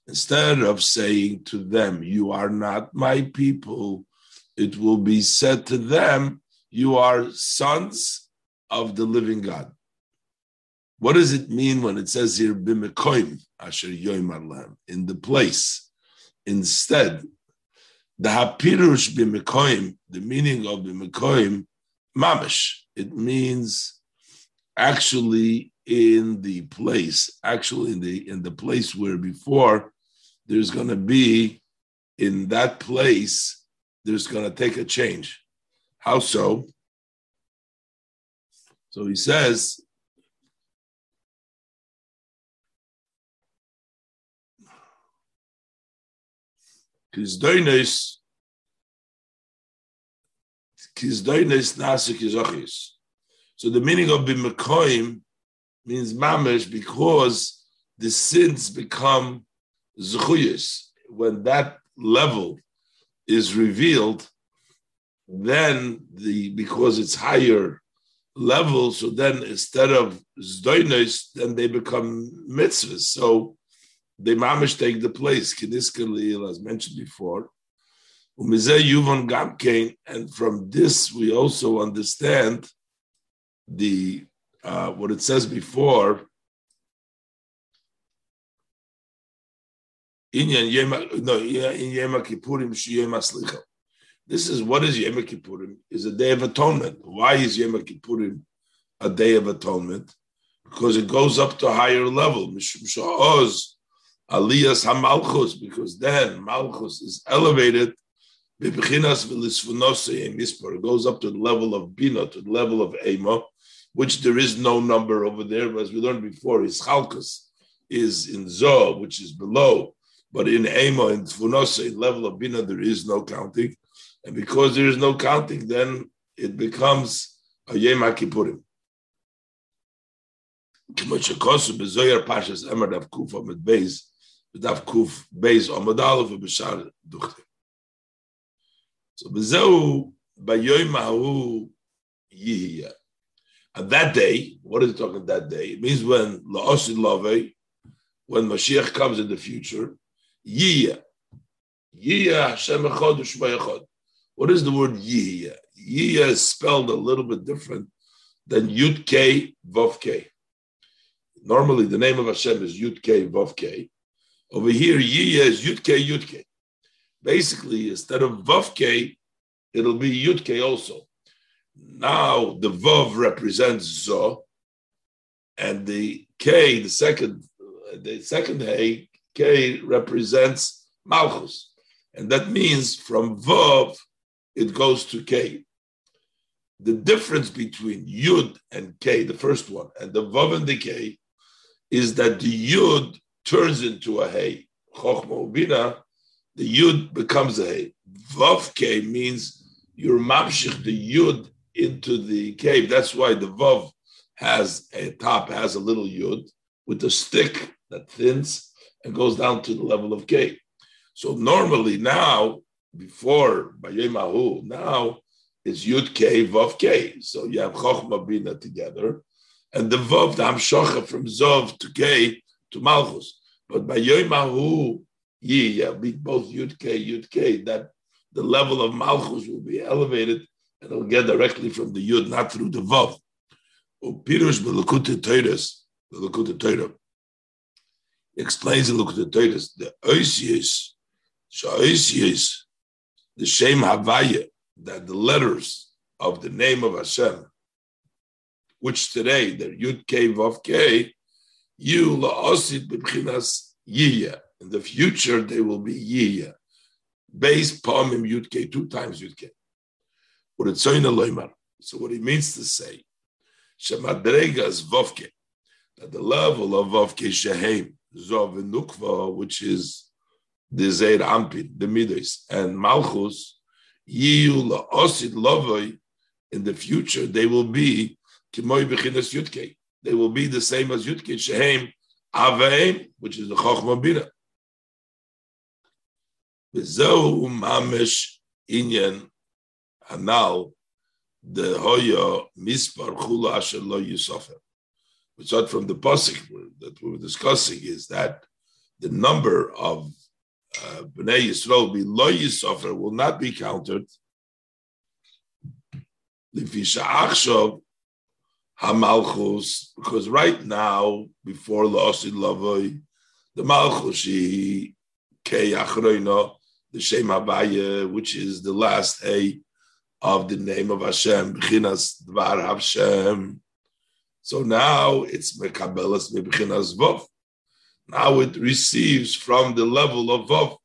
Instead of saying to them, "You are not my people," it will be said to them, "You are sons of the living God." What does it mean when it says here b'mekoim asher yoimar lohem" in the place? Instead, The hapirush b'mekoim, the meaning of b'mekoim, mamish. It means actually in the place, actually in the in the place where before there's going to be in that place there's going to take a change. How so? So he says Kizdoinis Kizdoinis Nasik Izochis. So the meaning of Bimakoim means mamish because the sins become zchuyas. When that level is revealed, then the because it's higher level, so then instead of zdoinos, then they become mitzvahs. So they mamish take the place. Kiniska as mentioned before. Umizeh Yuvon Gamkein, And from this, we also understand the uh, what it says before. Inyan no. This is what is Yema Kippurim? Is a day of atonement. Why is Yema Kippurim a day of atonement? Because it goes up to a higher level. Aliyas HaMalchus, because then Malchus is elevated, Bibichinas goes up to the level of Bina, to the level of Ema, which there is no number over there, but as we learned before, is Chalkus is in Zoh, which is below, but in Ema, in Tfunose, level of Bina, there is no counting. And because there is no counting, then it becomes a Yemakipurim. Pashas kufa עמד בייז, ודף קוף בייז עמד א' ובשאר דוכתם. So בזהו ביום ההוא יהיה. And that day, what is it talking that day? It means when La'osid Lave, when Mashiach comes in the future, Yiyah. Yiyah Hashem Echad Echad. What is the word Yiyah? Yiyah is spelled a little bit different than Yud K Vav K. Normally, the name of Hashem is Yud K Vav K. Over here, Yiyah is Yud K Yud K. Basically, instead of Vav K, it'll be Yud K also. Now the Vav represents Zo, and the K, the second, the second Hey, K represents Malchus. And that means from Vav, it goes to K. The difference between Yud and K, the first one, and the Vav and the K, is that the Yud turns into a Hey. Chochma Ubina, the Yud becomes a Hey. Vav K means you're mamshich the Yud into the cave. That's why the Vav has a top, has a little Yud with a stick that thins and goes down to the level of cave. So normally now, before Bayemahu, now it's Yud K, Vav K. So you have Chochma Bina together, and the Vav, the Hamshocha from Zov to K to Malchus. But by Yoimahu, yeah, both Yud K, Yud K, that the level of Malchus will be elevated and it'll get directly from the Yud, not through the Vav. Pirush Belakut Teiras, the Lakut Torah, explains in Lakut Teiras, the Oisius, Shaoisius, the Shem Havaya, that the letters of the name of Hashem, which today they're Yud K Vav K, you la'osid b'bchinas Yiyah. In the future, they will be Yiyah. Base Palmim Yud K, two times Yud K. So what he means to say, Shemadrega is Vovke, that the level of Vovke Shehem, Zov Nukva, which is the Zeir Anpin, the Midas, and Malchus, Yiyu Osid Lovoi, in the future, they will be Kimoy Bechinas Yutke. They will be the same as Yudkin Shehem, Aveim, which is the Chochma Bina. V'zehu mamish inyan now the Hoya Mispar Chula Asher Lo Yusofer. Which out from the pasuk that we were discussing is that the number of uh, Bnei Yisrael be Lo Yusofer will not be counted. Hamalchus, because right now, before Losid Lavoi, the Malchus, he Kei Achroino, the Shem Havaya, which is the last A of the name of Hashem, B'chinas Dvar Hashem. So now it's Mekabelas B'chinas Vov. Now it receives from the level of Vov.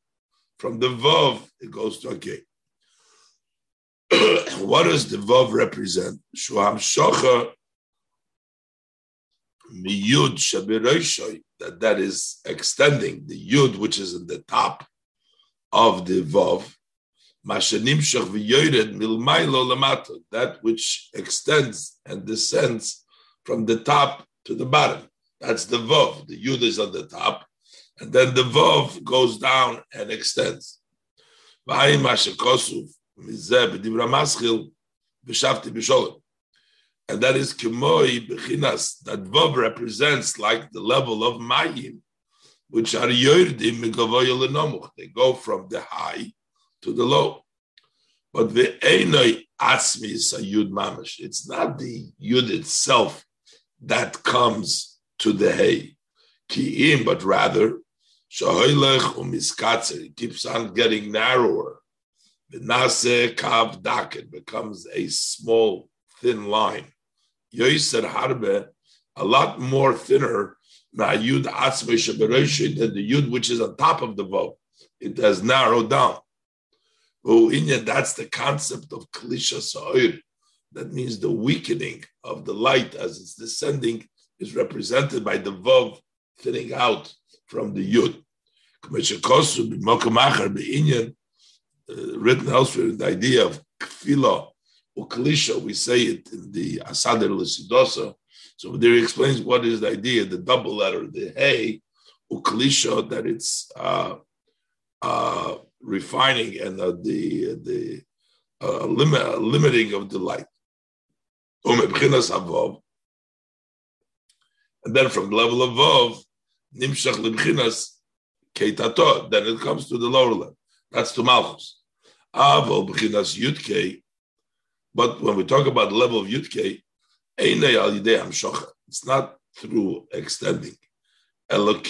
From the Vov, it goes to a K. what does the Vov represent? Shuham Shocha Miyud Shabiroishoy, that that is extending the Yud, which is in the top of the Vov, that which extends and descends from the top to the bottom. That's the Vov. The Yud is on the top, and then the Vov goes down and extends. And that is Kimoi Bechinas, that Vov represents like the level of Mayim, which are Yordim Megavoy They go from the high to the low. But the Einoi Atzmi is a Yud Mamash. It's not the Yud itself that comes to the Hey. Ki'im, but rather, Shahoylech umiskatzer. It keeps on getting narrower. The Nase Kav Daket becomes a small, thin line. Yoiser Harbe, a lot more thinner than the Yud which is on top of the Vav. It has narrowed down. That's the concept of Klisha Sa'ir. That means the weakening of the light as it's descending is represented by the Vav thinning out from the Yud. Uh, written elsewhere the idea of Kfila or Klisha, we say it in the Asadir Lisidosa. So there he explains what is the idea, the double letter, the Hey, Uklisha, that it's uh, uh, refining and uh, the the uh, limit, limiting of the light. And then from the level Vav, Nimshach Libchinas Keitato, then it comes to the lower level. That's to Malchus. Avol Bchinas Yudke. But when we talk about the level of Yudke, it's not through extending. It's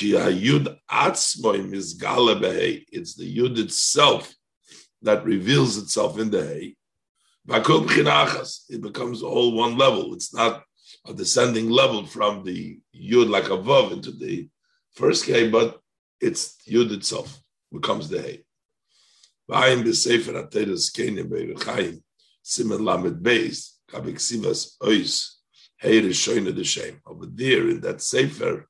the Yud itself that reveals itself in the Hay. It becomes all one level. It's not a descending level from the Yud like above into the first Hay, but it's Yud itself becomes the Hay. Simen lamed beis kabik sivas ois hey rishoyne the shame. Over there in that sefer,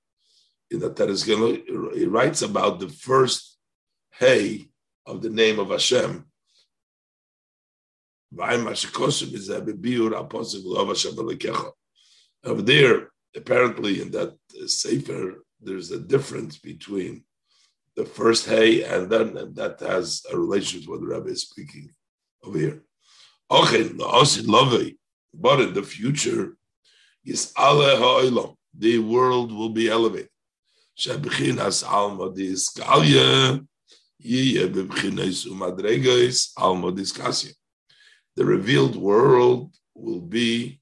in the Teres he writes about the first hey of the name of Hashem. Over there, apparently in that sefer, there's a difference between the first hey and then and that has a relationship with what the Rabbi is speaking over here. But in the future, the world will be elevated. Alma yiye umadregas alma diskasya. The revealed world will be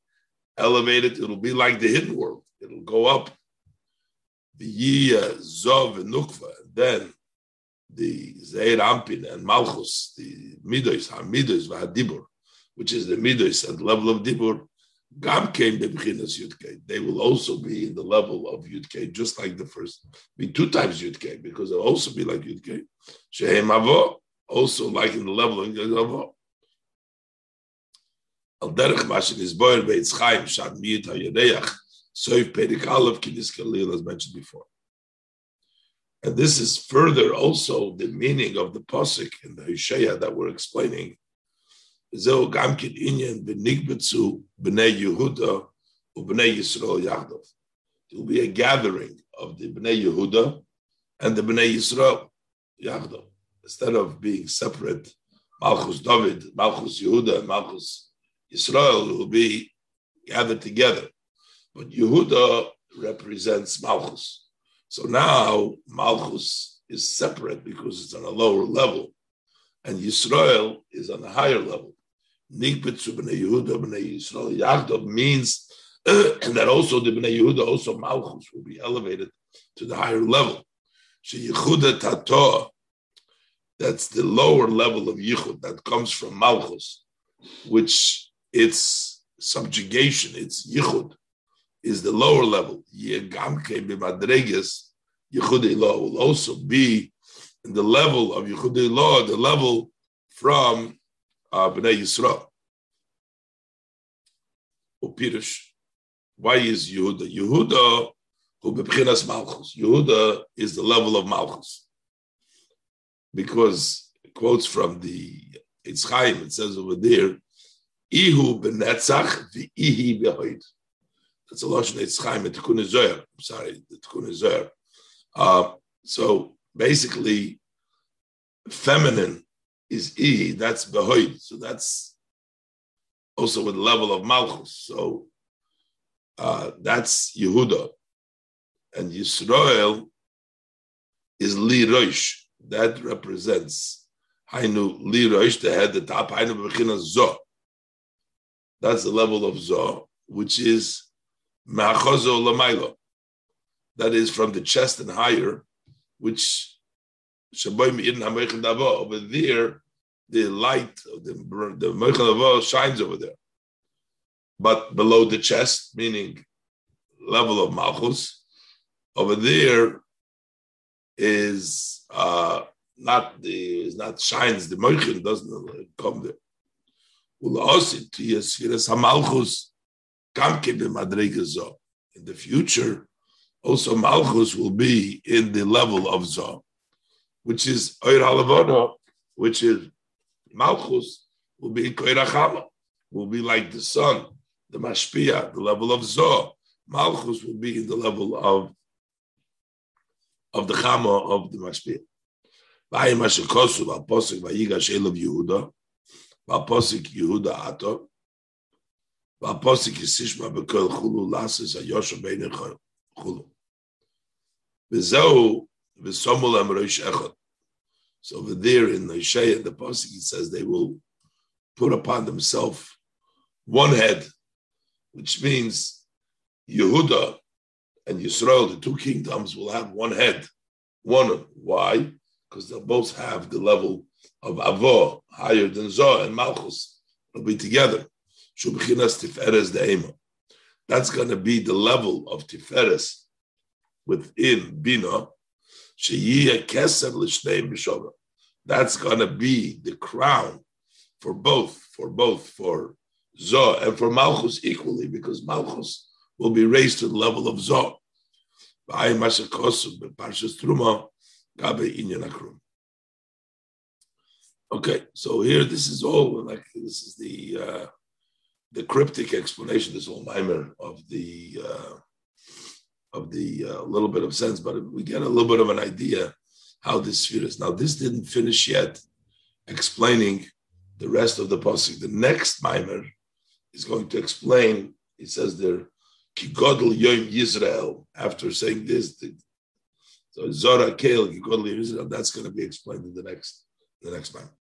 elevated. It'll be like the hidden world. It'll go up. The yiya zov nukva. Then the Zeir Anpin and Malchus, the Midos, HaMidos, Vahadibur, which is the Midos at the level of Dibur, Gam came Bebchinas Yudke. They will also be in the level of Yudke, just like the first. Be two times Yudke, because they'll also be like Yudke. Shehem Avo, also like in the level of Avo. Al derech mashin is boyer beitz chaim shad miyit ha-yadeach soif pedik aleph kidis kalil as mentioned before. And this is further also the meaning of the posik in the Hosea that we're explaining זהו גם כן עניין בנקבצו בני יהודה ובני ישראל יחדיו. It will be a gathering of the Bnei Yehuda and the Bnei Yisrael Yachdo. Instead of being separate, Malchus David, Malchus Yehuda, and Malchus Yisrael will be gathered together. But Yehuda represents Malchus. So now Malchus is separate because it's on a lower level, and Yisrael is on a higher level. Nikbetzu b'nei Yehuda b'nei Yisrael Yachdav means and that also the b'nei Yehuda, also Malchus, will be elevated to the higher level. She Yehuda Tato, That's the lower level of yichud that comes from malchus, which its subjugation, its yichud, is the lower level. Yegamke b'madreges yichud law will also be in the level of yichud law, the level from uh, Bnei Yisrael. Upirish. Why is Yehuda? Yehuda, who bebchinas Malchus. Yehuda is the level of Malchus. Because quotes from the Eitz Chaim, it says over there, Ihu benetzach v'ihi behoid. That's a Lashon Eitz Chaim, the Tikkun Zohar. I'm sorry, the Tikkun Zohar. Uh, so basically, feminine is E, that's behoid. So that's also with the level of Malchus. So uh, that's Yehuda. And Yisrael is Li Rosh. That represents Hainu Li Rosh, the head, the top, Hainu Bechina Zo. That's the level of Zo, which is Ma'achozo Lamailo. That is from the chest and higher, which over there, the light of the the Meichel shines over there. But below the chest, meaning level of Malchus, over there is uh, not the is not shines. The Meichel doesn't come there. In the future, also Malchus will be in the level of Zoh which is Oir Halavona, which is Malchus, will be Koirachama, will be like the sun, the Mashpia, the level of Zoh. Malchus will be in the level of of the Chama of the Mashpia. Vayim Hashekosu, Vaposik, Vayigash Elav Yehuda, Vaposik Yehuda Ato, Vaposik Yisishma Bekol Chulu, Lasis Ayosha Beine Chulu. V'zeu, V'somul Am Rosh Echot, so over there in the Ishaya, the Pasuk, it says they will put upon themselves one head, which means Yehuda and Yisrael, the two kingdoms, will have one head. One. Why? Because they'll both have the level of Avo, higher than Zoh and Malchus. They'll be together. That's going to be the level of Tiferes within Bina. That's going to be the crown for both, for both, for Zoh and for Malchus equally, because Malchus will be raised to the level of Zoh. Okay, so here this is all like this is the uh, the cryptic explanation, this whole mimer of the uh, of the uh, little bit of sense, but we get a little bit of an idea how this sphere is. Now, this didn't finish yet explaining the rest of the pasuk. The next mimer is going to explain. He says there, "Kigodl Yom Yisrael." After saying this, the, so Zora Kel Kigodl Yom Yisrael. That's going to be explained in the next the next mimer.